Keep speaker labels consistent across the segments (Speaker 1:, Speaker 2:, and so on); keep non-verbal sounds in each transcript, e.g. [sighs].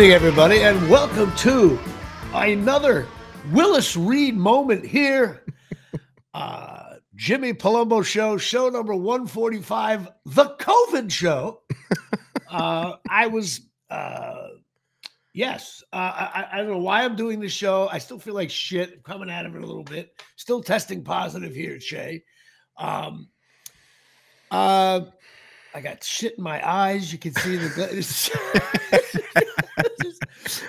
Speaker 1: Evening, everybody, and welcome to another Willis Reed moment here. [laughs] Uh, Jimmy Palumbo Show, show number 145, the COVID show. [laughs] Uh, I was, uh, yes, uh, I, I don't know why I'm doing this show. I still feel like shit I'm coming out of it a little bit. Still testing positive here Shay. Um, uh, I got shit in my eyes. You can see the. [laughs]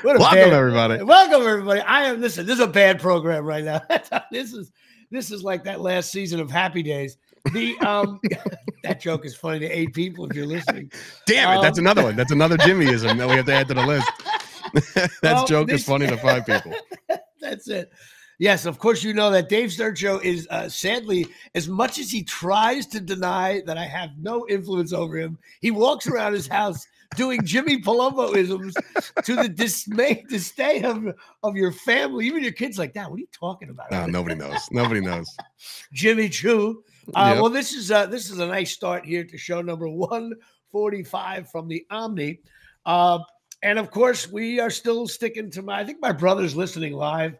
Speaker 1: What a
Speaker 2: Welcome,
Speaker 1: bad-
Speaker 2: everybody.
Speaker 1: Welcome everybody. I am listen. This is a bad program right now. [laughs] this is this is like that last season of Happy Days. The um [laughs] that joke is funny to eight people if you're listening.
Speaker 2: Damn it, that's
Speaker 1: Um,
Speaker 2: another one. That's another Jimmyism that we have to add to the list. that
Speaker 1: Well,
Speaker 2: joke
Speaker 1: this-
Speaker 2: is funny to five people.
Speaker 1: That's it. Yes, of course you know that Dave Sturchio is uh, sadly, as much as he tries to deny that I have no influence over him, he walks around his house doing Jimmy Palumbo isms to the dismay, disdain of, of your family, even your kids. Like, Dad, what are you talking about?
Speaker 2: No, nobody knows. Nobody knows. [laughs]
Speaker 1: Jimmy Choo. Uh,
Speaker 2: Yep.
Speaker 1: Well, this is uh, this is a nice start here to show number one forty five from the Omni, uh, and of course we are still sticking to my. I think my brother's listening live.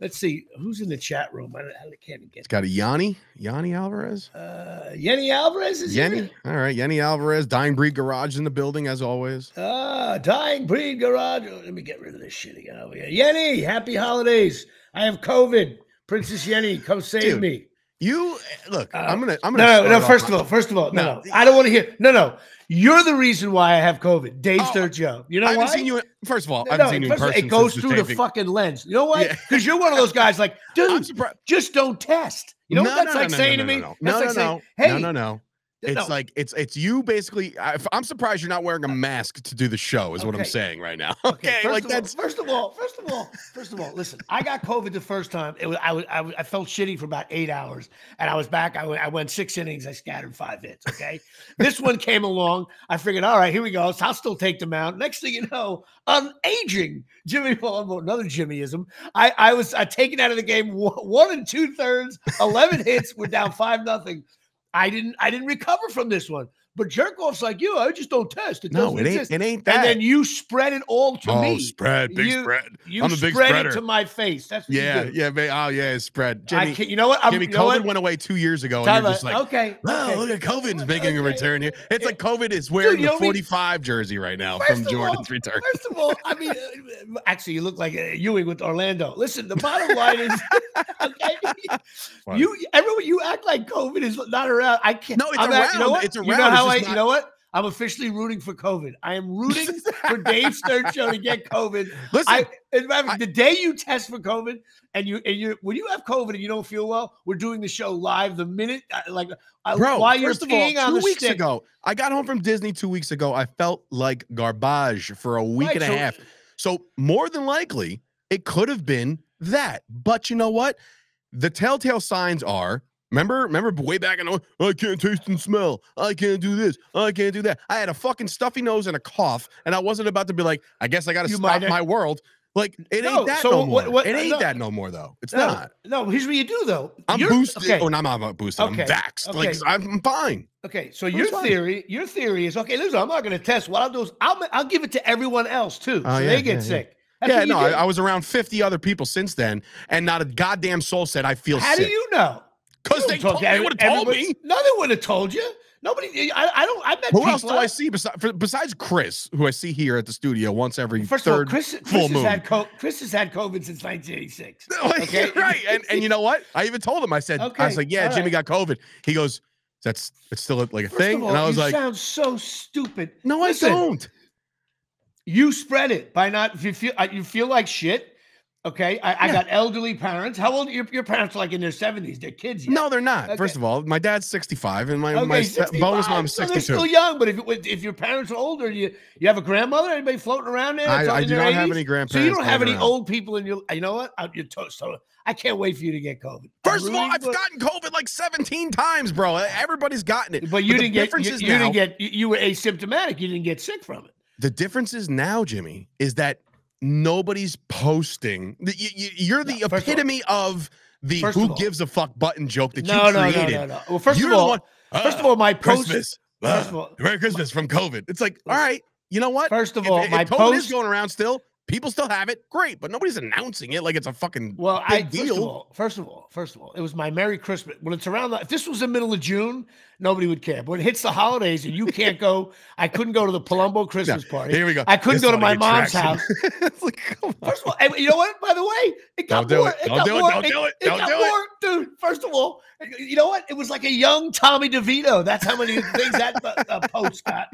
Speaker 1: Let's see who's in the chat room. I, I can't even get.
Speaker 2: It's got a Yanni, Yanni Alvarez.
Speaker 1: Uh, Yenny Alvarez is
Speaker 2: Yenny.
Speaker 1: here.
Speaker 2: All right. Yanni Alvarez, Dying Breed Garage in the building as always.
Speaker 1: Ah, dying breed garage. Oh, let me get rid of this shit again over here. Yenny, happy holidays. I have COVID. Princess Yenny, come save
Speaker 2: Dude,
Speaker 1: me.
Speaker 2: You eh, look,
Speaker 1: Uh,
Speaker 2: I'm gonna I'm gonna
Speaker 1: No, no,
Speaker 2: start
Speaker 1: no.
Speaker 2: off
Speaker 1: First of all, first of all, no,
Speaker 2: No.
Speaker 1: no. I don't want to hear. No, no. You're the reason why I have COVID. Dave
Speaker 2: Oh,
Speaker 1: Sturgeon. You know
Speaker 2: I haven't
Speaker 1: why?
Speaker 2: seen you in, first of all,
Speaker 1: No,
Speaker 2: I haven't
Speaker 1: no,
Speaker 2: seen you in
Speaker 1: first of all,
Speaker 2: person.
Speaker 1: it goes through the fucking lens. You know why?
Speaker 2: Yeah.
Speaker 1: Because you're one of those guys like, [laughs] dude, just don't test. You know
Speaker 2: no,
Speaker 1: what that's like saying to me?
Speaker 2: no,
Speaker 1: That's
Speaker 2: no,
Speaker 1: like saying,
Speaker 2: no,
Speaker 1: hey,
Speaker 2: no, no, no. It's
Speaker 1: no.
Speaker 2: like it's it's you basically. I, I'm surprised you're not wearing a mask to do the show. Is what I'm saying right now. [laughs]
Speaker 1: Okay,
Speaker 2: Okay,
Speaker 1: first
Speaker 2: like
Speaker 1: of all-
Speaker 2: that's
Speaker 1: first of all, first of all, first of all, listen. I got COVID the first time. It was I was I, was, I felt shitty for about eight hours, and I was back. I went, I went six innings. I scattered five hits. Okay, this one came along. I figured, all right, here we go. So I'll still take them out. Next thing you know, I'm aging. Jimmy Palumbo, another Jimmyism. I I was uh, taken out of the game one, one and two thirds, eleven hits. We're down five nothing. I didn't I didn't recover from this one. But jerk offs like you, I just don't test. It
Speaker 2: no,
Speaker 1: doesn't
Speaker 2: it ain't.
Speaker 1: exist.
Speaker 2: It ain't that.
Speaker 1: And then you spread it all to
Speaker 2: oh,
Speaker 1: me.
Speaker 2: spread, big
Speaker 1: You-
Speaker 2: spread.
Speaker 1: You
Speaker 2: I'm a big
Speaker 1: spread
Speaker 2: spreader.
Speaker 1: it to my face. That's what
Speaker 2: Yeah, yeah, ba- oh yeah, it's spread.
Speaker 1: I
Speaker 2: Jimmy,
Speaker 1: you know what? I'm,
Speaker 2: Jimmy,
Speaker 1: you know
Speaker 2: COVID
Speaker 1: what?
Speaker 2: went away two years ago, and you're just like,
Speaker 1: okay.
Speaker 2: oh,
Speaker 1: okay.
Speaker 2: look at COVID's making a return here. It's like COVID is wearing
Speaker 1: you
Speaker 2: the
Speaker 1: know me-
Speaker 2: 45 jersey right now from Jordan's
Speaker 1: all-
Speaker 2: return.
Speaker 1: First of all, I mean, uh, actually, you look like uh, Ewing with Orlando. Listen, the bottom line is, [laughs] okay,
Speaker 2: What?
Speaker 1: you everyone you act like COVID is not around. I can't.
Speaker 2: No, it's
Speaker 1: I'm at- you know
Speaker 2: around. It's around.
Speaker 1: I?
Speaker 2: just
Speaker 1: You know what? I'm officially rooting for COVID. I am rooting for [laughs] Dave Sturchio to get COVID.
Speaker 2: Listen,
Speaker 1: I,
Speaker 2: I-
Speaker 1: the day you test for COVID and you and you when you have COVID and you don't feel well, we're doing the show live. The minute, uh, like, uh,
Speaker 2: bro,
Speaker 1: while you're
Speaker 2: first of all,
Speaker 1: on
Speaker 2: two weeks
Speaker 1: stick,
Speaker 2: ago, I got home from Disney two weeks ago. I felt like garbage for a week
Speaker 1: Right,
Speaker 2: and a half. So more than likely, it could have been that. But you know what? The telltale signs are. Remember, remember way back in the I can't taste and smell. I can't do this. I can't do that. I had a fucking stuffy nose and a cough, and I wasn't about to be like, I guess I got to stop my world. Like it
Speaker 1: No,
Speaker 2: ain't that
Speaker 1: so
Speaker 2: no
Speaker 1: what-
Speaker 2: more.
Speaker 1: what-
Speaker 2: it ain't
Speaker 1: no.
Speaker 2: that no more though. It's
Speaker 1: No,
Speaker 2: not.
Speaker 1: no. Here's what you do though.
Speaker 2: I'm
Speaker 1: You're-
Speaker 2: boosted.
Speaker 1: Okay.
Speaker 2: Oh, no, I'm not boosted.
Speaker 1: Okay,
Speaker 2: I'm vaxxed. Like. I'm fine.
Speaker 1: Okay, so your
Speaker 2: fine.
Speaker 1: theory, your theory is okay. Listen, I'm not going to test. What I'll do is I'll I'll give it to everyone else too,
Speaker 2: Oh,
Speaker 1: so
Speaker 2: yeah,
Speaker 1: they get
Speaker 2: yeah, yeah.
Speaker 1: sick. That's
Speaker 2: yeah, no, I. I was around 50 other people since then, and not a goddamn soul said I feel
Speaker 1: How
Speaker 2: sick.
Speaker 1: do you know?
Speaker 2: Because they, told,
Speaker 1: to
Speaker 2: they would have told me.
Speaker 1: No, they wouldn't have told you. Nobody. I, I don't. I met
Speaker 2: Who else do I see besides, besides Chris, who I see here at the studio once every
Speaker 1: First of all,
Speaker 2: third
Speaker 1: Chris, Chris
Speaker 2: full
Speaker 1: has
Speaker 2: moon?
Speaker 1: had co- Chris has had COVID since 1986. [laughs]
Speaker 2: Like,
Speaker 1: Okay. [laughs]
Speaker 2: right, and and you know what? I even told him. I said, I
Speaker 1: Okay,
Speaker 2: was like, yeah,
Speaker 1: all
Speaker 2: Jimmy
Speaker 1: right.
Speaker 2: got COVID. He goes, that's it's still like a
Speaker 1: First
Speaker 2: thing,
Speaker 1: all,
Speaker 2: and I was
Speaker 1: you
Speaker 2: like,
Speaker 1: sounds so stupid.
Speaker 2: no,
Speaker 1: Listen,
Speaker 2: I don't.
Speaker 1: You spread it by not. If you feel you feel like shit. Okay, I, I
Speaker 2: Yeah.
Speaker 1: got elderly parents. How old? Your, your parents are like in their 70s. They're kids. Yet.
Speaker 2: No, they're not. First of all, my dad's 65, and my
Speaker 1: Okay,
Speaker 2: my
Speaker 1: 65.
Speaker 2: bonus mom's
Speaker 1: So they're still young, but if it, if your parents are older, you you have a grandmother, anybody floating around there?
Speaker 2: I, I do not have any grandparents.
Speaker 1: So you don't have any
Speaker 2: around.
Speaker 1: old people in your. You know what? I, you're to- so I can't wait for you to get COVID.
Speaker 2: First of all, I've gotten COVID like 17 times, bro. Everybody's gotten it.
Speaker 1: But you
Speaker 2: the
Speaker 1: didn't get. You, you didn't get. You, you were asymptomatic. You didn't get sick from it.
Speaker 2: The difference is now, Jimmy, is that nobody's posting. You- You're the
Speaker 1: No, first of all-
Speaker 2: epitome of the
Speaker 1: First
Speaker 2: who
Speaker 1: of
Speaker 2: gives a fuck button joke that
Speaker 1: No,
Speaker 2: you
Speaker 1: no, no,
Speaker 2: created.
Speaker 1: no, no. Well, first
Speaker 2: You're
Speaker 1: of all,
Speaker 2: one,
Speaker 1: first of
Speaker 2: "Ah,
Speaker 1: all, my post.
Speaker 2: Christmas.
Speaker 1: first of all-
Speaker 2: Merry Christmas from COVID. It's like, all right, you know what?
Speaker 1: First of all,
Speaker 2: if,
Speaker 1: my
Speaker 2: COVID is going around still. People still have it. Great, but nobody's announcing it like it's a fucking
Speaker 1: Well, I first of all, first of all, first of all, it was my Merry Christmas. When it's around, if this was the middle of June, nobody would care. But when it hits the holidays and you can't go, I couldn't go to the Palumbo [laughs] Christmas party.
Speaker 2: Here we go.
Speaker 1: I couldn't
Speaker 2: This
Speaker 1: go to my mom's house. [laughs]
Speaker 2: It's like.
Speaker 1: First of all, and you know what? By the way, it got
Speaker 2: Don't do
Speaker 1: more.
Speaker 2: it. Don't
Speaker 1: got
Speaker 2: do it.
Speaker 1: more.
Speaker 2: Don't do it.
Speaker 1: It
Speaker 2: Don't do it.
Speaker 1: more, dude. First of all, you know what? It was like a young Tommy DeVito. That's how many things that uh, uh, post got.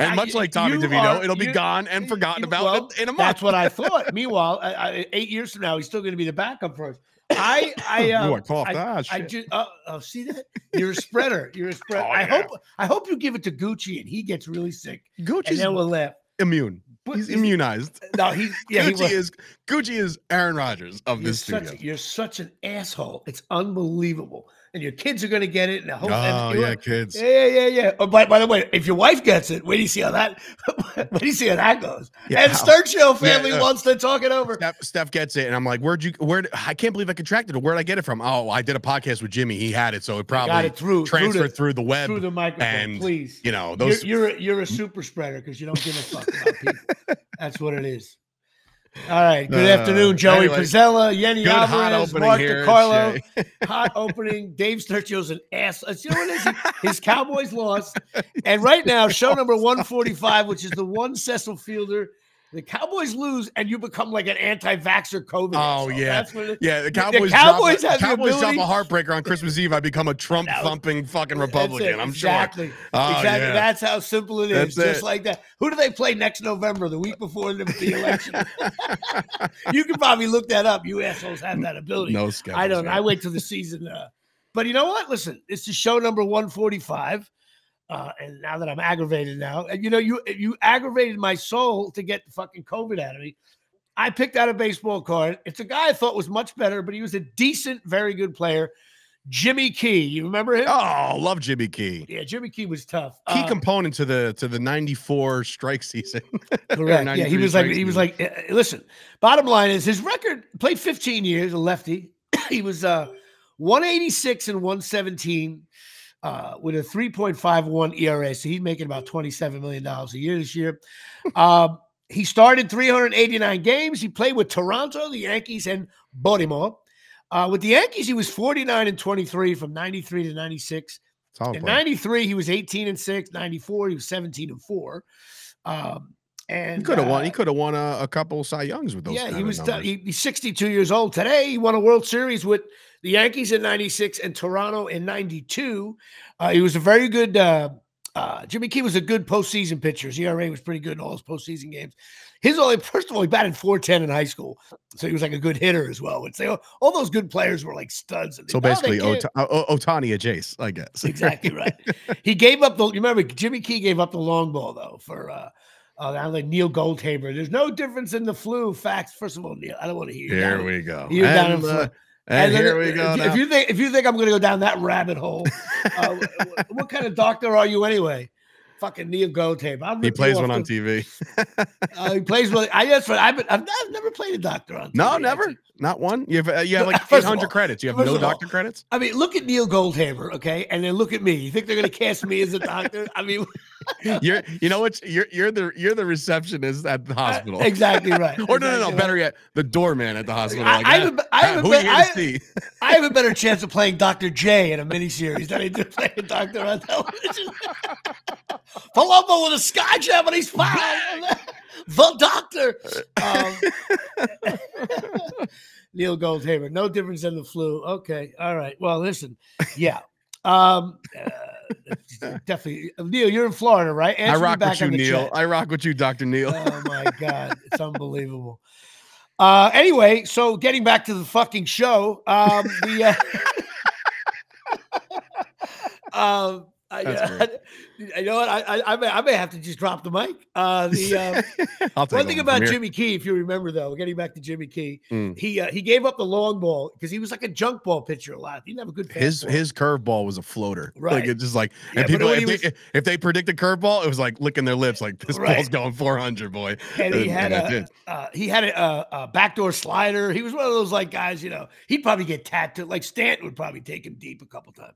Speaker 2: And much like Tommy
Speaker 1: you
Speaker 2: DeVito,
Speaker 1: are-
Speaker 2: it'll be
Speaker 1: you-
Speaker 2: gone and forgotten
Speaker 1: you-
Speaker 2: about
Speaker 1: well,
Speaker 2: in- a month.
Speaker 1: That's what I thought. [laughs] Meanwhile, I, I, eight years from now, he's still going to be the backup for us. I, I, [laughs]
Speaker 2: Ooh,
Speaker 1: um,
Speaker 2: I coughed.
Speaker 1: I,
Speaker 2: Ah,
Speaker 1: I just, uh, uh, see that you're a spreader. You're a spreader.
Speaker 2: Oh,
Speaker 1: I
Speaker 2: yeah.
Speaker 1: hope, I hope you give it to Gucci and he gets really sick, and
Speaker 2: Gucci's
Speaker 1: then we'll laugh.
Speaker 2: immune.
Speaker 1: But
Speaker 2: He's immunized. [laughs]
Speaker 1: No, he, yeah,
Speaker 2: Gucci
Speaker 1: was.
Speaker 2: is Gucci is Aaron Rodgers of
Speaker 1: You're
Speaker 2: this
Speaker 1: such,
Speaker 2: studio.
Speaker 1: you're such an asshole. It's unbelievable. And your kids are going to get it. And the whole,
Speaker 2: Oh yeah, kids.
Speaker 1: Yeah, yeah, yeah, yeah. Oh, by, by the way, if your wife gets it, wait do you see how that [laughs] wait do you see how that goes?
Speaker 2: Yeah,
Speaker 1: and
Speaker 2: how-
Speaker 1: Sturchio family
Speaker 2: yeah.
Speaker 1: wants to talk it over.
Speaker 2: Steph, Steph gets it, and I'm like, "Where'd you? Where? I can't believe I contracted it. Where'd I get it from? Oh, I did a podcast with Jimmy. He had it, so it probably
Speaker 1: Got it through
Speaker 2: transferred
Speaker 1: through
Speaker 2: through the, web.
Speaker 1: through the microphone,
Speaker 2: and,
Speaker 1: please.
Speaker 2: you know,
Speaker 1: You're,
Speaker 2: those.
Speaker 1: you're a, you're a super spreader because you don't give a fuck about people. [laughs] That's what it is. All right. Good
Speaker 2: Uh,
Speaker 1: afternoon, Joey
Speaker 2: anyway,
Speaker 1: Pizzella, Yenny Alvarez, Mark DiCarlo. [laughs] Hot opening. Dave Sturchio's an ass. uh, You know what it is? His Cowboys lost. [laughs] And right now, show number 145, which is the one Cecil Fielder. The Cowboys lose, and you become like an anti-vaxxer COVID.
Speaker 2: Oh, yeah.
Speaker 1: It,
Speaker 2: Yeah, the
Speaker 1: the
Speaker 2: Cowboys,
Speaker 1: Cowboys
Speaker 2: drop, a-
Speaker 1: have the
Speaker 2: Cowboys drop a [laughs] heartbreaker on Christmas Eve. I become a Trump thumping fucking Republican. I'm
Speaker 1: exactly.
Speaker 2: sure. Oh,
Speaker 1: exactly.
Speaker 2: yeah.
Speaker 1: That's how simple it is.
Speaker 2: That's
Speaker 1: just
Speaker 2: it.
Speaker 1: like that. Who do they play next November, the week before the, the election? you can probably look that up. You assholes have that ability.
Speaker 2: No skeptics.
Speaker 1: I don't know. I wait till the season. Uh, but you know what? Listen, this is show number 145. Uh, and now that I'm aggravated now, and you know, you you aggravated my soul to get the fucking COVID out of me. I picked out a baseball card. It's a guy I thought was much better, but he was a decent, very good player. Jimmy Key. You remember him?
Speaker 2: Oh, love Jimmy Key.
Speaker 1: Yeah, Jimmy Key was tough.
Speaker 2: Key
Speaker 1: Uh,
Speaker 2: component to the to the '94 strike season. [laughs]
Speaker 1: Correct. Yeah, he was like
Speaker 2: strike
Speaker 1: he was like. uh, listen, bottom line is his record played 15 years, a lefty. [clears throat] he was uh 186 and 117 uh with a 3.51 ERA. So he's making about 27 million dollars a year this year. Um, he started 389 games. He played with Toronto, the Yankees, and Baltimore. Uh, with the Yankees, he was 49 and 23 from 93 to 96. In 93, he was 18 and 6. 94, he was 17 and 4. Um, and
Speaker 2: He could have won.
Speaker 1: uh,
Speaker 2: He could have won a, a couple Cy Youngs with those.
Speaker 1: yeah, he was t- he, he's 62 years old today. He won a World Series with the Yankees in 96 and Toronto in 92. Uh, he was a very good uh, uh, Jimmy Key was a good postseason pitcher. His ERA was pretty good in all his postseason games. His only first of all, he batted 410 in high school. So he was like a good hitter as well. Would say all, all those good players were like studs. And
Speaker 2: so
Speaker 1: now they
Speaker 2: basically, Ota- O- Ohtani a Jace, I guess.
Speaker 1: exactly right. [laughs] He gave up the. You remember Jimmy Key gave up the long ball though for uh, uh now like Neil Goldhaber. There's no difference in the flu. Facts. First of all, Neil, I don't want to hear you.
Speaker 2: Here
Speaker 1: down-
Speaker 2: we go.
Speaker 1: You're down in
Speaker 2: and, uh, And
Speaker 1: then
Speaker 2: here
Speaker 1: if-
Speaker 2: we go.
Speaker 1: If,
Speaker 2: now.
Speaker 1: you think if you think I'm going to go down that rabbit hole, uh, [laughs] wh- wh- what kind of doctor are you anyway? Fucking Neil Goldhaber. I'll
Speaker 2: he plays one on TV. [laughs]
Speaker 1: Uh, he plays one. I guess I've, been, I've, I've never played a doctor on.
Speaker 2: No, never.
Speaker 1: actually.
Speaker 2: Not one. You have uh, you have like
Speaker 1: First
Speaker 2: 800
Speaker 1: all-
Speaker 2: credits. You have no
Speaker 1: of all-
Speaker 2: doctor credits.
Speaker 1: I mean, look at Neil Goldhaber, okay, and then look at me. You think they're going to cast me as a doctor? I mean, [laughs] [laughs]
Speaker 2: You're you know what? You're you're the you're the receptionist at the hospital.
Speaker 1: exactly right. [laughs]
Speaker 2: Or no, no, no. Better yet, the doorman at the hospital.
Speaker 1: I-
Speaker 2: Like,
Speaker 1: I
Speaker 2: "Ah,
Speaker 1: have a- I
Speaker 2: ah,
Speaker 1: have a bet- I- I have a better chance of playing Dr. J in a miniseries than I do playing doctor on television. Palumbo with a sky he's fine. [laughs] the doctor. Um, Neil Goldhaber. No difference in the flu. Okay. All right. Well, listen. Yeah. Um, uh, [laughs] definitely. Neil, you're in Florida, right?
Speaker 2: I
Speaker 1: Answer me
Speaker 2: rock
Speaker 1: back
Speaker 2: with you, Neil.
Speaker 1: chat.
Speaker 2: I rock with you, Doctor Neil.
Speaker 1: Oh my god, it's unbelievable. Uh, anyway, so getting back to the fucking show, um, the uh, [laughs] [laughs] um, I, Uh, know what I, I I may I may have to just drop the mic. Uh, [laughs] the um, one thing about. Jimmy Key, if you remember though, getting back to Jimmy Key,
Speaker 2: Mm.
Speaker 1: he uh, he gave up the long ball because he was like a junk ball pitcher a lot. He didn't have a good pitch.
Speaker 2: His
Speaker 1: fastball.
Speaker 2: his curveball was a floater.
Speaker 1: Right.
Speaker 2: Like it's just like
Speaker 1: Yeah,
Speaker 2: and people if
Speaker 1: he
Speaker 2: they,
Speaker 1: was-
Speaker 2: if they predicted curveball, it was like licking their lips like this
Speaker 1: Right.
Speaker 2: ball's going 400, boy.
Speaker 1: and he had
Speaker 2: and
Speaker 1: a uh, he had a, a, a backdoor slider. He was one of those like guys, you know. He'd probably get tattooed. Like Stanton would probably take him deep a couple times.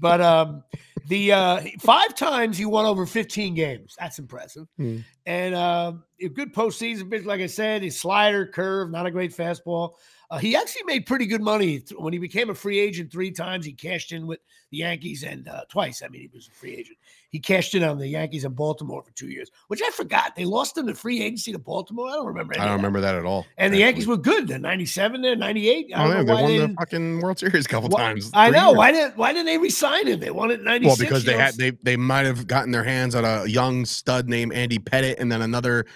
Speaker 1: But um, the uh, five times he won over 15 games. That's impressive.
Speaker 2: Hmm.
Speaker 1: And uh, a good postseason pitch, like I said, his slider, curve, not a great fastball. Uh, he actually made pretty good money th- when he became a free agent three times. He cashed in with the Yankees and uh, twice. I mean, he was a free agent. He cashed in on the Yankees and Baltimore for two years, which I forgot. They lost him to free agency to Baltimore. I don't remember.
Speaker 2: I don't remember that at all.
Speaker 1: And the Yankees were good. The 97 there, 98. I
Speaker 2: Oh, yeah,
Speaker 1: know
Speaker 2: they won
Speaker 1: they
Speaker 2: the fucking World Series a couple
Speaker 1: Why-
Speaker 2: times.
Speaker 1: I know.
Speaker 2: years.
Speaker 1: Why didn't Why didn't they resign him? They won it 96.
Speaker 2: Well, because they
Speaker 1: know?
Speaker 2: had they they might have gotten their hands on a young stud named Andy Pettitte, and then another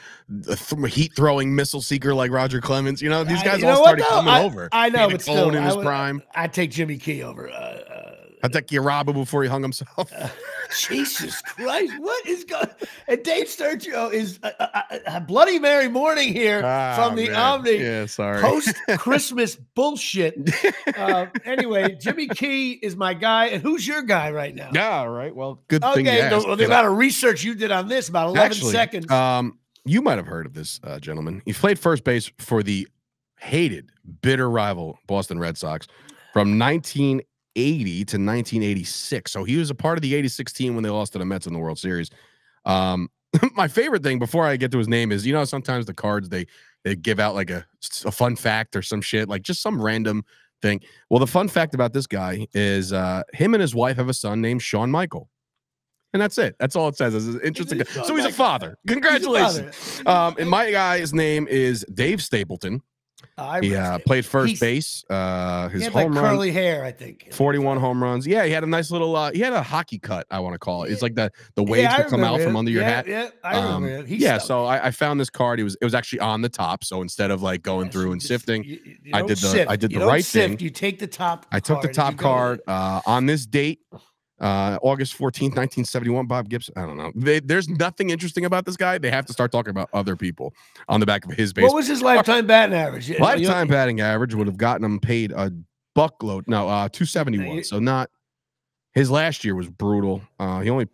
Speaker 2: th- heat throwing missile seeker like Roger Clemens. You know, these
Speaker 1: I-
Speaker 2: guys
Speaker 1: you
Speaker 2: all
Speaker 1: what,
Speaker 2: started
Speaker 1: though?
Speaker 2: coming
Speaker 1: I-
Speaker 2: over.
Speaker 1: I know, but still,
Speaker 2: in
Speaker 1: I
Speaker 2: his
Speaker 1: would-
Speaker 2: prime.
Speaker 1: I'd take Jimmy Key over. Uh, uh,
Speaker 2: I take Irabu before he hung himself. [laughs]
Speaker 1: Jesus Christ, what is going? On? And Dave Sturchio is a, a, a Bloody Mary morning here
Speaker 2: Ah,
Speaker 1: from the
Speaker 2: man.
Speaker 1: Omni.
Speaker 2: Yeah, sorry.
Speaker 1: Post Christmas [laughs] bullshit. Uh, anyway, Jimmy Key is my guy, and who's your guy right now?
Speaker 2: yeah, right. Well, good thing you
Speaker 1: Okay, the, the
Speaker 2: 'cause I-
Speaker 1: amount of research you did on this, about eleven
Speaker 2: Actually,
Speaker 1: seconds.
Speaker 2: Um, you might have heard of this uh, gentleman. He played first base for the hated, bitter rival Boston Red Sox from 1980 to 1986. So he was a part of the 86 team when they lost to the Mets in the World Series. Um, [laughs] my favorite thing before I get to his name is, you know, sometimes the cards they they give out like a, a fun fact or some shit, like just some random thing. Well, the fun fact about this guy is uh, him and his wife have a son named Sean Michael. And that's it. That's all it says. It's interesting. So he's a father.
Speaker 1: He's a
Speaker 2: Congratulations.
Speaker 1: father.
Speaker 2: Um, and my guy's name is Dave Stapleton.
Speaker 1: I
Speaker 2: He
Speaker 1: read
Speaker 2: uh, played first
Speaker 1: He's-
Speaker 2: base. Uh, his
Speaker 1: like
Speaker 2: home run,
Speaker 1: curly hair, I think.
Speaker 2: 41 home runs. Yeah, he had a nice little. Uh, he had a hockey cut. I want to call it. It's like the the waves
Speaker 1: Yeah,
Speaker 2: that come out
Speaker 1: remember
Speaker 2: from under your
Speaker 1: yeah,
Speaker 2: hat.
Speaker 1: Yeah, I
Speaker 2: Um,
Speaker 1: remember. it. He
Speaker 2: yeah,
Speaker 1: stuck.
Speaker 2: so I, I found this card. It was it was actually on the top. So instead of like going
Speaker 1: Yes,
Speaker 2: through and
Speaker 1: just-
Speaker 2: sifting,
Speaker 1: you- you-
Speaker 2: I did the-
Speaker 1: sift.
Speaker 2: I did
Speaker 1: You
Speaker 2: the right
Speaker 1: sift,
Speaker 2: thing.
Speaker 1: You take the top.
Speaker 2: I took the top
Speaker 1: you go with
Speaker 2: card uh, on this date, uh, August 14th, 1971. Bob Gibson. I don't know. They, there's nothing interesting about this guy. They have to start talking about other people on the back of his base.
Speaker 1: What was his lifetime batting average? You know, you-
Speaker 2: Lifetime batting average would have gotten him paid a buckload. No, uh, two seventy
Speaker 1: Now
Speaker 2: one.
Speaker 1: you-
Speaker 2: So not his last year was brutal. Uh, he only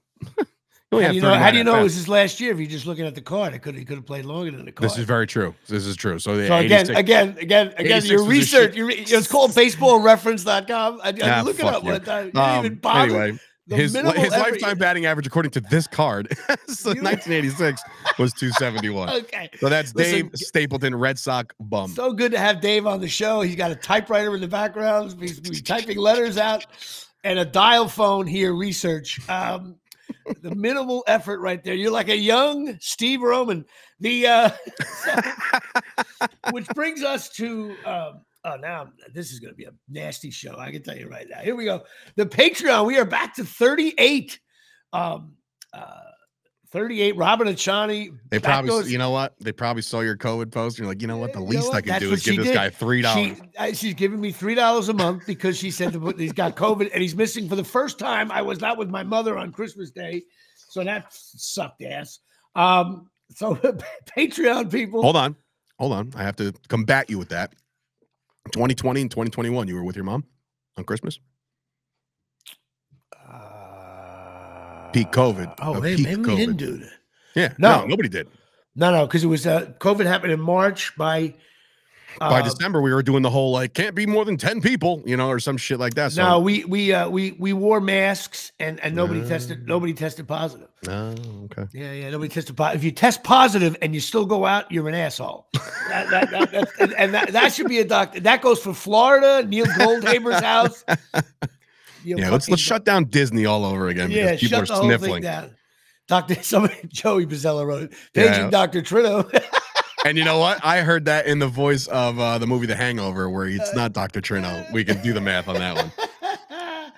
Speaker 1: How do you know? How do you know it was his last year? If you're just looking at the card, it could he could have played longer than the card.
Speaker 2: This is very true. This is true. So,
Speaker 1: so again, again, again, again, your research. Your, it's called baseballreference.com. I, I
Speaker 2: Ah,
Speaker 1: look it up
Speaker 2: you.
Speaker 1: time. You didn't
Speaker 2: Um,
Speaker 1: even bother.
Speaker 2: anyway,
Speaker 1: The
Speaker 2: his his lifetime batting average, according to this card, [laughs] so 1986 [laughs] was 271.
Speaker 1: Okay.
Speaker 2: So that's Dave Stapleton, Red Sox bum.
Speaker 1: So good to have Dave on the show. He's got a typewriter in the background. He's, he's typing letters out and a dial phone here. Research. Um, the minimal effort right there. You're like a young Steve Roman. The uh, which brings us to um, oh now this is going to be a nasty show. I can tell you right now. Here we go. The Patreon. We are back to 38. Um, uh, 38. Robin Achani.
Speaker 2: They probably,
Speaker 1: goes-
Speaker 2: you know what? They probably saw your COVID post. And you're like, you know what? The
Speaker 1: You know
Speaker 2: least I can do is give this
Speaker 1: did.
Speaker 2: guy three dollars.
Speaker 1: She, uh, she's giving me three dollars a month because she said he's got COVID and he's missing for the first time. I was not with my mother on Christmas Day, so that sucked ass. Um, so [laughs] Patreon people,
Speaker 2: Hold on. Hold on. I have to combat you with that. 2020 and 2021, you were with your mom on Christmas? Peak COVID.
Speaker 1: Oh,
Speaker 2: Uh,
Speaker 1: hey,
Speaker 2: peak
Speaker 1: maybe we didn't do that.
Speaker 2: Yeah.
Speaker 1: No.
Speaker 2: No, nobody did.
Speaker 1: No, no, because it was uh, COVID happened in March. By
Speaker 2: By
Speaker 1: uh,
Speaker 2: December, we were doing the whole like, can't be more than 10 people, you know, or some shit like that. So,
Speaker 1: no, we we uh, we we wore masks and and nobody
Speaker 2: Ah.
Speaker 1: tested nobody tested positive.
Speaker 2: Oh, okay.
Speaker 1: Yeah, yeah. Nobody tested positive. If you test positive and you still go out, you're an asshole. That, that, that, that- and- and that, that should be a doctor. That goes for Florida, Neil Goldhaber's house. You
Speaker 2: Yeah, let's let's shut down Disney all over again because
Speaker 1: Yeah,
Speaker 2: people
Speaker 1: shut
Speaker 2: are
Speaker 1: the whole thing
Speaker 2: sniffling.
Speaker 1: down. Doctor, [laughs] somebody, Joey Bozzella wrote it. Paging
Speaker 2: Yeah.
Speaker 1: Dr. Trino. [laughs]
Speaker 2: And you know what? I heard that in the voice of uh, the movie The Hangover, where it's not Dr. Trino. We can do the math on that one.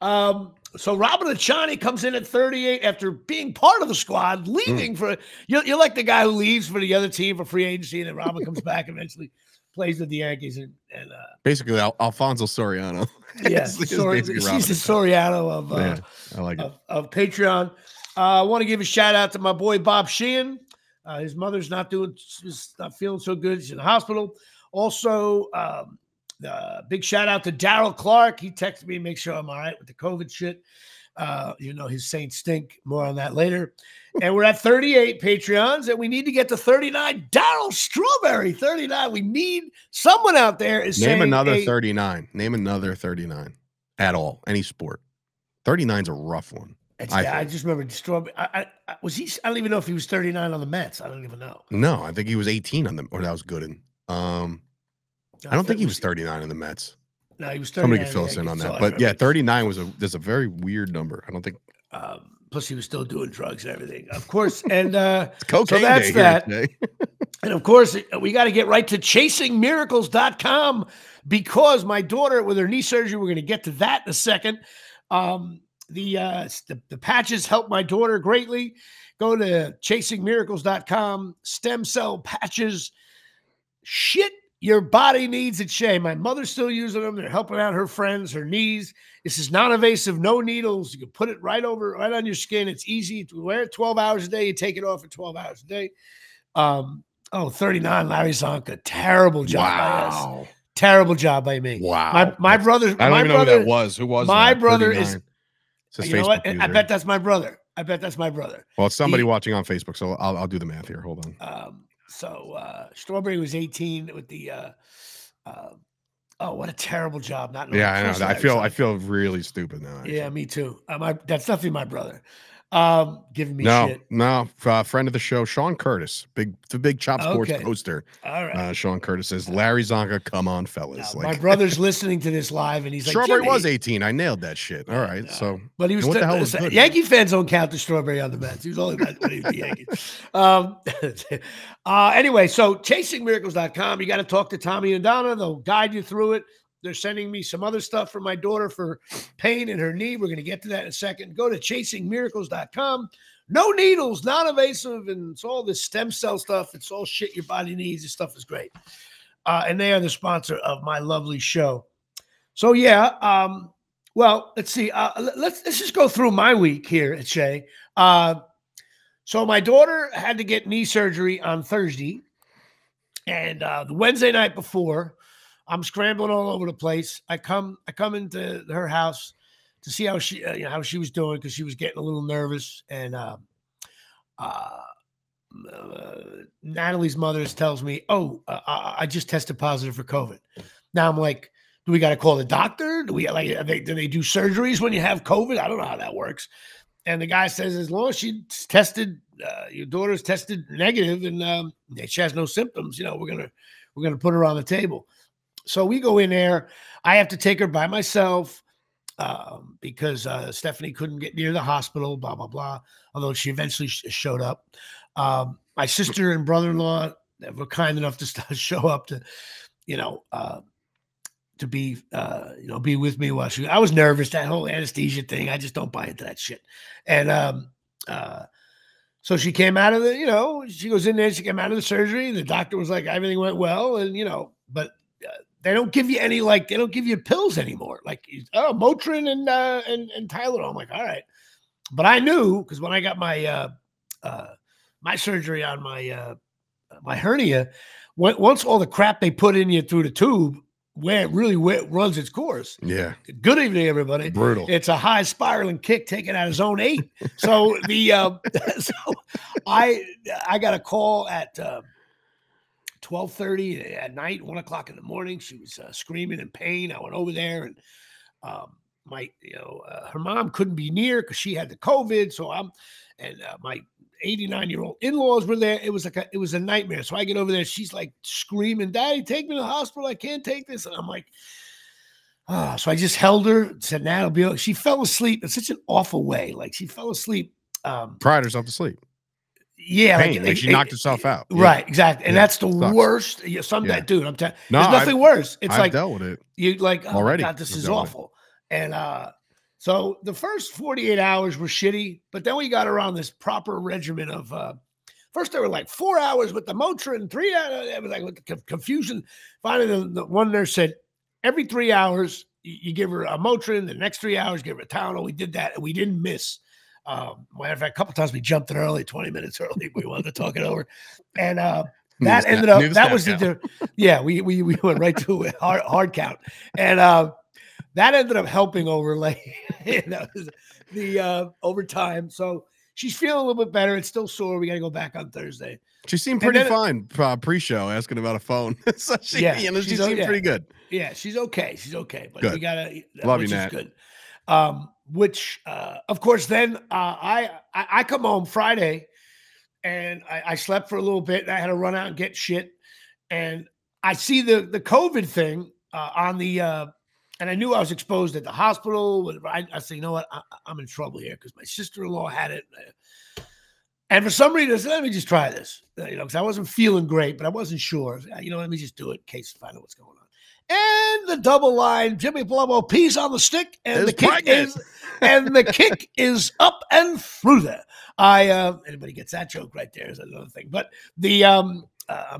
Speaker 2: [laughs]
Speaker 1: um, so Robin Achani comes in at 38 after being part of the squad,
Speaker 2: Mm.
Speaker 1: leaving for you're, you're like the guy who leaves for the other team for free agency, and then Robin comes back eventually, plays with the Yankees, and, and uh,
Speaker 2: Basically, Al- Alfonso Soriano.
Speaker 1: Yeah, Sor-
Speaker 2: basically
Speaker 1: he's the Soriano of, uh,
Speaker 2: Yeah, I like
Speaker 1: of, of Patreon. Uh, I want to give a shout out to my boy Bob Sheehan. Uh, his mother's not doing, she's not feeling so good. She's in the hospital. Also, um, uh, big shout out to Daryl Clark. He texted me, to make sure I'm all right with the COVID shit. Uh, you know, his Saints stink. More on that later. and we're at 38 Patreons, and we need to get to 39. Daryl Strawberry, 39. We need someone out there is
Speaker 2: Name another
Speaker 1: hey,
Speaker 2: 39. Name another 39 at all, any sport. 39's a rough one. I
Speaker 1: I just remember Strawberry. I, I, was he. I don't even know if he was 39 on the Mets. I don't even know.
Speaker 2: No, I think he was 18 on them, or that was Gooden. Um, I don't think he was 39 in the Mets.
Speaker 1: No, he was 39.
Speaker 2: Somebody could fill us in on that. But yeah, 39 was a there's a very weird number. I don't think
Speaker 1: Um, plus, he was still doing drugs and everything, of course. And uh, [laughs]
Speaker 2: cocaine
Speaker 1: that's that. [laughs] And of course, we got to get right to chasingmiracles.com because my daughter, with her knee surgery, we're going to get to that in a second. Um, the, uh, the the patches help my daughter greatly. Go to chasingmiracles.com, stem cell patches. Shit, your body needs it, Shay. My mother's still using them. They're helping out her friends, her knees. This is non-invasive, no needles. You can put it right over, right on your skin. It's easy to wear it 12 hours a day. You take it off for 12 hours a day. Um, oh, 39, Larry Csonka. Terrible job by us.
Speaker 2: wow.
Speaker 1: Terrible job by me.
Speaker 2: Wow.
Speaker 1: My my brother.
Speaker 2: I don't
Speaker 1: my
Speaker 2: even
Speaker 1: brother,
Speaker 2: know who that was. Who was
Speaker 1: my
Speaker 2: that?
Speaker 1: brother is-
Speaker 2: 39. It's his
Speaker 1: You know
Speaker 2: Facebook
Speaker 1: what? I bet that's my brother. I bet that's my brother.
Speaker 2: well, it's somebody
Speaker 1: he-
Speaker 2: watching on Facebook, so I'll, I'll do the math here. Hold on.
Speaker 1: Um, so uh, Strawberry was 18 with the. Uh, uh, oh, what a terrible job! Not
Speaker 2: Yeah, I know. I feel I feel really stupid now.
Speaker 1: Yeah, me too. Uh, my, that's definitely my brother. Um, giving me
Speaker 2: no,
Speaker 1: shit.
Speaker 2: no. Uh, friend of the show, Sean Curtis, big the big Chop Sports
Speaker 1: Okay.
Speaker 2: poster.
Speaker 1: All right.
Speaker 2: Uh, Sean Curtis says, "Larry Csonka, come on, fellas."
Speaker 1: Now, my brother's listening to this live, and he's like,
Speaker 2: Strawberry was 18. I nailed that shit. All right,
Speaker 1: Yeah,
Speaker 2: so
Speaker 1: But he was
Speaker 2: what the hell was
Speaker 1: listen,
Speaker 2: good?
Speaker 1: Yankee fans don't count the strawberry on the Mets. He was only about when he was the Yankees. Um, [laughs] uh, anyway, so chasingmiracles.com. You got to talk to Tommy and Donna. They'll guide you through it. They're sending me some other stuff for my daughter for pain in her knee. We're going to get to that in a second. Go to chasingmiracles.com. No needles, non invasive, and it's all this stem cell stuff. It's all shit your body needs. This stuff is great. Uh, and they are the sponsor of my lovely show. So, yeah, um, well, let's see. Uh, let- let's let's just go through my week here at Shea. Uh, so my daughter had to get knee surgery on Thursday, and uh, the Wednesday night before, I'm scrambling all over the place. I come I come into her house to see how she uh, you know, how she was doing because she was getting a little nervous, and uh, uh, Natalie's mother tells me, "Oh, uh, I I just tested positive for COVID." Now I'm like, do we got to call the doctor? Do we like? They, do they do surgeries when you have COVID? I don't know how that works. And the guy says, as long as she's tested, uh, your daughter's tested negative, and um, she has no symptoms, you know, we're gonna we're gonna put her on the table. So we go in there. I have to take her by myself um, because uh, Stephanie couldn't get near the hospital. Blah blah blah. Although she eventually sh- showed up. Um, my sister and brother-in-law were kind enough to st- [laughs] show up to, you know, uh, to be uh you know be with me while she I was nervous that whole anesthesia thing I just don't buy into that shit and um uh so she came out of the you know she goes in there she came out of the surgery the doctor was like everything went well and you know but they don't give you any like they don't give you pills anymore like oh Motrin and uh and, and Tylenol I'm like all right but I knew because when I got my uh uh my surgery on my uh my hernia on- once all the crap they put in you through the tube where it really where it runs its course.
Speaker 2: yeah,
Speaker 1: Good evening, everybody.
Speaker 2: brutal.
Speaker 1: It's a high spiraling kick taken out of zone eight. So the uh, [laughs] so I I got a call at uh, twelve thirty at night, one o'clock in the morning. She was uh, screaming in pain. I went over there and um, my you know uh, her mom couldn't be near because she had the COVID. So I'm and uh, my 89 year old in-laws were there. It was like a, it was a nightmare. So I get over there. She's like screaming, "Daddy, take me to the hospital! I can't take this." And I'm like, ah. So I just held her. Said, "Now it'll be." okay." She fell asleep in such an awful way. Like she fell asleep. Um,
Speaker 2: Cried herself to sleep.
Speaker 1: Yeah,
Speaker 2: Pain, like she knocked herself out. Yeah.
Speaker 1: Right, exactly, and
Speaker 2: Yeah,
Speaker 1: that's the
Speaker 2: sucks.
Speaker 1: worst. Yeah, some
Speaker 2: Yeah.
Speaker 1: dude, I'm telling.
Speaker 2: No,
Speaker 1: there's
Speaker 2: I've-
Speaker 1: nothing worse. It's
Speaker 2: I've
Speaker 1: like
Speaker 2: dealt with it.
Speaker 1: you like oh
Speaker 2: Already.
Speaker 1: God, this
Speaker 2: I've
Speaker 1: is
Speaker 2: it.
Speaker 1: awful. And uh so the first 48 hours were shitty, but then we got her on this proper regimen of uh first they were like four hours with the Motrin, three hours. It was like with the confusion. Finally, the, the one nurse said every three hours you, you give her a Motrin, the next three hours give her a Tylenol. We did that and we didn't miss. Um, matter of fact, a couple times we jumped in early, 20 minutes early. We wanted to talk it over. And uh that ended up
Speaker 2: the
Speaker 1: that was the
Speaker 2: count.
Speaker 1: di- yeah we we we went right to a hard hard count and uh that ended up helping overlay [laughs] you know, the uh over time so she's feeling a little bit better it's still sore we got to go back on thursday
Speaker 2: She seemed pretty
Speaker 1: then-
Speaker 2: fine uh, pre-show, asking about a phone. [laughs] so she,
Speaker 1: Yeah,
Speaker 2: you know, she seemed
Speaker 1: yeah.
Speaker 2: pretty good.
Speaker 1: yeah she's okay she's okay but we gotta
Speaker 2: Love you, Nat.
Speaker 1: good um which uh, of course then uh, I, I come home Friday and I, I slept for a little bit I had to run out and get shit and I see the the COVID thing uh, on the uh, and I knew I was exposed at the hospital. I, I said, you know what, I, am in trouble here because my sister in law had it. And for some reason, I said, let me just try this, you know, because I wasn't feeling great, but I wasn't sure. You know, let me just do it in case I find out what's going on. And the double line, Jimmy Palumbo, peace on the stick, and the kick pregnant. is, and the kick [laughs] is up and through there. I uh, anybody gets that joke right there is another thing, but the um, uh,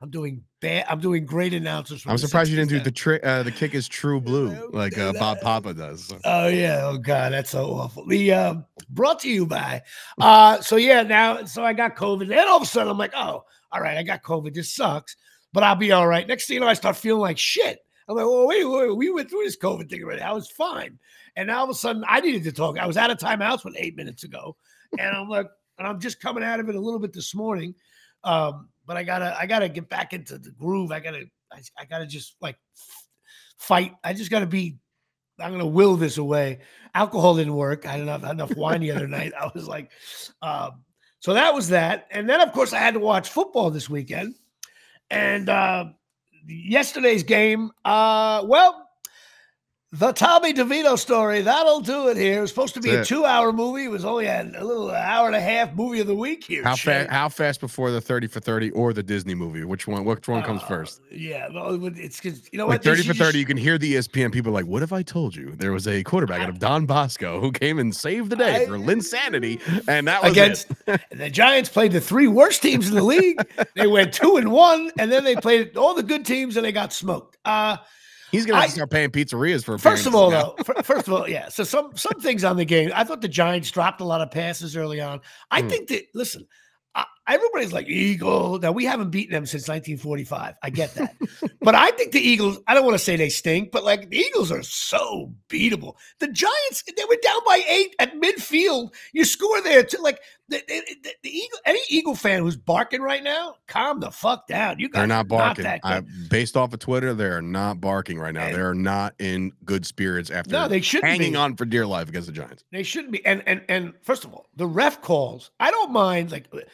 Speaker 1: I'm [laughs] doing bad. I'm doing great announcers.
Speaker 2: I'm surprised you didn't do the trick. Uh, the kick is true blue, [laughs] like uh, Bob Papa does.
Speaker 1: Oh yeah. Oh god, that's so awful. The uh, brought to you by. Uh, so yeah, now so I got COVID, and all of a sudden I'm like, oh, all right, I got COVID. This sucks, but I'll be all right. Next thing you know, I start feeling like shit. I'm like, well, wait, wait, we went through this COVID thing already. I was fine, and now all of a sudden I needed to talk. I was out of timeouts with eight minutes ago, and I'm like, and I'm just coming out of it a little bit this morning. Um, but I gotta I gotta get back into the groove. I gotta I, I gotta just like fight. I just gotta be. I'm gonna will this away. Alcohol didn't work. I didn't have enough wine the other night. I was like, um, so that was that. And then of course I had to watch football this weekend. And uh, yesterday's game, uh, well, the Tommy DeVito story. That'll do it here. It was supposed to be That's a two-hour movie. It was only a, a, little hour and a half movie of the week here.
Speaker 2: How fast? How fast before the thirty for thirty or the Disney movie? Which one? Which one comes uh, first?
Speaker 1: Yeah, well, it's because you know
Speaker 2: like
Speaker 1: what?
Speaker 2: Thirty for thirty. Just... You can hear the ESPN people like, "What if I told you there was a quarterback out of Don Bosco who came and saved the day I, for Linsanity?" And that was
Speaker 1: against [laughs] the Giants played the three worst teams in the league. they went two and one, and then they played all the good teams, and they got smoked. Uh
Speaker 2: He's gonna have to start paying pizzerias for.
Speaker 1: First of all, now. though, first of all, yeah. So some some things on the game. I thought the Giants dropped a lot of passes early on. I mm. think that listen, everybody's like Eagle. Now we haven't beaten them since 1945. I get that, [laughs] but I think the Eagles. I don't want to say they stink, but like the Eagles are so beatable. The Giants, they were down by eight at midfield. You score there to like the, the, the, Eagle. Any Eagle fan who's barking right now, calm the fuck down. You guys
Speaker 2: they're not barking. Not I, based off of Twitter, they're not barking right now. And, they're not in good spirits after.
Speaker 1: No, they should
Speaker 2: hanging
Speaker 1: be.
Speaker 2: on for dear life against the Giants.
Speaker 1: They shouldn't be. And and and first of all, the ref calls. I don't mind like. The,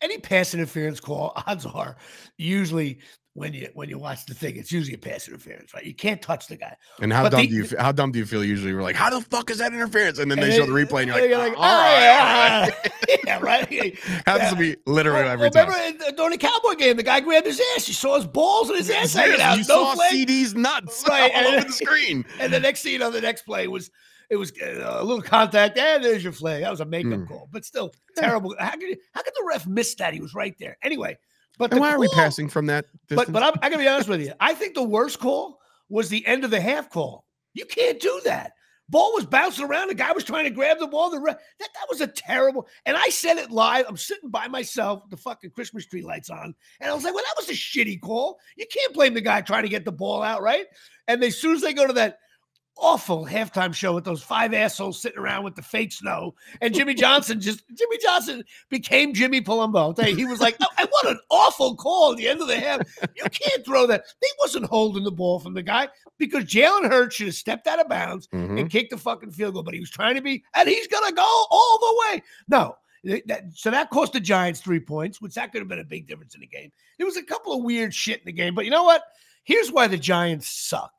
Speaker 1: any pass interference call, [laughs] odds are usually when you when you watch the thing, it's usually a pass interference, right? You can't touch the guy.
Speaker 2: And how but dumb the, do you how dumb do you feel? Usually, we're like, how the fuck is that interference? And then and they show the replay, and you're like, you're like oh, all right, [laughs]
Speaker 1: yeah, right. [laughs]
Speaker 2: Happens to be literally
Speaker 1: well,
Speaker 2: every
Speaker 1: well,
Speaker 2: time.
Speaker 1: Remember during the Cowboy game, the guy grabbed his ass. You saw his balls and his ass hanging out.
Speaker 2: You
Speaker 1: no
Speaker 2: saw CD's nuts [laughs] right, all and, over the screen.
Speaker 1: And the next scene on the next play was it was uh, a little contact, and there's your flag. That was a makeup mm. call, but still terrible. How could how could the ref miss that? He was right there. Anyway, but
Speaker 2: why call, are we passing from that?
Speaker 1: Distance? But but I'm, I gotta be honest with you. I think the worst call was the end of the half call. You can't do that. Ball was bouncing around. The guy was trying to grab the ball. The ref, that that was a terrible. And I said it live. I'm sitting by myself with the fucking Christmas tree lights on, and I was like, "Well, that was a shitty call. You can't blame the guy trying to get the ball out, right?" And as soon as they go to that awful halftime show with those five assholes sitting around with the fake snow. And Jimmy Johnson just Jimmy Johnson became Jimmy Palumbo. I'll tell you, he was like, oh, what an awful call at the end of the half. You can't throw that. He wasn't holding the ball from the guy because Jalen Hurts should have stepped out of bounds mm-hmm. and kicked the fucking field goal, but he was trying to be, and he's gonna go all the way. No. That, so that cost the Giants three points, which that could have been a big difference in the game. There was a couple of weird shit in the game, but you know what? Here's why the Giants suck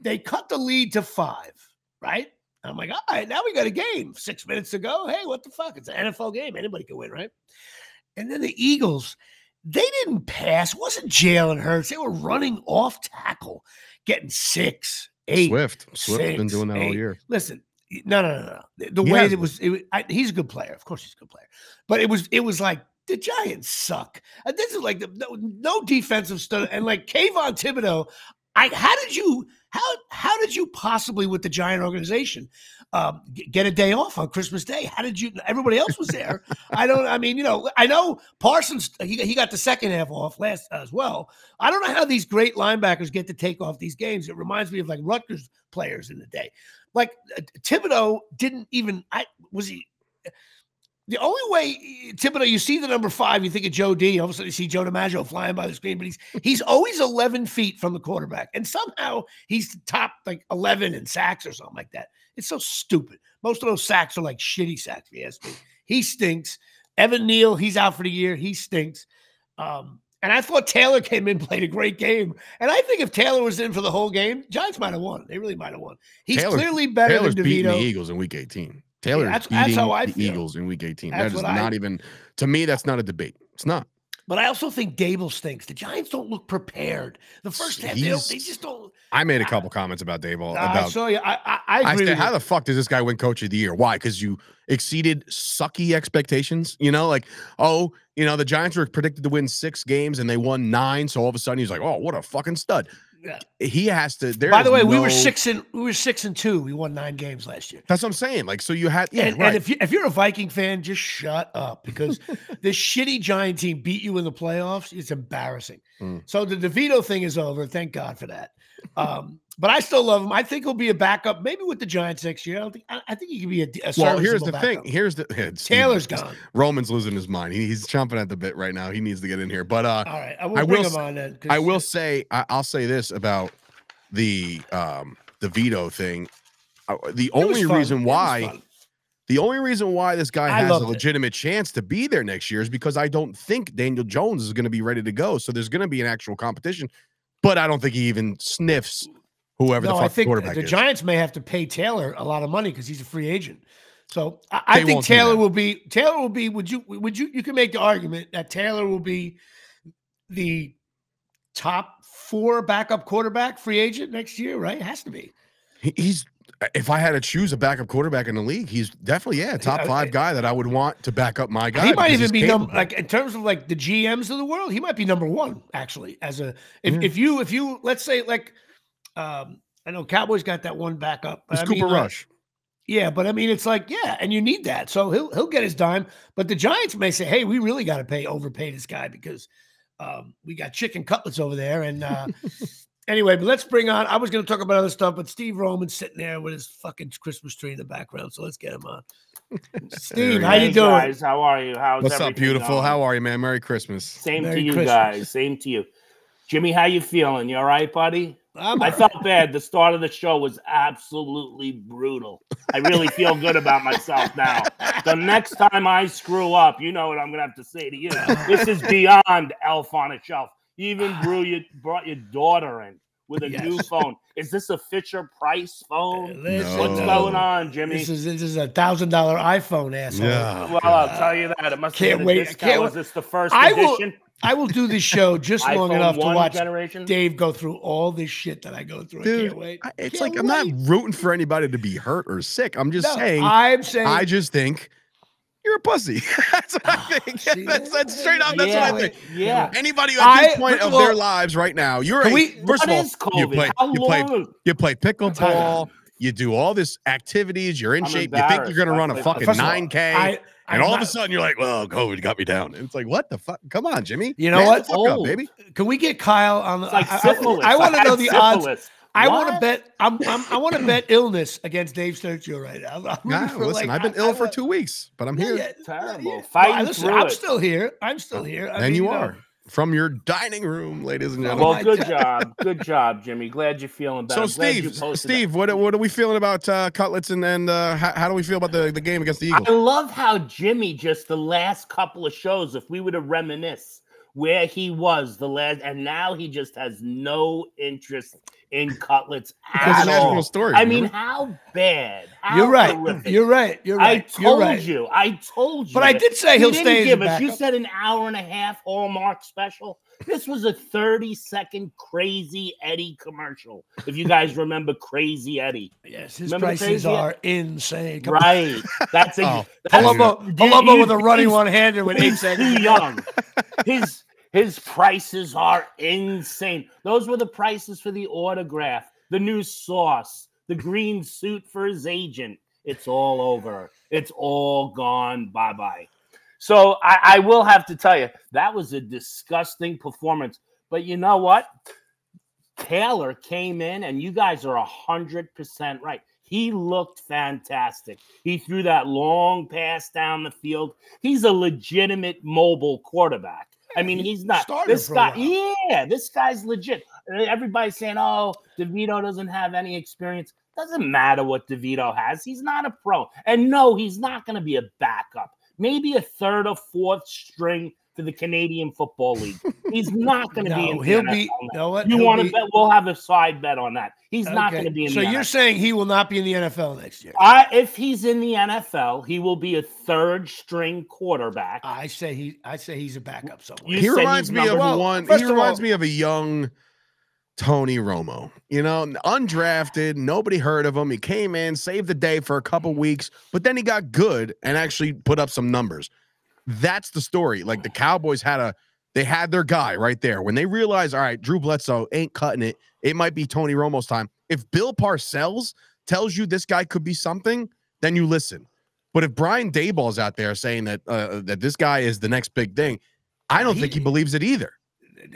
Speaker 1: they cut the lead to five, right? I'm like, all right, now we got a game. Six minutes to go. Hey, what the fuck? It's an NFL game. Anybody can win, right? And then the Eagles, they didn't pass. It wasn't Jalen Hurts. They were running off tackle, getting six, eight.
Speaker 2: Swift. Swift's six, been doing that eight. all year.
Speaker 1: Listen, no, no, no, no. The he way it was, it was I, he's a good player. Of course, he's a good player. But it was, it was like the Giants suck. And this is like the, no, no defensive stuff. And like Kayvon Thibodeaux, I how did you how how did you possibly with the Giant organization um, get a day off on Christmas Day? How did you? Everybody else was there. I don't. I mean, you know, I know Parsons. He, he got the second half off last as well. I don't know how these great linebackers get to take off these games. It reminds me of like Rutgers players in the day. Like uh, Thibodeaux didn't even. I was he the only way Thibodeaux, you see the number five, you think of Joe D. All of a sudden, you see Joe DiMaggio flying by the screen, but he's he's always 11 feet from the quarterback, and somehow he's top like 11 in sacks or something like that. It's so stupid. Most of those sacks are like shitty sacks. If you ask me, he stinks. Evan Neal, he's out for the year. He stinks. Um, and I thought Taylor came in, [laughs] played a great game. And I think if Taylor was in for the whole game, Giants might have won. They really might have won. He's
Speaker 2: Taylor's-
Speaker 1: clearly better
Speaker 2: Taylor's
Speaker 1: than
Speaker 2: beating the Eagles in Week 18. Taylor's
Speaker 1: that's-
Speaker 2: beating
Speaker 1: that's how I
Speaker 2: the
Speaker 1: feel.
Speaker 2: Eagles in Week 18.
Speaker 1: That's
Speaker 2: that is
Speaker 1: what I-
Speaker 2: not even to me. That's not a debate. It's not.
Speaker 1: But I also think Daboll stinks. The Giants don't look prepared. The first half, they, they just don't.
Speaker 2: I made a couple comments about Daboll
Speaker 1: I
Speaker 2: about
Speaker 1: saw you. I, I, I
Speaker 2: I
Speaker 1: agree.
Speaker 2: said, how
Speaker 1: you.
Speaker 2: the fuck does this guy win coach of the year? Why? Because you exceeded sucky expectations. You know, like, oh, you know, the Giants were predicted to win six games and they won nine. So all of a sudden he's like, oh, what a fucking stud.
Speaker 1: Yeah.
Speaker 2: He has to. There
Speaker 1: By the way, we were six and we were six and two. We won nine games last year.
Speaker 2: That's what I'm saying. Like, so you had, yeah,
Speaker 1: and,
Speaker 2: right.
Speaker 1: and if you if you're a Viking fan, just shut up because [laughs] this shitty Giant team beat you in the playoffs. It's embarrassing.
Speaker 2: Mm.
Speaker 1: So the DeVito thing is over. Thank God for that. Um, but I still love him. I think he'll be a backup, maybe with the Giants next year. I don't think. I, I think he could be a, a
Speaker 2: well, here's the thing. Here's the [laughs] yeah,
Speaker 1: Taylor's gone.
Speaker 2: Roman's losing his mind. He, he's chomping at the bit right now. He needs to get in here. But uh,
Speaker 1: All right, I will
Speaker 2: I
Speaker 1: bring
Speaker 2: will
Speaker 1: him on then.
Speaker 2: I will say, I, I'll say this about the um DeVito thing. Uh, The only reason why the only reason why this guy has a
Speaker 1: loved it.
Speaker 2: legitimate chance to be there next year is because I don't think Daniel Jones is going to be ready to go. So there's going to be an actual competition, but I don't think he even sniffs whoever
Speaker 1: no,
Speaker 2: the
Speaker 1: I
Speaker 2: fuck the
Speaker 1: think
Speaker 2: quarterback
Speaker 1: the
Speaker 2: is.
Speaker 1: Giants may have to pay Taylor a lot of money because he's a free agent. So I, I think Taylor will be Taylor will be. Would you would you you can make the argument that Taylor will be the top four backup quarterback free agent next year, right? It has to be.
Speaker 2: He's if I had to choose a backup quarterback in the league, he's definitely yeah top five guy that I would want to back up my guy.
Speaker 1: he might even be number like in terms of like the GMs of the world. He might be number one actually. As a if,
Speaker 2: Yeah.
Speaker 1: if you if you let's say like um I know Cowboys got that one backup.
Speaker 2: It's
Speaker 1: I mean,
Speaker 2: Cooper
Speaker 1: like,
Speaker 2: Rush.
Speaker 1: Yeah, but I mean, it's like, yeah, and you need that. So he'll he'll get his dime. But the Giants may say, hey, we really got to pay overpay this guy because um, we got chicken cutlets over there. And uh, anyway, but let's bring on. I was going to talk about other stuff, but Steve Roman's sitting there with his fucking Christmas tree in the background. So let's get him on. Steve, how you doing?
Speaker 3: guys, how are you? How's
Speaker 2: What's up, beautiful?
Speaker 3: going?
Speaker 2: How are you, man? Merry Christmas.
Speaker 3: Same
Speaker 1: Merry
Speaker 3: to you
Speaker 1: Christmas.
Speaker 3: guys. Same to you. Jimmy, how you feeling? You all right, buddy?
Speaker 1: I'm
Speaker 3: I
Speaker 1: all right.
Speaker 3: felt bad. The start of the show was absolutely brutal. I really feel good about myself now. The next time I screw up, you know what I'm gonna have to say to you. This is [laughs] beyond elf on a shelf. You even brew you brought your daughter in with a new phone. Is this a Fisher Price phone?
Speaker 1: Uh, listen,
Speaker 3: What's
Speaker 2: No.
Speaker 3: going on, Jimmy?
Speaker 1: This is this is a thousand dollar iPhone, asshole.
Speaker 2: Yeah.
Speaker 3: well, I'll tell you that. It must
Speaker 1: Can't wait.
Speaker 3: a
Speaker 1: I
Speaker 3: discount.
Speaker 1: can't
Speaker 3: Was
Speaker 1: wait.
Speaker 3: this the first
Speaker 1: I will-
Speaker 3: edition?
Speaker 1: I will do this show just long enough to watch
Speaker 3: generation?
Speaker 1: Dave go through all this shit that I go through. I
Speaker 2: Dude,
Speaker 1: can't wait.
Speaker 2: I- It's
Speaker 1: Can't
Speaker 2: like I'm not rooting for anybody to be hurt or sick. I'm just
Speaker 1: No,
Speaker 2: saying.
Speaker 1: I'm saying I
Speaker 2: just think you're a pussy. [laughs] that's what I ah, think. [laughs]
Speaker 1: See,
Speaker 2: that's, that's straight up. That's
Speaker 3: yeah,
Speaker 2: what I think.
Speaker 3: Yeah.
Speaker 2: Anybody at
Speaker 1: I-
Speaker 2: this point of
Speaker 1: well,
Speaker 2: their lives right now, you're a,
Speaker 1: we-
Speaker 2: first of all, you play
Speaker 3: How
Speaker 2: you play you play pickleball. [laughs] You do all this activities. You're in
Speaker 3: I'm
Speaker 2: shape. You think you're going to run a fucking
Speaker 1: First of all,
Speaker 2: 9K,
Speaker 1: I,
Speaker 2: and
Speaker 1: I'm
Speaker 2: all of a sudden you're like, "Well, COVID got me down." And it's like, what the fuck? Come on, Jimmy.
Speaker 1: You know
Speaker 2: Man
Speaker 1: what?
Speaker 2: the fuck up,
Speaker 3: oh.
Speaker 2: baby.
Speaker 1: Can we get Kyle on the?
Speaker 3: It's like
Speaker 1: I- I-
Speaker 3: syphilis.
Speaker 1: I, want to know the odds.
Speaker 3: Syphilis.
Speaker 1: I want to bet. I'm, I'm, I want to bet [clears throat] illness against Dave Sturchio right now. I'm rooting
Speaker 2: Nah,
Speaker 1: for,
Speaker 2: listen,
Speaker 1: like,
Speaker 2: I've been
Speaker 1: I-
Speaker 2: ill
Speaker 1: I
Speaker 2: for
Speaker 1: want-
Speaker 2: two weeks, but I'm
Speaker 1: Yeah,
Speaker 2: here.
Speaker 1: yeah,
Speaker 3: Terrible.
Speaker 1: yeah.
Speaker 3: Fighting
Speaker 1: Well, listen, I'm
Speaker 3: it.
Speaker 1: still here. I'm still here. I
Speaker 2: and
Speaker 1: mean,
Speaker 2: you
Speaker 1: know,
Speaker 2: are from your dining room, ladies and gentlemen.
Speaker 3: Well, good job. [laughs] Good job, Jimmy. Glad you're feeling better.
Speaker 2: So,
Speaker 3: I'm glad you
Speaker 2: Steve,
Speaker 3: that.
Speaker 2: Steve, what what are we feeling about uh, Cutlets and and uh, how, how do we feel about the, the game against the Eagles?
Speaker 3: I love how Jimmy just the last couple of shows, if we were to reminisce where he was the last, and now he just has no interest in cutlets at all.
Speaker 2: story.
Speaker 3: I mean, how bad? How
Speaker 1: You're right.
Speaker 3: horrific.
Speaker 1: You're right. You're right.
Speaker 3: I
Speaker 1: told right.
Speaker 3: you. I told you.
Speaker 1: But I did say he'll stay
Speaker 3: give us. You said an hour and a half Hallmark special. This was a 30 second Crazy Eddie commercial. If you guys remember Crazy Eddie.
Speaker 1: Yes, his
Speaker 3: Remember
Speaker 1: prices are insane. Come on.
Speaker 3: Right. That's a [laughs]
Speaker 2: Oh,
Speaker 3: that's-
Speaker 1: Palumbo,
Speaker 3: Dude,
Speaker 1: with a running one hander with eight seconds.
Speaker 3: too young. [laughs] His his prices are insane. Those were the prices for the autograph, the new sauce, the green suit for his agent. It's all over. It's all gone. Bye bye. So I, I will have to tell you that was a disgusting performance. But you know what? Taylor came in, and you guys are a hundred percent right. He looked fantastic. He threw that long pass down the field. He's a legitimate mobile quarterback. I mean, he's not
Speaker 1: Started
Speaker 3: this guy. Yeah, this guy's legit. Everybody's saying, "Oh, DeVito doesn't have any experience." Doesn't matter what DeVito has. He's not a pro. And no, he's not going to be a backup. Maybe a third or fourth string for the Canadian Football League. He's [laughs] not going to be in the
Speaker 1: he'll
Speaker 3: NFL
Speaker 1: be.
Speaker 3: next
Speaker 1: No, what?
Speaker 3: you
Speaker 1: He'll
Speaker 3: want to
Speaker 1: be-
Speaker 3: bet? We'll have a side bet on that. He's not going to be in
Speaker 1: So
Speaker 3: the
Speaker 1: you're
Speaker 3: NFL.
Speaker 1: saying he will not be in the NFL next year?
Speaker 3: I, if he's in the NFL, he will be a third string quarterback.
Speaker 1: I say he. I say he's a backup somewhere.
Speaker 3: You
Speaker 2: he reminds me of
Speaker 1: Well,
Speaker 2: one.
Speaker 1: first
Speaker 2: He
Speaker 1: of
Speaker 2: reminds
Speaker 1: all-
Speaker 2: me of a young Tony Romo. You know, undrafted, nobody heard of him. He came in, saved the day for a couple weeks, but then he got good and actually put up some numbers. That's the story. Like the Cowboys had a, they had their guy right there. When they realized, all right, Drew Bledsoe ain't cutting it. It might be Tony Romo's time. If Bill Parcells tells you this guy could be something, then you listen. But if Brian Daboll's out there saying that uh, that this guy is the next big thing, I don't
Speaker 1: He-
Speaker 2: think he believes it either.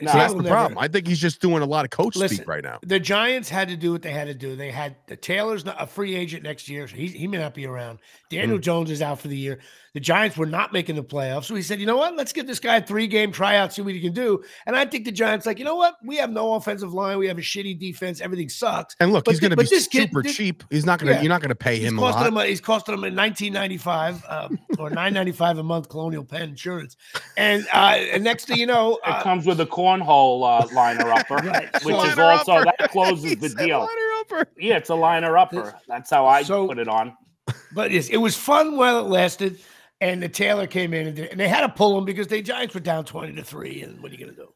Speaker 3: No,
Speaker 2: So that's the
Speaker 1: never-
Speaker 2: problem. I think he's just doing a lot of coach
Speaker 1: Listen,
Speaker 2: speak right now.
Speaker 1: The Giants had to do what they had to do. They had the Taylor's not a free agent next year, so he, he may not be around. Daniel
Speaker 2: Hmm.
Speaker 1: Jones is out for the year. The Giants were not making the playoffs, so he said, "You know what? Let's give this guy a three game tryout, see what he can do." And I think the Giants like, you know what? We have no offensive line. We have a shitty defense. Everything sucks.
Speaker 2: And look,
Speaker 1: But
Speaker 2: he's going to be
Speaker 1: this kid-
Speaker 2: super
Speaker 1: this-
Speaker 2: cheap. He's not going to.
Speaker 1: Yeah.
Speaker 2: You're not going to pay him a
Speaker 1: costing
Speaker 2: lot.
Speaker 1: him. A, he's costing him in 1995 um, or 9.95 a month Colonial Penn insurance. And uh, and next thing you know,
Speaker 3: It
Speaker 1: uh,
Speaker 3: comes with a cornhole uh, [laughs] liner upper,
Speaker 1: Right.
Speaker 3: which
Speaker 1: So-
Speaker 3: is also
Speaker 2: upper.
Speaker 3: that [laughs] closes
Speaker 2: He
Speaker 3: the deal.
Speaker 2: liner upper.
Speaker 3: Yeah, it's a liner upper. That's how I
Speaker 1: So-
Speaker 3: put it on.
Speaker 1: But yes, it was fun while it lasted. And the Taylor came in and, did, and they had to pull him because the Giants were down 20 to 3. And what are you going to do?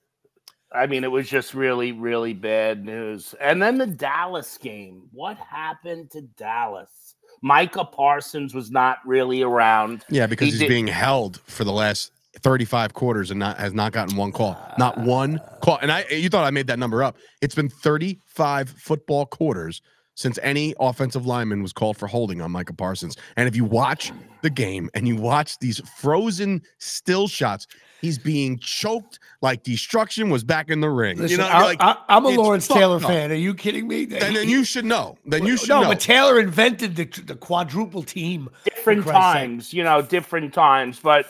Speaker 3: I mean, it was just really, really bad news. And then the Dallas game. What happened to Dallas? Micah Parsons was not really around.
Speaker 2: Yeah, because
Speaker 3: He
Speaker 2: he's
Speaker 3: did-
Speaker 2: being held for the last 35 quarters and not has not gotten one call. Not one call. And I you thought I made that number up. It's been 35 football quarters since any offensive lineman was called for holding on Micah Parsons. And if you watch the game and you watch these frozen still shots, he's being choked like destruction was back in the ring.
Speaker 1: Listen,
Speaker 2: you know,
Speaker 1: I,
Speaker 2: like,
Speaker 1: I, am a Lawrence Taylor
Speaker 2: up.
Speaker 1: fan. Are you kidding me?
Speaker 2: then, then you should know. Then you should
Speaker 1: no,
Speaker 2: know.
Speaker 1: but Taylor invented the, the quadruple team.
Speaker 3: different
Speaker 1: For sake.
Speaker 3: times, you know, different times. But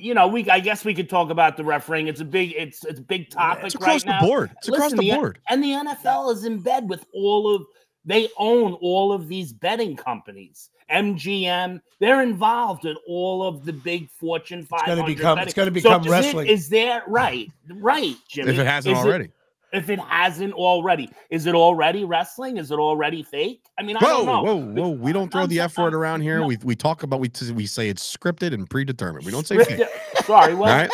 Speaker 3: you know, we I guess we could talk about the refereeing. It's a big, it's it's a big topic
Speaker 2: it's across
Speaker 3: right
Speaker 2: the
Speaker 3: now.
Speaker 2: board. It's across
Speaker 3: Listen,
Speaker 2: the board.
Speaker 3: And the NFL is in bed with all of they own all of these betting companies. MGM, they're involved in all of the big Fortune 500.
Speaker 1: It's gonna become-
Speaker 3: betting-
Speaker 1: it's gonna
Speaker 3: So
Speaker 1: become
Speaker 3: is it-. Is there right? Right, Jimmy.
Speaker 2: If it hasn't
Speaker 3: Is
Speaker 2: already.
Speaker 3: If it hasn't already, is it already wrestling? Is it already fake? I mean, I
Speaker 2: Whoa,
Speaker 3: don't know.
Speaker 2: whoa, whoa! We don't throw
Speaker 3: I'm
Speaker 2: the F word around here.
Speaker 3: no.
Speaker 2: We we talk about we we say it's scripted and predetermined. We don't say [laughs] fake.
Speaker 3: Sorry,
Speaker 2: All
Speaker 3: well,
Speaker 2: right.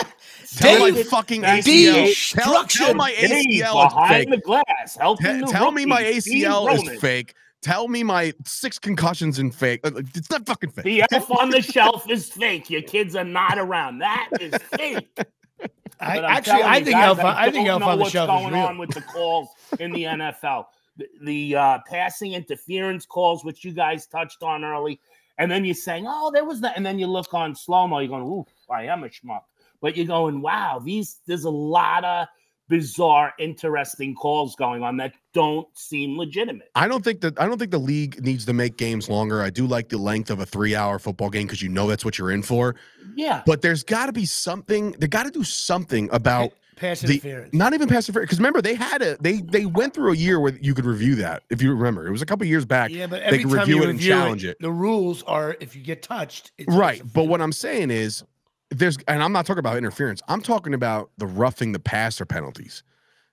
Speaker 2: Tell my fucking ACL. Tell, tell my
Speaker 3: Dave,
Speaker 2: ACL is
Speaker 3: behind
Speaker 2: fake.
Speaker 3: the glass, helping
Speaker 2: Te-
Speaker 3: the
Speaker 2: tell me my ACL is fake. Tell me my six concussions in fake. Uh, It's not fucking fake.
Speaker 3: The elf on the shelf is fake. Your kids are not around. That is fake. [laughs]
Speaker 1: I, actually, I think
Speaker 3: guys,
Speaker 1: Elf, I think
Speaker 3: know
Speaker 1: on the
Speaker 3: what's
Speaker 1: shelf is
Speaker 3: going on with the calls in the NFL. The, the uh, passing interference calls, which you guys touched on early, and then you're saying, "Oh, there was that," and then you look on slow mo, you're going, "Ooh, I am a schmuck," but you're going, "Wow, these there's a lot of bizarre, interesting calls going on that don't seem legitimate."
Speaker 2: I don't think that I don't think the league needs to make games longer. I do like the length of a three-hour football game because you know that's what you're in for.
Speaker 3: Yeah,
Speaker 2: But there's got to be something. They got to do something about
Speaker 1: Pass
Speaker 2: the-
Speaker 1: interference.
Speaker 2: not even pass interference. Because remember, they had a they they went through a year where you could review that if you remember. It was a couple years back.
Speaker 1: yeah, but
Speaker 2: they
Speaker 1: every time
Speaker 2: review
Speaker 1: you
Speaker 2: it and challenge it.
Speaker 1: the rules are if you get touched. It's
Speaker 2: Right. But what I'm saying is there's and I'm not talking about interference. I'm talking about the roughing the passer penalties.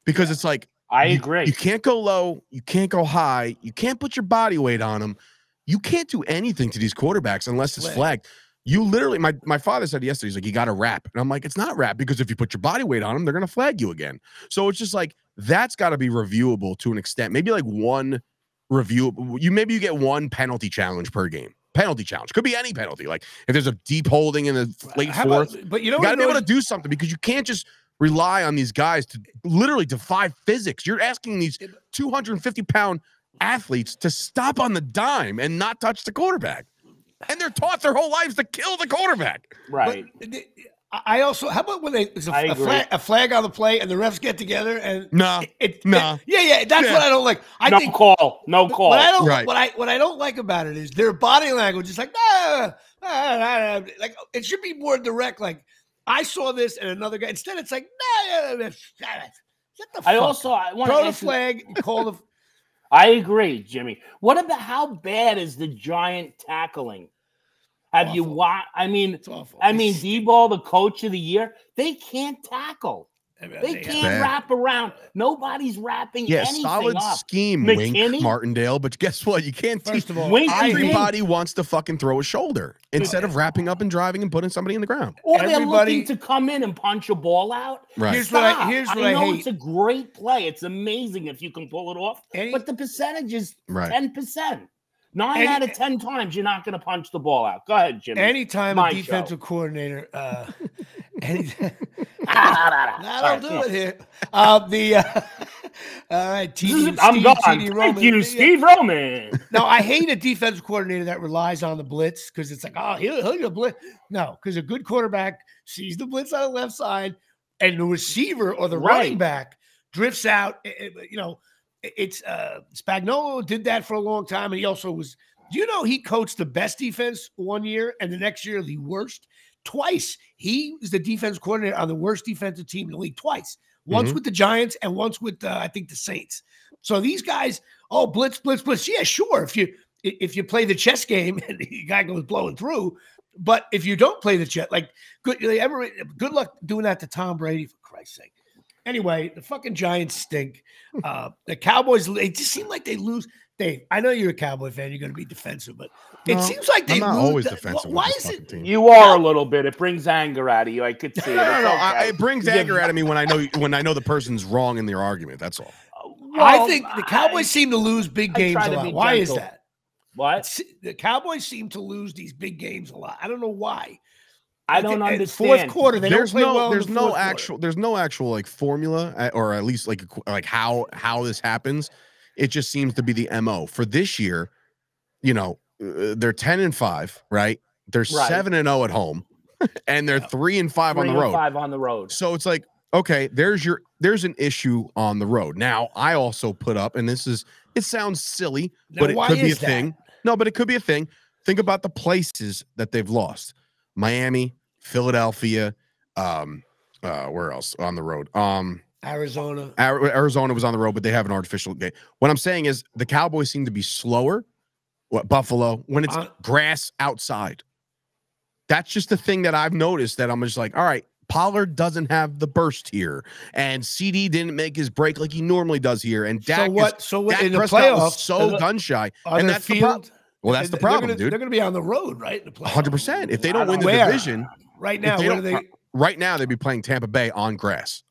Speaker 2: Because it's like
Speaker 3: I
Speaker 2: you,
Speaker 3: agree.
Speaker 2: You can't go low, you can't go high, you can't put your body weight on them. You can't do anything to these quarterbacks unless it's flagged. You literally, my, my father said yesterday, he's like, you got to rap. And I'm like, it's not rap because if you put your body weight on them, they're going to flag you again. So it's just like, that's got to be reviewable to an extent. Maybe like one review. You maybe you get one penalty challenge per game. Penalty challenge could be any penalty. Like if there's a deep holding in the late
Speaker 1: How about-
Speaker 2: fourth,
Speaker 1: but you know
Speaker 2: you got to be able to do something because you can't just rely on these guys to literally defy physics. You're asking these 250 pound athletes to stop on the dime and not touch the quarterback. And they're taught their whole lives to kill the quarterback.
Speaker 3: right.
Speaker 1: But uh, the- I also, how about when they there's a,
Speaker 3: I
Speaker 1: a
Speaker 3: agree.
Speaker 1: flag, a flag on the play and the refs get together and
Speaker 2: Nah.
Speaker 1: it, it-
Speaker 2: nah.
Speaker 1: yeah, yeah, that's
Speaker 2: Yeah.
Speaker 1: what I don't like. I
Speaker 3: no
Speaker 1: think
Speaker 3: call. No call.
Speaker 1: What I don't
Speaker 2: Right.
Speaker 1: what I what I don't like about it is their body language is like ah, ah, ah, ah," like it should be more direct. Like I saw this and another guy. Instead, it's like nah, nah, nah, nah, shut the
Speaker 3: I also. I want
Speaker 1: throw
Speaker 3: to
Speaker 1: the flag, call the [laughs]
Speaker 3: I agree, Jimmy. What about how bad is the giant tackling? Have you watched? I mean,
Speaker 1: It's awful.
Speaker 3: I mean, D-ball, the coach of the year, they can't tackle.
Speaker 1: I mean,
Speaker 3: They
Speaker 1: they-
Speaker 3: can't
Speaker 2: Bad.
Speaker 3: wrap around. Nobody's wrapping
Speaker 2: Yeah,
Speaker 3: anything
Speaker 2: solid
Speaker 3: up.
Speaker 2: scheme,
Speaker 3: McKinney?
Speaker 2: Wink Martindale. But guess what? You can't teach.
Speaker 1: First of all,
Speaker 3: Wink
Speaker 1: I
Speaker 3: and
Speaker 1: hate-
Speaker 2: Everybody wants to fucking throw a shoulder instead of wrapping up and driving and putting somebody in the ground.
Speaker 3: Or they're looking to come in and punch a ball out.
Speaker 2: Right.
Speaker 1: Here's what I
Speaker 3: Stop.
Speaker 1: here's what
Speaker 3: I
Speaker 1: I,
Speaker 3: know
Speaker 1: hate.
Speaker 3: it's a great play. It's amazing if you can pull it off,
Speaker 1: Any-
Speaker 3: but the percentage is
Speaker 2: Right.
Speaker 3: ten percent. Nine
Speaker 1: Any-
Speaker 3: out of ten times you're not going to punch the ball out. Go ahead, Jimmy.
Speaker 1: Anytime
Speaker 3: My
Speaker 1: a
Speaker 3: show.
Speaker 1: defensive coordinator, uh, [laughs] any, [laughs]
Speaker 3: Ah,
Speaker 1: that'll do it here. Uh, the uh, [laughs] all right, TD,
Speaker 3: I'm
Speaker 1: Steve,
Speaker 3: gone.
Speaker 1: TD
Speaker 3: Thank
Speaker 1: Roman.
Speaker 3: you,
Speaker 1: Yeah.
Speaker 3: Steve Roman.
Speaker 1: No, I hate a defensive coordinator that relies on the blitz because it's like, oh, he'll, he'll get a blitz. No, because a good quarterback sees the blitz on the left side, and the receiver or the running back drifts out. It- it- you know, it's uh, Spagnuolo did that for a long time, and he also was. Do you know he coached the best defense one year, and the next year the worst twice? He was the defense coordinator on the worst defensive team in the league twice. Once
Speaker 2: Mhm.
Speaker 1: with the Giants and once with uh, I think the Saints. So these guys, oh blitz, blitz, blitz. Yeah, sure. If you if you play the chess game [laughs] and the guy goes blowing through, but if you don't play the chess, like good, ever good luck doing that to Tom Brady for Christ's sake. Anyway, the fucking Giants stink. Uh, the Cowboys, they just seem like they lose. Dave, I know you're a Cowboy fan. You're going to be defensive, but it
Speaker 2: No,
Speaker 1: seems like they
Speaker 2: I'm not
Speaker 1: lose.
Speaker 2: always
Speaker 1: the-
Speaker 2: defensive. with
Speaker 1: Why is it?
Speaker 2: team.
Speaker 3: You are a little bit. It brings anger out of you. I could [laughs] see it.
Speaker 2: No, no,
Speaker 3: It's
Speaker 2: no. I, it brings anger out of me when I know [laughs] when I know the person's wrong in their argument. That's all.
Speaker 1: I think the Cowboys
Speaker 3: I-
Speaker 1: seem to lose big games a lot.
Speaker 3: be
Speaker 1: Why is that?
Speaker 3: What?
Speaker 1: It's- The Cowboys seem to lose these big games a lot. I don't know why.
Speaker 3: I don't
Speaker 1: at
Speaker 3: understand.
Speaker 1: Fourth quarter, they
Speaker 2: there's
Speaker 1: don't play
Speaker 2: no
Speaker 1: well.
Speaker 2: there's
Speaker 1: the
Speaker 2: no
Speaker 1: fourth quarter.
Speaker 2: actual there's no actual like formula uh, or at least like like how how this happens. It just seems to be the mo for this year. You know, uh, they're ten and five, right? They're
Speaker 3: Right.
Speaker 2: seven and zero at home, [laughs] and they're
Speaker 1: Yeah.
Speaker 2: three and five on the
Speaker 3: and
Speaker 2: road.
Speaker 3: Five on the road.
Speaker 2: So it's like, okay, there's your there's an issue on the road. Now, I also put up, and this is it sounds silly,
Speaker 1: Now,
Speaker 2: but it could be a
Speaker 1: that?
Speaker 2: thing. No, but it could be a thing. Think about the places that they've lost: Miami, Philadelphia, um, uh, where else on the road? Um,
Speaker 1: Arizona.
Speaker 2: Arizona was on the road, but they have an artificial game. What I'm saying is the Cowboys seem to be slower. What Buffalo when it's
Speaker 1: Uh,
Speaker 2: grass outside. That's just the thing that I've noticed that I'm just like, all right, Pollard doesn't have the burst here, and CD didn't make his break like he normally does here, and Dak
Speaker 1: so
Speaker 2: is-
Speaker 1: what? So what
Speaker 2: Dak
Speaker 1: in the
Speaker 2: Prescott was
Speaker 1: playoffs?
Speaker 2: so gun shy, and that's the problem.
Speaker 1: Field-
Speaker 2: Well, that's the
Speaker 1: they're
Speaker 2: problem,
Speaker 1: gonna,
Speaker 2: dude.
Speaker 1: They're going to be on the road, right? In the playoffs.
Speaker 2: 100. percent If they don't
Speaker 3: don't
Speaker 2: win the
Speaker 1: Where?
Speaker 2: division
Speaker 1: Right now,
Speaker 2: they
Speaker 1: what are they?
Speaker 2: right now, they'd be playing Tampa Bay on grass.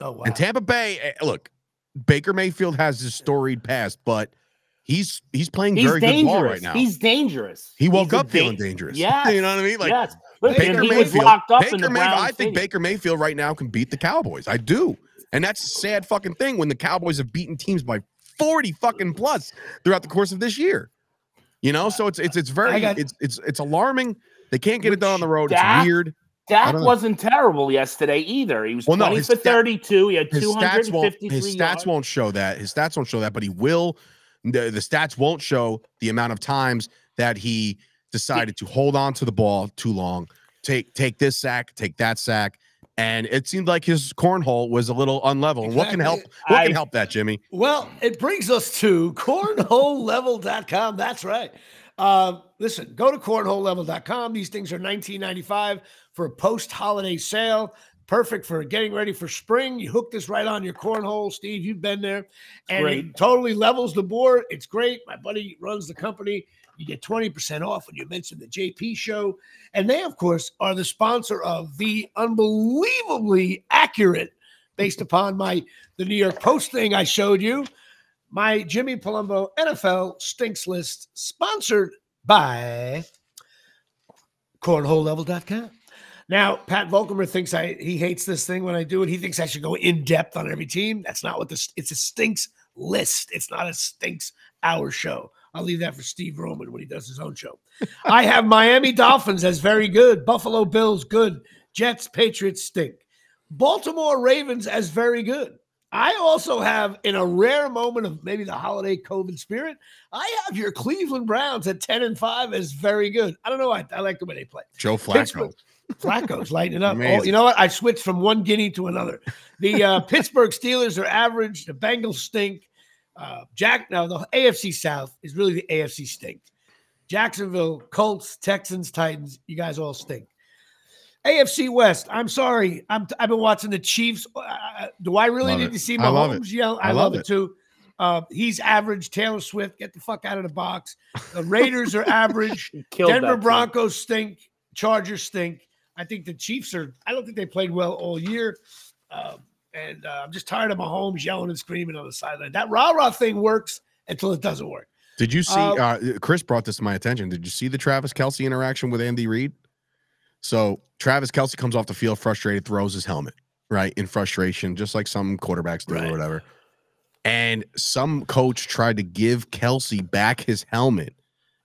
Speaker 1: Oh wow.
Speaker 2: And Tampa Bay, eh, look, Baker Mayfield has his storied past, but he's he's playing
Speaker 3: He's
Speaker 2: very good ball
Speaker 3: dangerous.
Speaker 2: right now.
Speaker 3: He's dangerous.
Speaker 2: he woke
Speaker 3: He's
Speaker 2: up feeling
Speaker 3: dan-
Speaker 2: dangerous.
Speaker 3: Yeah, [laughs]
Speaker 2: you know what I mean? Like
Speaker 3: yes. Listen,
Speaker 2: Baker
Speaker 3: he was
Speaker 2: Mayfield.
Speaker 3: locked up
Speaker 2: Baker
Speaker 3: in the
Speaker 2: Mayfield. I think
Speaker 3: Stadium.
Speaker 2: Baker Mayfield right now can beat the Cowboys. I do, and that's a sad fucking thing when the Cowboys have beaten teams by forty fucking plus throughout the course of this year. You know, so it's it's it's very
Speaker 1: got-
Speaker 2: it's it's it's alarming. They can't get it done on the road.
Speaker 3: Dak-
Speaker 2: It's weird.
Speaker 3: Dak wasn't terrible yesterday either. He was
Speaker 2: Well,
Speaker 3: 20
Speaker 2: his
Speaker 3: for
Speaker 2: stat-
Speaker 3: 32. He had
Speaker 2: his stats won't
Speaker 3: 253
Speaker 2: his stats
Speaker 3: yards.
Speaker 2: won't show that his stats won't show that but he will the, the stats won't show the amount of times that he decided to hold on to the ball too long take take this sack take that sack and it seemed like his cornhole was a little unlevel and what can help
Speaker 1: Exactly.
Speaker 2: what can help that jimmy
Speaker 1: Well, it brings us to cornholelevel.com. That's right. Uh, listen, go to cornholelevel.com. These things are $19.95 for a post holiday sale. Perfect for getting ready for spring. You hook this right on your cornhole. Steve, you've been there. And
Speaker 3: Great.
Speaker 1: it totally levels the board. It's great. My buddy runs the company. You get 20% off when you mention the JP show. And they, of course, are the sponsor of the unbelievably accurate, based upon my the New York Post thing I showed you, my Jimmy Palumbo NFL stinks list, sponsored by cornholelevel.com. Now, Pat Volkemer thinks I he hates this thing when I do it. He thinks I should go in depth on every team. That's not what this it's a stinks list. It's not a stinks hour show. I'll leave that for Steve Roman when he does his own show. I have Miami Dolphins as very good, Buffalo Bills good, Jets, Patriots stink. Baltimore Ravens as very good. I also have, in a rare moment of maybe the holiday COVID spirit, I have your Cleveland Browns at 10 and 5 as very good. I don't know. I, I like the way they play.
Speaker 2: joe flacco
Speaker 1: Pittsburgh. Flacco's lighting it up. Oh, you know what? I switched from one guinea to another. The uh, [laughs] Pittsburgh Steelers are average. The Bengals stink. Uh, Jack, now the AFC South is really the AFC stink. Jacksonville, Colts, Texans, Titans, you guys all stink. AFC West, I'm sorry. I'm, I've been watching the Chiefs. Uh, do I really
Speaker 2: Love
Speaker 1: need
Speaker 2: it.
Speaker 1: to see
Speaker 2: I love it.
Speaker 1: Mahomes yell? I,
Speaker 2: I
Speaker 1: love,
Speaker 2: love
Speaker 1: it,
Speaker 2: it.
Speaker 1: too. Uh, he's average. Taylor Swift, get the fuck out of the box. The Raiders are average. [laughs]
Speaker 3: He killed
Speaker 1: Denver
Speaker 3: team.
Speaker 1: Broncos stink. Chargers stink. I think the Chiefs are. I don't think they played well all year. Um, and uh, I'm just tired of Mahomes yelling and screaming on the sideline. That rah rah thing works until it doesn't work.
Speaker 2: Did you see?
Speaker 1: Uh,
Speaker 2: Uh, Chris brought this to my attention. Did you see the Travis Kelce interaction with Andy Reid? So Travis Kelce comes off the field frustrated, throws his helmet right in frustration, just like some quarterbacks do
Speaker 1: Right.
Speaker 2: or whatever. And some coach tried to give Kelce back his helmet.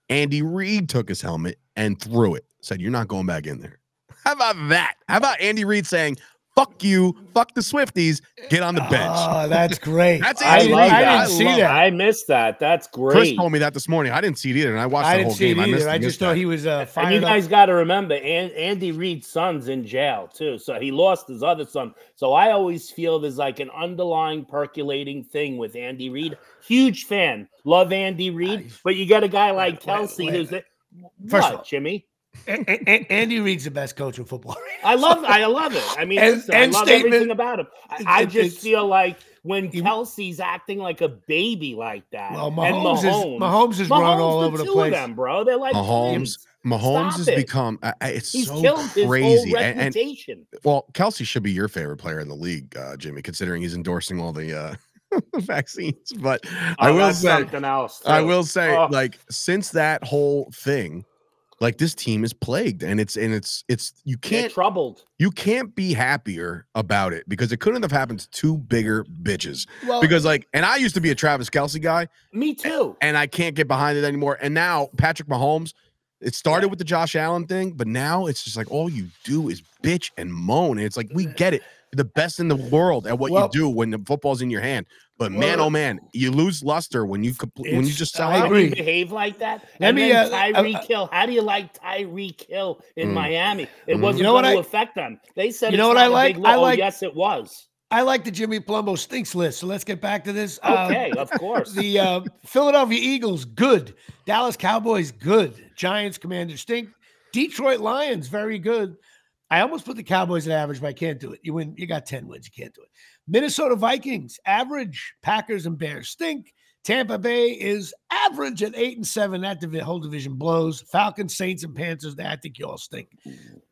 Speaker 2: Andy Reid took his helmet and threw it. Said, "You're not going back in there." How about that? How about Andy Reid saying, "Fuck you, fuck the Swifties, get on the bench."
Speaker 1: Oh, that's great.
Speaker 2: That's
Speaker 3: I,
Speaker 2: Andy
Speaker 3: love that.
Speaker 1: I
Speaker 2: I
Speaker 1: didn't see
Speaker 2: love
Speaker 1: that.
Speaker 3: I missed that. That's great.
Speaker 2: Chris told me that this morning. I didn't see it either, and I watched
Speaker 1: I
Speaker 2: the whole
Speaker 1: see it
Speaker 2: game. I missed,
Speaker 1: either. I
Speaker 2: missed
Speaker 1: just thought
Speaker 2: that.
Speaker 1: he was uh,
Speaker 3: And you guys got to remember, An- Andy Reid's son's in jail too, so he lost his other son. So I always feel there's like an underlying percolating thing with Andy Reid. Huge fan, love Andy Reid, but you got a guy like
Speaker 1: Wait, wait,
Speaker 3: Kelce
Speaker 1: wait.
Speaker 3: who's the,
Speaker 1: First of all-
Speaker 3: Jimmy.
Speaker 1: A- A- A- Andy Reid's the best coach in football.
Speaker 3: I love, I love it. I mean,
Speaker 1: End-
Speaker 3: listen, I love
Speaker 1: statement.
Speaker 3: everything about him. I, I just feel like when
Speaker 1: You-
Speaker 3: Kelce's acting like a baby like that,
Speaker 1: Well,
Speaker 3: and
Speaker 1: Mahomes, is
Speaker 3: Mahomes,
Speaker 1: Mahomes run all
Speaker 3: the
Speaker 1: over the
Speaker 3: two
Speaker 1: place.
Speaker 3: of them, bro. They're like
Speaker 2: Mahomes,
Speaker 3: twins.
Speaker 2: Mahomes
Speaker 3: Stop
Speaker 2: has
Speaker 3: it.
Speaker 2: become. I- I- It's
Speaker 3: He's
Speaker 2: so crazy. And, and well, Kelce should be your favorite player in the league, uh, Jimmy, considering he's endorsing all the uh, [laughs] vaccines. But I
Speaker 3: Oh,
Speaker 2: will say,
Speaker 3: something else.
Speaker 2: I will say,
Speaker 3: Oh.
Speaker 2: like since that whole thing, like this team is plagued, and it's and it's it's you
Speaker 3: They're
Speaker 2: can't
Speaker 3: troubled.
Speaker 2: you can't be happier about it because it couldn't have happened to two bigger bitches.
Speaker 1: Well,
Speaker 2: Because like, and I used to be a Travis Kelce guy,
Speaker 3: Me too.
Speaker 2: and I can't get behind it anymore. And now Patrick Mahomes, it started with the Josh Allen thing, but now it's just like all you do is bitch and moan. And it's like we get it. You're the best in the world at what
Speaker 1: Well-
Speaker 2: you do when the football's in your hand. But man,
Speaker 1: Well,
Speaker 2: oh man, you lose luster when you compl- when you just sell
Speaker 1: I agree.
Speaker 3: You behave like that.
Speaker 1: Let
Speaker 3: and
Speaker 1: me,
Speaker 3: then
Speaker 1: uh, uh, uh,
Speaker 3: Hill. How do you like Tyreek Hill in
Speaker 2: Mm.
Speaker 3: Miami? It
Speaker 2: Mm.
Speaker 3: wasn't
Speaker 1: You know what
Speaker 3: going to
Speaker 1: I-
Speaker 3: affect them. They said
Speaker 1: You know what I like? I
Speaker 3: lo- oh,
Speaker 1: like-
Speaker 3: yes, it was.
Speaker 1: I like the Jimmy Palumbo stinks list. So let's get back to this. Um,
Speaker 3: Okay, of [laughs] course.
Speaker 1: The uh, Philadelphia Eagles, good. Dallas Cowboys, good. Giants, Commanders, stink. Detroit Lions, very good. I almost put the Cowboys at average, but I can't do it. You win. You got 10 wins. You can't do it. Minnesota Vikings, average. Packers and Bears stink. Tampa Bay is average at eight and seven. That divi- whole division blows. Falcons, Saints, and Panthers, I think you all stink.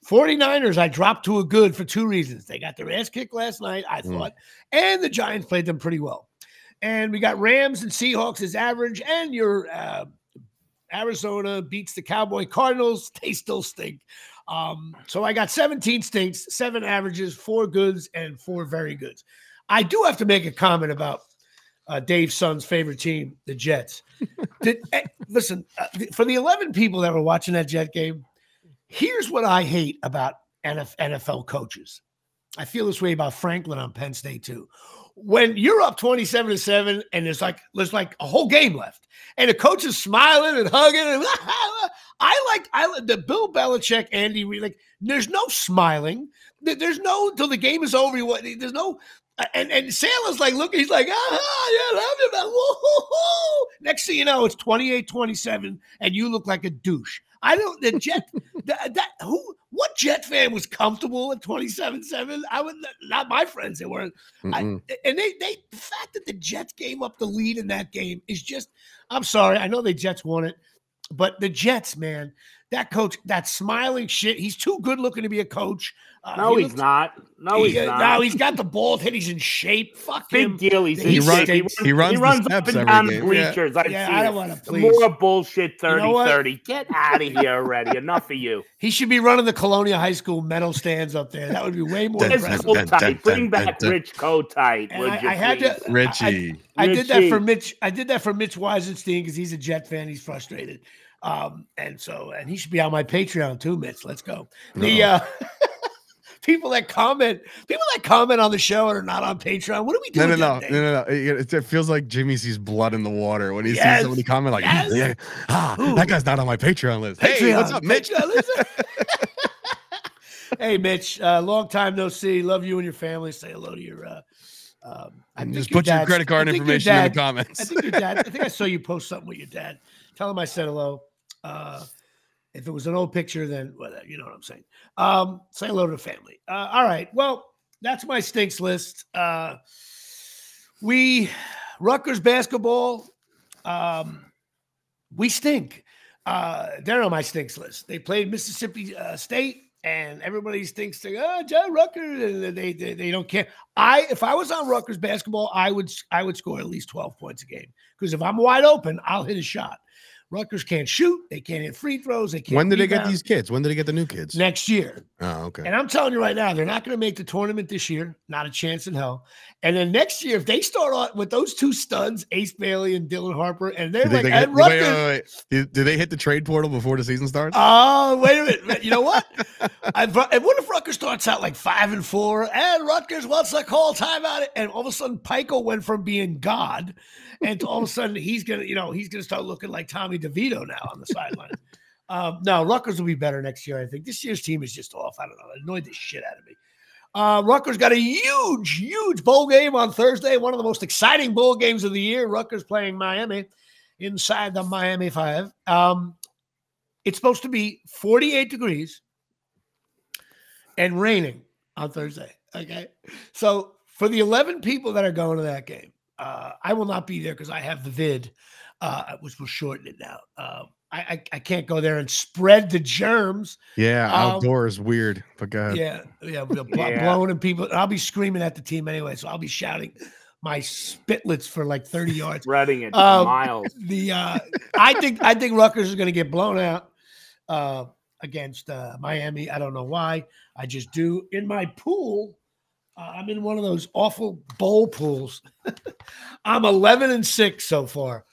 Speaker 1: 49ers, I dropped to a good for two reasons. They got their ass kicked last night, I
Speaker 2: Mm.
Speaker 1: thought, and the Giants played them pretty well. And we got Rams and Seahawks as average, and your uh, Arizona beats the Cowboy Cardinals. [laughs] They still stink. Um, so I got 17 stinks, seven averages, four goods, and four very goods. I do have to make a comment about uh, Dave's son's favorite team, the Jets. [laughs] Did, eh, listen, uh, th- for the 11 people that were watching that Jet game, here's what I hate about NF- NFL coaches. I feel this way about Franklin on Penn State too. When you're up 27 to 7 and there's like there's like a whole game left and the coach is smiling and hugging and [laughs] I like I the Bill Belichick Andy like there's no smiling. There's no till the game is over. There's no and and Saleh's like looking, he's like, ah, yeah, love you. Next thing you know, it's 28-27, and you look like a douche. I don't the Jet [laughs] that, that who what Jet fan was comfortable at 27-7? I would not my friends, they weren't. I, and they they the fact that the Jets gave up the lead in that game is just I'm sorry. I know the Jets won it, but the Jets, man, that coach, that smiling shit, he's too good looking to be a coach. Uh,
Speaker 3: No,
Speaker 1: he
Speaker 3: he's
Speaker 1: looks-
Speaker 3: not. No, he's
Speaker 1: he, uh,
Speaker 3: not.
Speaker 1: No, he's got the bald head. He's in shape. Fuck him.
Speaker 3: Big deal. He's
Speaker 1: He
Speaker 3: in
Speaker 1: runs-
Speaker 3: shape.
Speaker 1: he
Speaker 2: runs
Speaker 3: He
Speaker 2: the
Speaker 3: runs up
Speaker 2: steps
Speaker 3: and down the
Speaker 2: game. Yeah.
Speaker 3: bleachers. I
Speaker 1: Yeah,
Speaker 3: see
Speaker 1: I don't want to please.
Speaker 3: More bullshit 30
Speaker 1: know what?
Speaker 3: 30. Get out of [laughs] here already. Enough of you.
Speaker 1: He should be running the Colonia High School medal stands up there. That would be way more
Speaker 2: Dun,
Speaker 1: impressive.
Speaker 3: Coat
Speaker 2: dun, dun,
Speaker 3: tight. Bring back. Rich Coat tight. Would
Speaker 1: I-
Speaker 3: you
Speaker 1: I had to-
Speaker 3: please?
Speaker 2: Richie.
Speaker 1: I did that for Mitch. I did that for Mitch Weisenstein because he's a Jet fan. He's frustrated. Um, and so, and he should be on my Patreon too, Mitch. Let's go. The uh, [laughs] people that comment, people that comment on the show and are not on Patreon. What do we do?
Speaker 2: No, no, no, no, no, no. It, it feels like Jimmy sees blood in the water when he
Speaker 1: Yes,
Speaker 2: sees somebody comment like,
Speaker 1: yes.
Speaker 2: yeah, ah,
Speaker 1: Ooh.
Speaker 2: that guy's not on my Patreon list. Hey, what's up, Mitch? [laughs]
Speaker 1: Hey, Mitch. Uh, long time no see. Love you and your family. Say hello to your uh, Um, I
Speaker 2: just put your
Speaker 1: dad's-
Speaker 2: credit card
Speaker 1: I think your
Speaker 2: information in the comments.
Speaker 1: I think your dad. I think I [laughs] saw you post something with your dad. Tell him I said hello. Uh, if it was an old picture, then well, you know what I'm saying. Um, say hello to the family. Uh, all right. Well, that's my stinks list. Uh, we Rutgers basketball. Um, we stink. Uh, they're on my stinks list. They played Mississippi uh, State, and everybody thinks they oh John Rutgers, they, they they don't care. I if I was on Rutgers basketball, I would I would score at least twelve points a game because if I'm wide open, I'll hit a shot. Rutgers can't shoot. They can't hit free throws. They can't.
Speaker 2: When did they get these kids? When did they get the new kids?
Speaker 1: next year?
Speaker 2: Oh, okay.
Speaker 1: And I'm telling you right now, they're not going to make the tournament this year. Not a chance in hell. And then next year, if they start on with those two studs, Ace Bailey and Dylan Harper, and they're like,
Speaker 2: they wait,
Speaker 1: Rutgers.
Speaker 2: wait, wait, wait. Do, do they hit the trade portal before the season starts?
Speaker 1: Oh, wait a minute. You know what? [laughs] I've, and what if Rutgers starts out like five and four, and Rutgers wants to call timeout, and all of a sudden Pico went from being God, and all of a sudden he's gonna, you know, he's gonna start looking like Tommy DeVito now on the sideline. [laughs] Um, no, Rutgers will be better next year. I think this year's team is just off. I don't know. It annoyed the shit out of me. Uh, Rutgers got a huge, huge bowl game on Thursday. One of the most exciting bowl games of the year. Rutgers playing Miami inside the Miami Five. Um, it's supposed to be 48 degrees and raining on Thursday. Okay. So for the 11 people that are going to that game, uh, I will not be there because I have the vid, uh, which will shorten it now. Uh, I, I, I can't go there and spread the germs.
Speaker 2: yeah,
Speaker 1: um,
Speaker 2: is weird. But go ahead.
Speaker 1: Yeah, yeah, bl- [laughs] bl-
Speaker 3: Yeah.
Speaker 1: blowing and people. I'll be screaming at the team anyway, so I'll be shouting my spitlets for like 30 [laughs] yards.
Speaker 3: Spreading it
Speaker 1: Um,
Speaker 3: miles.
Speaker 1: The uh, I think I think Rutgers is going to get blown out uh, against uh, Miami. I don't know why. I just do. In my pool, uh, I'm in one of those awful bowl pools. [laughs] I'm 11 and six so far,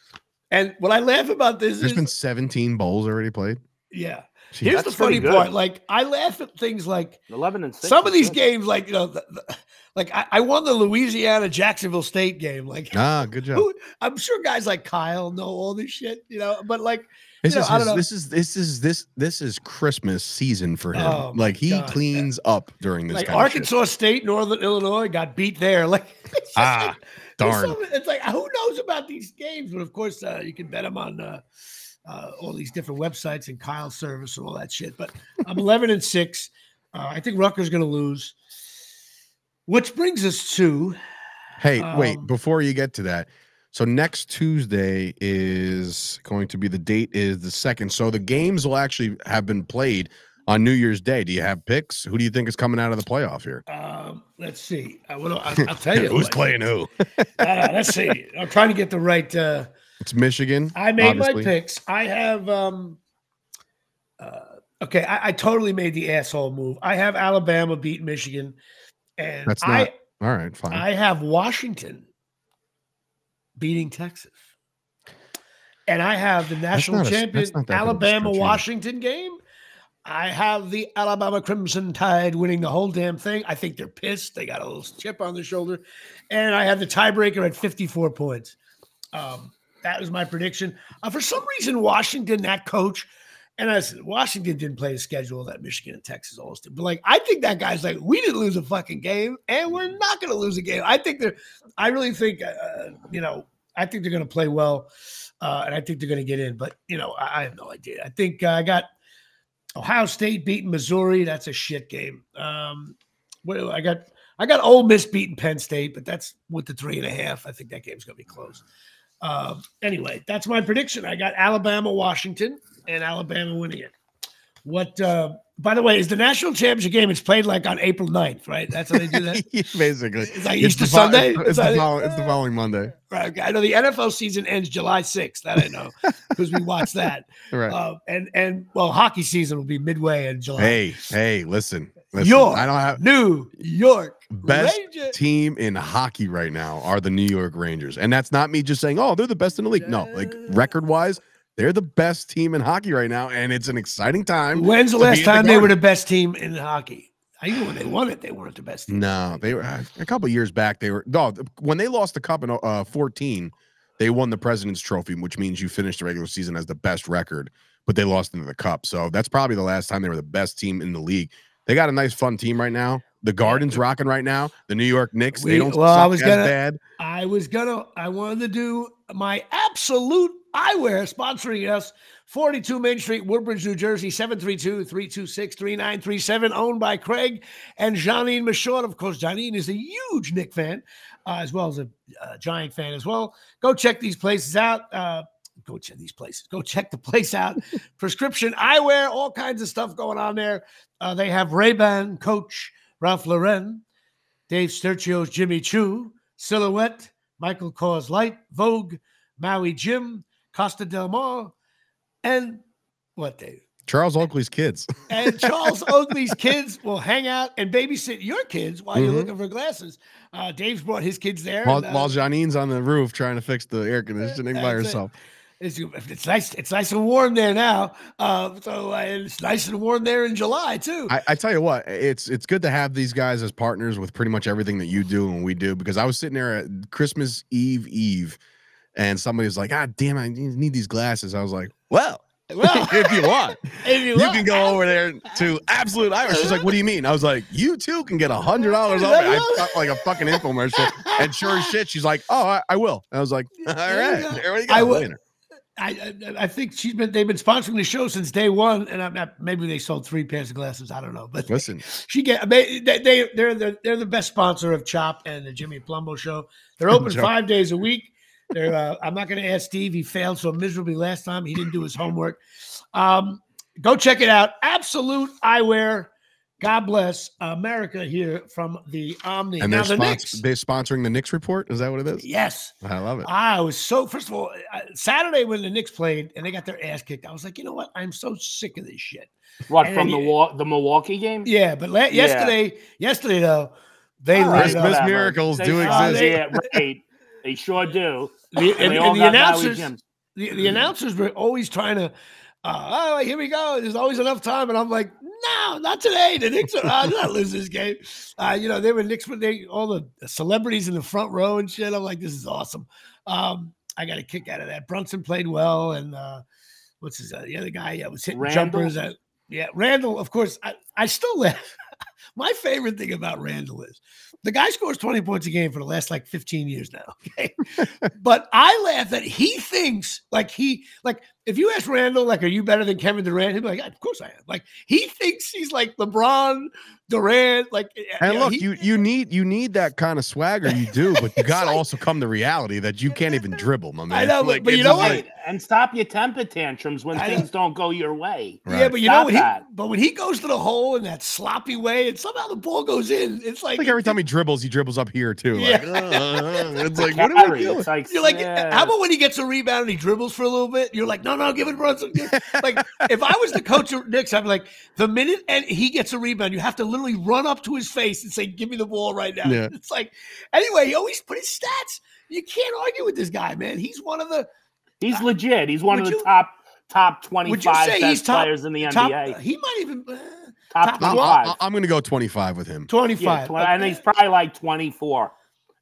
Speaker 1: and what I laugh about this
Speaker 2: There's
Speaker 1: is
Speaker 2: been 17 bowls already played.
Speaker 1: yeah.
Speaker 2: Jeez.
Speaker 1: Here's the funny part. Like I laugh at things like
Speaker 3: Eleven and six.
Speaker 1: some of these
Speaker 3: good.
Speaker 1: games, like you know, the, the, like I, I won the Louisiana Jacksonville State game. Like
Speaker 2: ah, good job.
Speaker 1: who, I'm sure guys like Kyle know all this shit, you know. But like,
Speaker 2: This
Speaker 1: you know,
Speaker 2: is
Speaker 1: I don't
Speaker 2: his-
Speaker 1: know.
Speaker 2: this is this is this this is Christmas season for him.
Speaker 1: Oh,
Speaker 2: like he
Speaker 1: God.
Speaker 2: cleans up during this
Speaker 1: like
Speaker 2: kind of shit.
Speaker 1: Arkansas State, Northern Illinois got beat there. Like, [laughs] it's just
Speaker 2: Ah,
Speaker 1: like, there's
Speaker 2: darn.
Speaker 1: it's like who knows about these games? But of course, uh, you can bet them on uh, uh, all these different websites and Kyle's service and all that shit. But I'm [laughs] 11 and six. Uh, I think Rutgers going to lose. Which brings us to
Speaker 2: Hey, wait,
Speaker 1: Um,
Speaker 2: before you get to that. So next Tuesday is going to be the date is the second. So the games will actually have been played on New Year's Day. Do you have picks? Who do you think is coming out of the playoff here?
Speaker 1: um, let's see. I, will I'll, I'll tell you [laughs]
Speaker 2: Who's
Speaker 1: what.
Speaker 2: playing who? [laughs]
Speaker 1: Uh, let's see. I'm trying to get the right. Uh,
Speaker 2: It's Michigan.
Speaker 1: I made
Speaker 2: obviously.
Speaker 1: my picks. I have um uh okay, I, I totally made the asshole move. I have Alabama beat Michigan, and
Speaker 2: That's
Speaker 1: I
Speaker 2: All right, fine.
Speaker 1: I have Washington beating Texas. And I have the national champion
Speaker 2: that's not that big of a
Speaker 1: Alabama. Washington game. I have the Alabama Crimson Tide winning the whole damn thing. I think they're pissed. They got a little chip on their shoulder. And I have the tiebreaker at 54 points. Um, that was my prediction. Uh, for some reason, Washington, that coach, and I said, Washington didn't play the schedule that Michigan and Texas always did. But like, I think that guy's like, we didn't lose a fucking game, and we're not going to lose a game. I think they're, I really think, uh, you know, I think they're going to play well, uh, and I think they're going to get in. But you know, I, I have no idea. I think uh, I got Ohio State beating Missouri. That's a shit game. Um, well, I got I got Ole Miss beating Penn State, but that's with the three and a half. I think that game's to be close. Um, anyway, that's my prediction. I got Alabama, Washington, and Alabama winning it. What? Uh, by the way, is the national championship game? It's played like on April 9th, right? That's how they do that. [laughs]
Speaker 2: Basically,
Speaker 1: It's like
Speaker 2: It's
Speaker 1: Easter
Speaker 2: fo-
Speaker 1: Sunday.
Speaker 2: It's, it's the follow- it's the following Monday. [laughs]
Speaker 1: Right. okay. I know the NFL season ends July 6th. That I know [laughs] because we watch that.
Speaker 2: Right.
Speaker 1: Uh, and and well, hockey season will be midway in July.
Speaker 2: hey, hey, listen. listen
Speaker 1: York.
Speaker 2: I don't have
Speaker 1: New York
Speaker 2: best
Speaker 1: Rangers.
Speaker 2: team in hockey right now are the New York Rangers. And that's not me just saying, oh, they're the best in the league. No, like record wise, they're the best team in hockey right now. And it's an exciting time.
Speaker 1: When's the last
Speaker 2: in the
Speaker 1: time they were the best team in hockey? I knew when they won it, they weren't the best team.
Speaker 2: No, they were uh, a couple years back. They were no when they lost the cup in uh, 14, they won the President's Trophy, which means you finished the regular season as the best record, but they lost into the cup. So that's probably the last time they were the best team in the league. They got a nice, fun team right now. The Garden's rocking right now. The New York Knicks,
Speaker 1: We-
Speaker 2: they don't
Speaker 1: well, I was
Speaker 2: as
Speaker 1: gonna-
Speaker 2: bad.
Speaker 1: I was gonna, I wanted to do my absolute eyewear sponsoring us 42 Main Street, Woodbridge, New Jersey, 732 326 3937, owned by Craig and Janine Michaud. Of course, Janine is a huge Knick fan, uh, as well as a uh, Giant fan as well. Go check these places out. Uh, go check these places. Go check the place out. [laughs] Prescription eyewear, all kinds of stuff going on there. Uh, they have Ray-Ban, Coach, Ralph Lauren, Dave Sturchio's Jimmy Choo, Silhouette, Michael Kors Light, Vogue, Maui Jim, Costa Del Mar, and what, Dave?
Speaker 2: Charles Oakley's kids. [laughs]
Speaker 1: And Charles Oakley's kids will hang out and babysit your kids while you're
Speaker 2: Mhm.
Speaker 1: looking for glasses. Uh, Dave's brought his kids there.
Speaker 2: While,
Speaker 1: and, uh,
Speaker 2: while Janine's on the roof trying to fix the air conditioning by
Speaker 1: it.
Speaker 2: herself.
Speaker 1: it's, it's nice. It's nice and warm there now. Uh, so uh, it's nice and warm there in July too.
Speaker 2: I, I tell you what, it's it's good to have these guys as partners with pretty much everything that you do and we do. Because I was sitting there at Christmas Eve Eve, and somebody was like, "God damn, I need these glasses." I was like, "Well, [laughs]
Speaker 1: well, [laughs]
Speaker 2: if you want, [laughs]
Speaker 1: if
Speaker 2: you can go over there to Absolute Eyewear." She's like, "What do you mean?" I was like, "You too can get a hundred dollars off." I felt like a fucking infomercial, and sure as shit, she's like, "Oh, I, I will." And I was like, "All right, there we go."
Speaker 1: I will- I, I I think she's been they've been sponsoring the show since day one, and I'm not, maybe they sold three pairs of glasses. I don't know, but
Speaker 2: Listen,
Speaker 1: she get they they- they're the they're the best sponsor of Chop and the Jimmy Palumbo show. They're open five days a week. They're uh, I'm not going to ask Steve. He failed so miserably last time. He didn't do his homework. Um, go check it out. Absolute Eyewear. God bless America here from the Omni.
Speaker 2: and
Speaker 1: now
Speaker 2: they're,
Speaker 1: the
Speaker 2: spons-
Speaker 1: Knicks.
Speaker 2: they're sponsoring the Knicks report. Is that what it is?
Speaker 1: Yes.
Speaker 2: I love it.
Speaker 1: I was so first of all uh, Saturday when the Knicks played and they got their ass kicked. I was like, you know what? I'm so sick of this shit.
Speaker 3: What
Speaker 1: And
Speaker 3: from
Speaker 1: then
Speaker 3: the
Speaker 1: you-
Speaker 3: Wa- the Milwaukee game?
Speaker 1: Yeah, but la-
Speaker 3: Yeah.
Speaker 1: yesterday, yesterday though, they
Speaker 3: All
Speaker 1: lit
Speaker 3: right,
Speaker 1: it
Speaker 2: Christmas miracles
Speaker 3: They-
Speaker 2: do
Speaker 1: Uh,
Speaker 2: exist.
Speaker 1: they-
Speaker 3: Yeah, right. They sure do.
Speaker 1: The,
Speaker 3: And,
Speaker 1: and,
Speaker 3: they
Speaker 1: and the announcers, the, the announcers were always trying to. Uh, oh, here we go. There's always enough time, and I'm like, no, not today. The Knicks are uh, not losing this game. Uh, you know, they were Knicks, but they all the celebrities in the front row and shit. I'm like, this is awesome. Um, I got a kick out of that. Brunson played well, and uh, what's his uh, the other guy? Yeah, was hitting
Speaker 3: Randle?
Speaker 1: jumpers. At, yeah, Randle. Of course, I, I still laugh. My favorite thing about Randle is the guy scores 20 points a game for the last like 15 years now. [laughs] Okay. but I laugh that he thinks like he like if you ask Randle, like, are you better than Kevin Durant? He'd be like, of course I am. Like he thinks he's like LeBron, Durant, like
Speaker 2: And
Speaker 1: you know,
Speaker 2: look,
Speaker 1: he-
Speaker 2: you you need you need that kind of swagger. You do, but you [laughs] got to
Speaker 1: like-
Speaker 2: also come to reality that you can't even dribble, my [laughs] man.
Speaker 1: I know, but- but you know what?
Speaker 2: like-
Speaker 3: Right. And stop your temper tantrums when
Speaker 1: I know.
Speaker 3: things don't go your way.
Speaker 1: Yeah, but you
Speaker 3: Stop
Speaker 1: know what? He, but when he goes to the hole in that sloppy way, and somehow the ball goes in, it's like,
Speaker 2: like every time he dribbles, he dribbles up here too. Like,
Speaker 1: Yeah.
Speaker 2: uh, it's like, what are we doing?
Speaker 3: It's like,
Speaker 1: You're like,
Speaker 3: yeah.
Speaker 1: how about when he gets a rebound and he dribbles for a little bit? You're like, no, no, give it Brunson. like, if I was the coach of Knicks, I'd be like, the minute and he gets a rebound, you have to literally run up to his face and say, give me the ball right now.
Speaker 2: Yeah.
Speaker 1: It's like, anyway, he always put his stats. You can't argue with this guy, man. He's one of the
Speaker 3: He's legit. He's one of the
Speaker 1: you-
Speaker 3: top top
Speaker 1: Would you
Speaker 3: 25
Speaker 1: say
Speaker 3: best
Speaker 1: he's top-
Speaker 3: players in the
Speaker 1: top.
Speaker 3: NBA.
Speaker 1: He might even uh,
Speaker 3: top
Speaker 1: top-
Speaker 2: I'm,
Speaker 3: 25.
Speaker 2: I'm, I'm going to go 25 with him.
Speaker 1: 25.
Speaker 3: yeah, 20, and he's probably like 24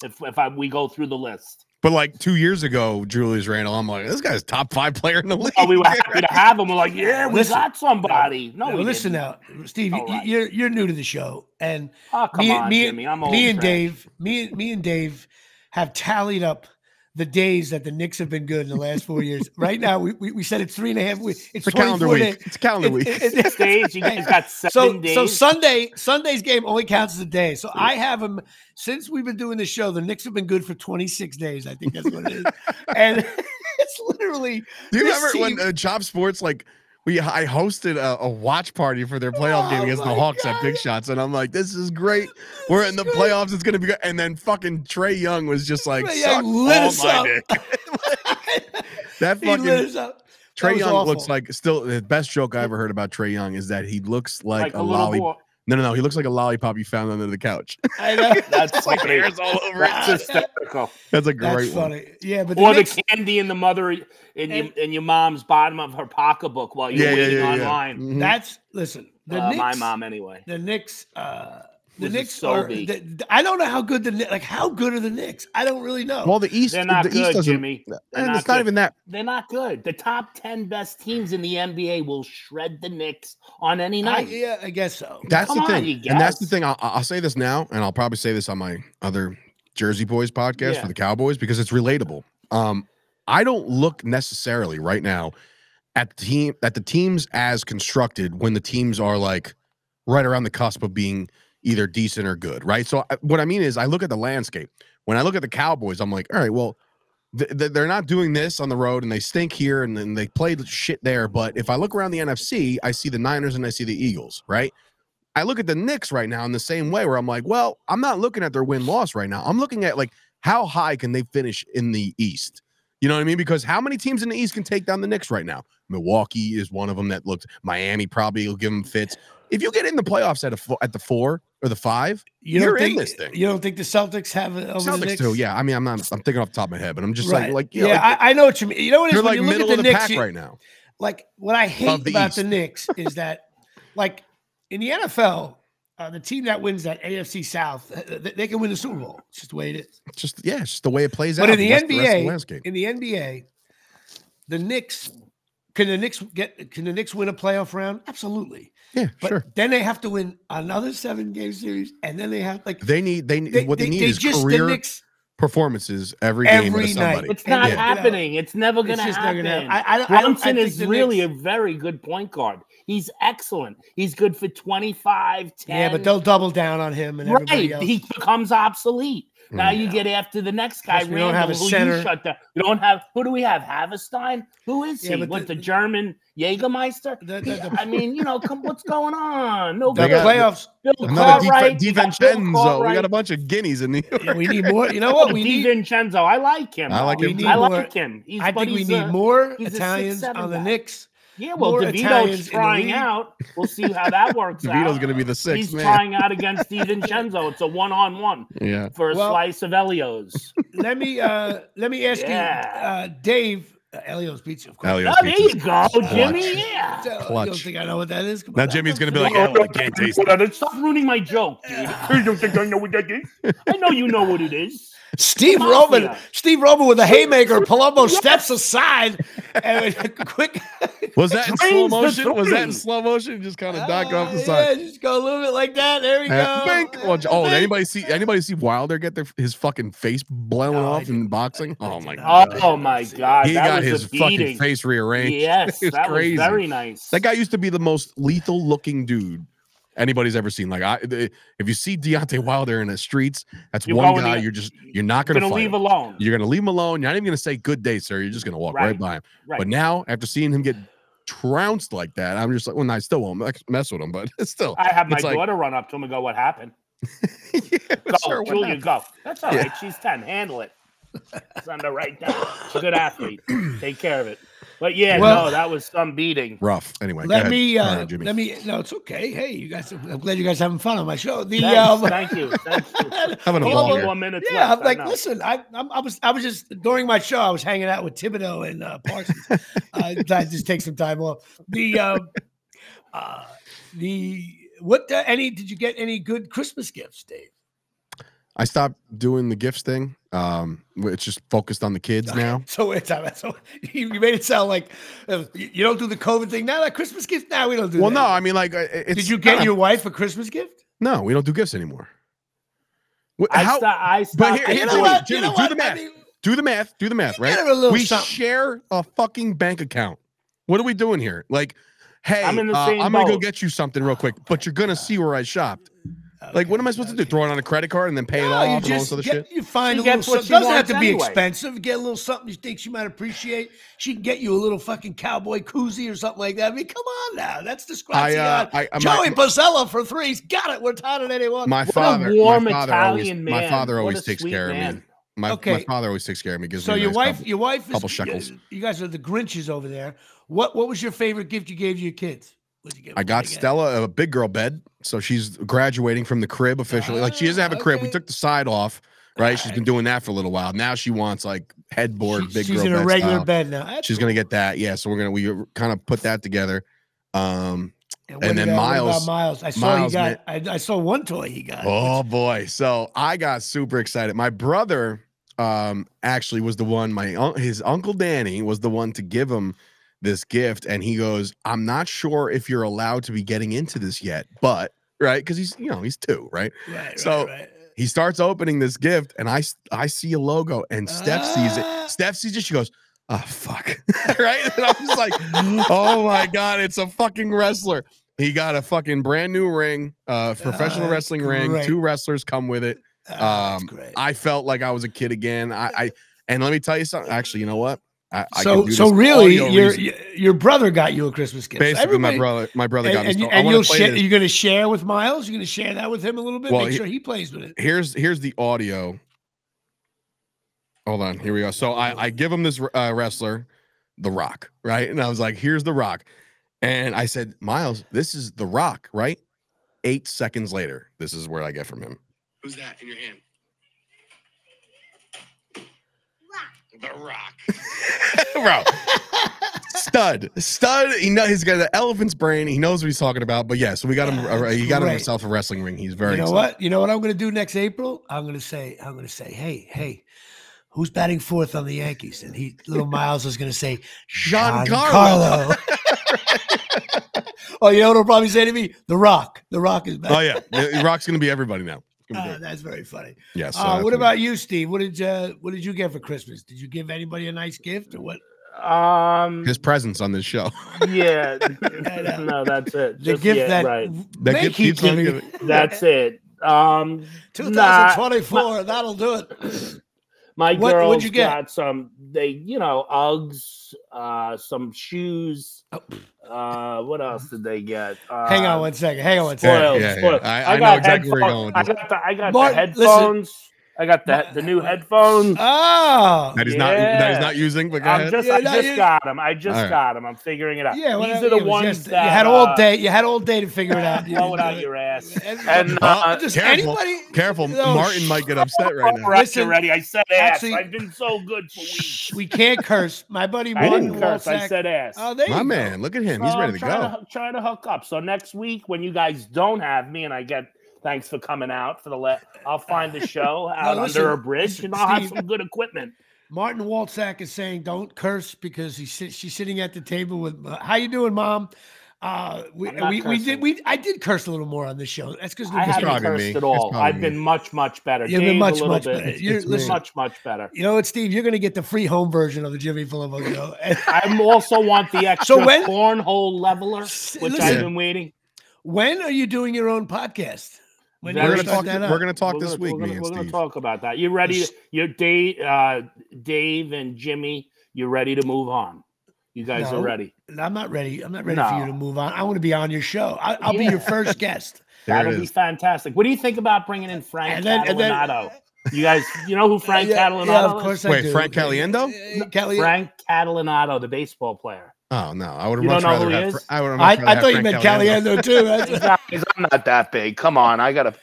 Speaker 3: if if I, we go through the list.
Speaker 2: But like two years ago, Julius Randle, I'm like, this guy's top five player in the league.
Speaker 3: Oh, we were happy to [laughs] have him. We're like, yeah, we
Speaker 1: Listen,
Speaker 3: got somebody. No,
Speaker 1: Now,
Speaker 3: we
Speaker 1: listen
Speaker 3: didn't.
Speaker 1: now, Steve.
Speaker 3: All
Speaker 1: you-
Speaker 3: right.
Speaker 1: You're you're new to the show, and
Speaker 3: Oh, come
Speaker 1: me,
Speaker 3: on,
Speaker 1: me,
Speaker 3: Jimmy. I'm
Speaker 1: me and
Speaker 3: trash.
Speaker 1: Dave, me, me and Dave have tallied up the days that the Knicks have been good in the last four years. [laughs] Right now, we, we, we said it's three and a half weeks. It's,
Speaker 2: It's a calendar week.
Speaker 1: days.
Speaker 2: It's a calendar
Speaker 1: It-
Speaker 2: week.
Speaker 1: it- it-
Speaker 3: Six days. You got seven
Speaker 1: so
Speaker 3: days.
Speaker 1: so Sunday Sunday's game only counts as a day. So I have them since we've been doing this show. The Knicks have been good for 26 days. I think that's what it is, and [laughs] it's literally.
Speaker 2: Do you
Speaker 1: this
Speaker 2: remember when
Speaker 1: team-
Speaker 2: uh, Chop Sports like we I hosted a, a watch party for their playoff game
Speaker 1: Oh
Speaker 2: against the Hawks at Big Shots, and I'm like, this is great. [laughs] We're in the
Speaker 1: great.
Speaker 2: playoffs. It's gonna be good. And then fucking Trae Young was just like, suck
Speaker 1: lit us up. [laughs] [laughs]
Speaker 2: That fucking
Speaker 1: us up. That Trae
Speaker 2: Young
Speaker 1: awful.
Speaker 2: looks like still the best joke I ever heard about Trae Young is that he looks like,
Speaker 3: like
Speaker 2: a,
Speaker 3: a boy.
Speaker 2: No, no, no. He looks like a lollipop you found under the couch. [laughs]
Speaker 1: I know. [laughs]
Speaker 3: That's
Speaker 2: like
Speaker 3: funny.
Speaker 2: hairs all over
Speaker 3: That's
Speaker 2: it.
Speaker 3: hysterical. [laughs]
Speaker 2: That's a
Speaker 1: That's
Speaker 2: great one.
Speaker 1: Yeah, but the
Speaker 3: Or the candy in the mother in your in your mom's bottom of her pocketbook while you're
Speaker 2: Yeah, yeah,
Speaker 3: waiting
Speaker 2: yeah, yeah.
Speaker 3: online.
Speaker 2: Mhm.
Speaker 1: that's listen. The
Speaker 3: Uh,
Speaker 1: Knicks,
Speaker 3: my mom, anyway.
Speaker 1: the Knicks. Uh, The
Speaker 3: was a
Speaker 1: Knicks are. The, the- I don't know how good the like how good are the Knicks. I don't really know.
Speaker 2: Well, the East,
Speaker 3: They're not
Speaker 2: the East
Speaker 3: good,
Speaker 2: doesn't.
Speaker 3: Jimmy. They're
Speaker 2: and
Speaker 3: not
Speaker 2: it's not even that.
Speaker 3: They're not good. The top 10 best teams in the NBA will shred the Knicks on any
Speaker 1: I,
Speaker 3: night.
Speaker 1: yeah, I guess so.
Speaker 2: That's
Speaker 3: Come
Speaker 2: the thing,
Speaker 3: you
Speaker 2: and that's the thing. I'll, I'll say this now, and I'll probably say this on my other Jersey Boys podcast
Speaker 3: Yeah.
Speaker 2: for the Cowboys because it's relatable. Um, I don't look necessarily right now at the team at the teams as constructed when the teams are like right around the cusp of being either decent or good, right? So I- what I mean is, I look at the landscape. When I look at the Cowboys, I'm like, all right, well, th- th- they're not doing this on the road, and they stink here, and then they played shit there. But if I look around the NFC, I see the Niners and I see the Eagles, right? I look at the Knicks right now in the same way, where I'm like, well, I'm not looking at their win loss right now. I'm looking at like how high can they finish in the East. You know what I mean? Because how many teams in the East can take down the Knicks right now? Milwaukee is one of them that looks. Miami probably will give them fits. If you get in the playoffs at a at the four or the five,
Speaker 1: You
Speaker 2: You're
Speaker 1: don't
Speaker 2: in this thing.
Speaker 1: You don't think the Celtics have over the
Speaker 2: Celtics too. Yeah, I mean, I'm not. I'm thinking off the top of my head, but I'm just
Speaker 1: right.
Speaker 2: like, like,
Speaker 1: yeah,
Speaker 2: like,
Speaker 1: I, I know what you mean. You know what is
Speaker 2: you're like
Speaker 1: you look
Speaker 2: middle
Speaker 1: at
Speaker 2: of
Speaker 1: the
Speaker 2: the
Speaker 1: Knicks.
Speaker 2: pack
Speaker 1: you-
Speaker 2: right now.
Speaker 1: like what I hate
Speaker 2: the
Speaker 1: about the
Speaker 2: East.
Speaker 1: Knicks is that, like in the NFL, uh, the team that wins that AFC South, uh, they, they can win the Super Bowl. It's just the way it is.
Speaker 2: Just yeah, it's just the way it plays
Speaker 1: But
Speaker 2: out.
Speaker 1: But in the
Speaker 2: rest- rest of the
Speaker 1: NBA,
Speaker 2: landscape.
Speaker 1: in the NBA, the Knicks can the Knicks get can the Knicks win a playoff round? Absolutely.
Speaker 2: Yeah,
Speaker 1: But
Speaker 2: sure.
Speaker 1: then they have to win another seven game series, and then they have like
Speaker 2: They need they, need
Speaker 1: they,
Speaker 2: what they,
Speaker 1: they-
Speaker 2: need
Speaker 1: they
Speaker 2: is
Speaker 1: just
Speaker 2: career
Speaker 1: Knicks.
Speaker 2: performances every game
Speaker 1: Every
Speaker 2: with
Speaker 1: night.
Speaker 2: somebody.
Speaker 3: It's not
Speaker 1: Yeah.
Speaker 3: happening. It's never going to happen.
Speaker 1: gonna happen. I- I don't- I don't- think
Speaker 3: is really
Speaker 1: Knicks-
Speaker 3: a very good point guard. He's excellent. He's good for 25, 10.
Speaker 1: Yeah, but they'll double down on him and everybody
Speaker 3: Right.
Speaker 1: else.
Speaker 3: He becomes obsolete. Now
Speaker 2: Mm.
Speaker 3: you get after the next guy,
Speaker 1: Plus we don't have a
Speaker 3: who
Speaker 1: center.
Speaker 3: you shut down. You don't have who do we have? Hartenstein? Who is
Speaker 1: Yeah,
Speaker 3: he?
Speaker 1: but
Speaker 3: What
Speaker 1: the-
Speaker 3: the, German Jägermeister?
Speaker 1: The- the- the- [laughs]
Speaker 3: I mean, you know, come, what's going on? No
Speaker 1: the
Speaker 2: They got-
Speaker 1: playoffs.
Speaker 3: Bill
Speaker 2: Another
Speaker 3: Cartwright.
Speaker 2: Di-
Speaker 3: got
Speaker 2: DiVincenzo. We got a bunch of guineas in New York.
Speaker 1: Yeah, we need [laughs] more. You know what? We need.
Speaker 3: DiVincenzo. I like him.
Speaker 2: I like
Speaker 3: though.
Speaker 2: him.
Speaker 3: I like him. He's,
Speaker 1: I think we
Speaker 3: he's,
Speaker 1: need
Speaker 3: uh,
Speaker 1: more Italians on the
Speaker 3: guy.
Speaker 1: Knicks.
Speaker 3: Yeah, well,
Speaker 1: more
Speaker 3: DeVito's
Speaker 1: Italians
Speaker 3: trying out. We'll see how that [laughs] works out.
Speaker 2: DeVito's gonna be the sixth
Speaker 3: He's
Speaker 2: man.
Speaker 3: trying out against [laughs] DiVincenzo. It's a one-on-one
Speaker 2: Yeah.
Speaker 3: for a
Speaker 1: Well-
Speaker 3: slice of Elio's.
Speaker 1: Let me uh let me ask
Speaker 3: Yeah.
Speaker 1: you, uh, Dave. Uh, Elio's Pizza, of course.
Speaker 2: Elio's
Speaker 3: Oh, there you go,
Speaker 2: Clutch.
Speaker 3: Jimmy. Yeah.
Speaker 1: So, You don't think I know what that is? Come
Speaker 2: Now
Speaker 1: on,
Speaker 2: Jimmy's gonna be like, oh, I can't [laughs] taste it.
Speaker 3: Stop ruining my joke, dude. You don't think I know what that is? I know you know what it is.
Speaker 1: Steve
Speaker 3: Mafia.
Speaker 1: Roman. Steve Roman with a haymaker. Palumbo steps aside and quick. [laughs]
Speaker 2: Was that in slow motion? Was that in slow motion? Just kind of duck off the
Speaker 1: Ah,
Speaker 2: side.
Speaker 1: Yeah, just go a little bit like that. There we
Speaker 2: Uh,
Speaker 1: go.
Speaker 2: bink. Watch- Oh,
Speaker 1: Bink.
Speaker 2: anybody see anybody see Wilder get their, his fucking face blown
Speaker 1: No,
Speaker 2: off in boxing? Oh my god,
Speaker 3: Oh my God,
Speaker 2: he
Speaker 3: that
Speaker 2: got
Speaker 3: was
Speaker 2: his
Speaker 3: a
Speaker 2: fucking face rearranged. [laughs]
Speaker 3: Yes,
Speaker 2: It was
Speaker 3: that
Speaker 2: crazy.
Speaker 3: was very nice.
Speaker 2: That guy used to be the most lethal looking dude anybody's ever seen. Like, I, the- if you see Deontay Wilder in the streets, that's
Speaker 3: You're
Speaker 2: one guy
Speaker 3: to-
Speaker 2: you're just you're not gonna,
Speaker 3: gonna leave
Speaker 2: him.
Speaker 3: alone.
Speaker 2: You're gonna leave him alone. You're not even gonna say good day, sir. You're just gonna walk right,
Speaker 3: Right.
Speaker 2: by him.
Speaker 3: Right.
Speaker 2: But now, after seeing him get trounced like that, I'm just like, well, I still won't mess- with him, but it's [laughs] still,
Speaker 3: I have my
Speaker 2: it's like-
Speaker 3: daughter run up to him and go, "What happened?" [laughs]
Speaker 2: yeah,
Speaker 3: Go,
Speaker 2: sure, why
Speaker 3: Julia, go. That's all
Speaker 2: Yeah.
Speaker 3: right. She's ten. Handle it. Send her right down. She's a good athlete. [clears throat] Take care of it. But yeah,
Speaker 1: Well-
Speaker 3: no, that was some beating.
Speaker 2: Rough. Anyway,
Speaker 1: Let me uh,
Speaker 2: right, Jimmy.
Speaker 1: let me no, it's okay. Hey, you guys I'm glad you guys are having fun on my show. The
Speaker 3: Thanks,
Speaker 1: um,
Speaker 3: thank you. Thank you. [laughs]
Speaker 2: Having a
Speaker 1: Hold
Speaker 2: ball
Speaker 1: on,
Speaker 3: Only
Speaker 2: here.
Speaker 3: more minutes
Speaker 1: yeah,
Speaker 3: left.
Speaker 1: I'm like,
Speaker 3: I
Speaker 1: listen, I, I'm, I was, I was just during my show, I was hanging out with Thibodeau and uh, Parsons. [laughs] uh, I just take some time off. The, um, uh, the, what, uh, any, did you get any good Christmas gifts, Dave?
Speaker 2: I stopped doing the gifts thing. Um, it's just focused on the kids [laughs] now.
Speaker 1: So it's, uh, so [laughs] you you made it sound like uh, you you don't do the COVID thing now. That Christmas gift now we don't do.
Speaker 2: Well,
Speaker 1: that.
Speaker 2: no, I mean, like, uh, it's
Speaker 1: did you get
Speaker 2: not- [clears throat]
Speaker 1: your wife a Christmas gift?
Speaker 2: No, we don't do gifts anymore. Wh-
Speaker 3: I,
Speaker 2: How,
Speaker 3: sto- I
Speaker 2: But
Speaker 3: stopped.
Speaker 2: here-
Speaker 3: I
Speaker 2: here's
Speaker 1: you know what?
Speaker 2: Jimmy,
Speaker 1: you know
Speaker 2: do
Speaker 1: what?
Speaker 2: the
Speaker 1: I
Speaker 2: math.
Speaker 1: mean,
Speaker 2: do the math. Do the math. Right?
Speaker 1: a
Speaker 2: We
Speaker 1: something.
Speaker 2: share a fucking bank account. What are we doing here? Like, hey,
Speaker 3: I'm in the
Speaker 2: uh,
Speaker 3: same
Speaker 2: I'm gonna go get you something real quick, but you're gonna see where I shopped. Like, what am I supposed to do? Throw it on a credit card and then pay it
Speaker 1: No,
Speaker 2: off
Speaker 1: you
Speaker 2: and all this
Speaker 1: just
Speaker 2: other
Speaker 1: get,
Speaker 2: shit?
Speaker 1: you find
Speaker 3: She
Speaker 1: a little
Speaker 3: gets what
Speaker 1: something.
Speaker 3: she
Speaker 1: Doesn't have
Speaker 3: wants
Speaker 1: to be
Speaker 3: anyway.
Speaker 1: expensive. Get a little something you think she might appreciate. She can get you a little fucking cowboy koozie or something like that. I mean, come on now. That's the
Speaker 2: I, uh, I, I-
Speaker 1: Joey
Speaker 2: my,
Speaker 1: Bozzella for threes. Got it. We're tired of anyone.
Speaker 2: my
Speaker 3: What a
Speaker 2: father,
Speaker 3: warm
Speaker 2: my father always,
Speaker 3: Italian
Speaker 2: my father
Speaker 3: What
Speaker 2: always takes
Speaker 3: sweet
Speaker 2: care of me. My, my
Speaker 1: Okay.
Speaker 2: father always takes care of me. Gives
Speaker 1: so
Speaker 2: me a
Speaker 1: your
Speaker 2: nice
Speaker 1: wife,
Speaker 2: couple-
Speaker 1: your wife, is,
Speaker 2: couple shekels.
Speaker 1: You guys are the Grinches over there. What What was your favorite gift you gave your kids? What'd you get?
Speaker 2: I got? Stella a big girl bed, so she's graduating from the crib officially. like she doesn't have a crib. We
Speaker 1: Ah,
Speaker 2: took the side off, right? She's been doing that for a little while. Now she wants like headboard,
Speaker 1: She-
Speaker 2: big
Speaker 1: she's
Speaker 2: girl She's
Speaker 1: in a regular
Speaker 2: style.
Speaker 1: bed now. That's
Speaker 2: She's gonna get that, yeah. So we're gonna we kind of put that together. Um,
Speaker 1: And,
Speaker 2: And then
Speaker 1: about
Speaker 2: Miles-
Speaker 1: Miles. I saw
Speaker 2: Miles,
Speaker 1: he got. I, I saw one toy he got.
Speaker 2: Oh boy. So I got super excited. My brother um actually was the one my his uncle Danny was the one to give him this gift and he goes, "I'm not sure if you're allowed to be getting into this yet, but right cuz he's you know, he's 2, right?
Speaker 1: right,
Speaker 2: so-
Speaker 1: right, right.
Speaker 2: He starts opening this gift and i i see a logo and Steph sees
Speaker 1: Ah.
Speaker 2: it. Steph sees it. She goes, "Oh fuck." [laughs] right? And I was like, "Oh my god, it's a fucking wrestler." He got a fucking brand new ring, uh professional
Speaker 1: Ah,
Speaker 2: wrestling ring. Two wrestlers come with it.
Speaker 1: Ah,
Speaker 2: Um,
Speaker 1: great.
Speaker 2: I felt like I was a kid again. I, I and let me tell you something. Actually, you know what? I, I
Speaker 1: so
Speaker 2: can do
Speaker 1: so really, your
Speaker 2: reason.
Speaker 1: your brother got you a Christmas gift. So
Speaker 2: basically my brother my brother
Speaker 1: And,
Speaker 2: got me.
Speaker 1: and, you,
Speaker 2: so I
Speaker 1: and
Speaker 2: wanna
Speaker 1: you'll
Speaker 2: play
Speaker 1: share.
Speaker 2: this.
Speaker 1: You're going to share with Miles. You're going to share that with him a little bit.
Speaker 2: Well,
Speaker 1: Make
Speaker 2: he-
Speaker 1: sure he plays with it.
Speaker 2: Here's here's the audio. Hold on, here we go. So I I give him this uh, wrestler, The Rock, right? And I was like, "Here's The Rock," and I said, "Miles, this is The Rock, right?" Eight seconds later, this is where I get from him. Who's that in your hand? The Rock. [laughs] Bro. Stud, stud. He know he's got the elephant's brain. He knows what he's talking about. But yeah, so we got him.
Speaker 1: Yeah,
Speaker 2: uh, he got him
Speaker 1: great.
Speaker 2: himself a wrestling ring. He's very.
Speaker 1: you know
Speaker 2: excited.
Speaker 1: what? You know what I'm going to do next April? I'm going to say, I'm going to say, hey, hey, who's batting fourth on the Yankees? And he, little Miles, is going to say,
Speaker 2: Giancarlo.
Speaker 1: Giancarlo. [laughs] oh, you know what he'll probably say to me? The Rock. The Rock is back.
Speaker 2: Oh yeah, The Rock's gonna be everybody now. It's gonna be great.
Speaker 1: that's very funny.
Speaker 2: yeah. So
Speaker 1: Uh, what about you, Steve? What did uh, what did you get for Christmas? Did you give anybody a nice gift or what?
Speaker 3: Um.
Speaker 2: his presence on this show?
Speaker 3: Yeah. [laughs] [laughs] no, that's it.
Speaker 1: The gift
Speaker 3: yeah,
Speaker 1: that
Speaker 3: right.
Speaker 2: That gift keeps on
Speaker 1: giving.
Speaker 2: giving.
Speaker 3: That's [laughs] it. Um. nah,
Speaker 1: 2024. that'll do it.
Speaker 3: my
Speaker 1: What-
Speaker 3: girls
Speaker 1: what'd you get?
Speaker 3: got some. They, you know, Uggs, uh, some shoes.
Speaker 1: Oh.
Speaker 3: Uh, what else did they get? Uh,
Speaker 1: Hang on one second. Hang on one second.
Speaker 3: Spoiled,
Speaker 2: yeah, yeah.
Speaker 3: spoiled.
Speaker 2: I- I know
Speaker 3: got
Speaker 2: exactly where you're
Speaker 3: headphones-
Speaker 2: going
Speaker 3: I got the, I got
Speaker 1: Martin,
Speaker 3: the
Speaker 1: listen.
Speaker 3: Headphones. I got the the new headphones. [laughs]
Speaker 1: Oh,
Speaker 2: That he's not. That he's not using. But go
Speaker 3: I'm
Speaker 2: ahead.
Speaker 3: just,
Speaker 1: Yeah,
Speaker 3: I just
Speaker 1: you-
Speaker 3: got them. I just
Speaker 2: All right.
Speaker 3: got them. I'm figuring it out.
Speaker 1: yeah. well,
Speaker 3: These
Speaker 1: it
Speaker 3: are the ones
Speaker 1: just-
Speaker 3: that
Speaker 1: you had all
Speaker 3: uh,
Speaker 1: day. You had all day to figure it out. You [laughs]
Speaker 3: Blow it out your ass. [laughs]
Speaker 1: And,
Speaker 3: And
Speaker 2: Uh,
Speaker 3: uh,
Speaker 1: just
Speaker 2: careful,
Speaker 1: anybody.
Speaker 2: Careful,
Speaker 1: No,
Speaker 2: Martin might get upset right now.
Speaker 3: right
Speaker 1: Listen,
Speaker 3: already. I said ass.
Speaker 1: actually-
Speaker 3: I've been so good for weeks.
Speaker 1: Shh, we can't curse. My buddy
Speaker 3: I
Speaker 1: Martin
Speaker 3: didn't curse. I said ass.
Speaker 1: Oh, there you
Speaker 2: My
Speaker 1: go.
Speaker 2: man, look at him. He's ready to
Speaker 3: trying
Speaker 2: go.
Speaker 3: To, trying to hook up. So next week, when you guys don't have me, and I get thanks for coming out for the let, I'll find the show [laughs] out
Speaker 1: listen,
Speaker 3: under a bridge,
Speaker 1: listen,
Speaker 3: and I'll have some good equipment.
Speaker 1: Martin Walsack is saying don't curse because he's she's sitting at the table with uh, how you doing, mom. Uh, we,
Speaker 3: I'm
Speaker 1: we, we did we I did curse a little more on this show. That's because
Speaker 3: I haven't cursed
Speaker 2: me.
Speaker 3: at all. I've
Speaker 2: me.
Speaker 3: been much, much better.
Speaker 1: You've been much,
Speaker 3: a
Speaker 1: much
Speaker 3: bit.
Speaker 1: better.
Speaker 2: It's-
Speaker 1: You're,
Speaker 2: it's
Speaker 1: listen,
Speaker 3: much, much better.
Speaker 1: you know what, Steve? You're going to get the free home version of the Jimmy Palumbo show. [laughs]
Speaker 3: I also want the [laughs] extra
Speaker 1: when-
Speaker 3: cornhole leveler, which
Speaker 1: listen.
Speaker 3: I've been waiting.
Speaker 1: when are you doing your own podcast? When
Speaker 3: We're gonna
Speaker 2: talk. We're gonna talk
Speaker 3: We're
Speaker 2: this
Speaker 3: gonna-
Speaker 2: week,
Speaker 3: We're gonna,
Speaker 2: and
Speaker 3: we're gonna talk about that. You ready?
Speaker 1: Yes.
Speaker 3: To, you're Dave, uh, Dave and Jimmy. You ready to move on? You guys
Speaker 1: No.
Speaker 3: are ready.
Speaker 1: I'm not ready. I'm not ready for you to move on. I want to be on your show. I, I'll be your first guest. [laughs]
Speaker 3: That'll be fantastic. What do you think about bringing in Frank
Speaker 1: And then- and then-
Speaker 3: you guys, you know who Frank
Speaker 1: yeah,
Speaker 3: Catalanotto
Speaker 1: yeah, of
Speaker 3: is?
Speaker 1: course I
Speaker 2: Wait,
Speaker 1: do.
Speaker 2: Frank Caliendo?
Speaker 3: Frank Catalanotto, the baseball player.
Speaker 2: Oh no, I would have
Speaker 3: You
Speaker 2: much
Speaker 3: don't know
Speaker 2: rather
Speaker 3: who he
Speaker 2: have.
Speaker 3: is?
Speaker 2: I would have.
Speaker 1: I,
Speaker 2: rather
Speaker 1: I thought you meant Caliendo too. That's- [laughs]
Speaker 3: I'm not that big. Come on, I gotta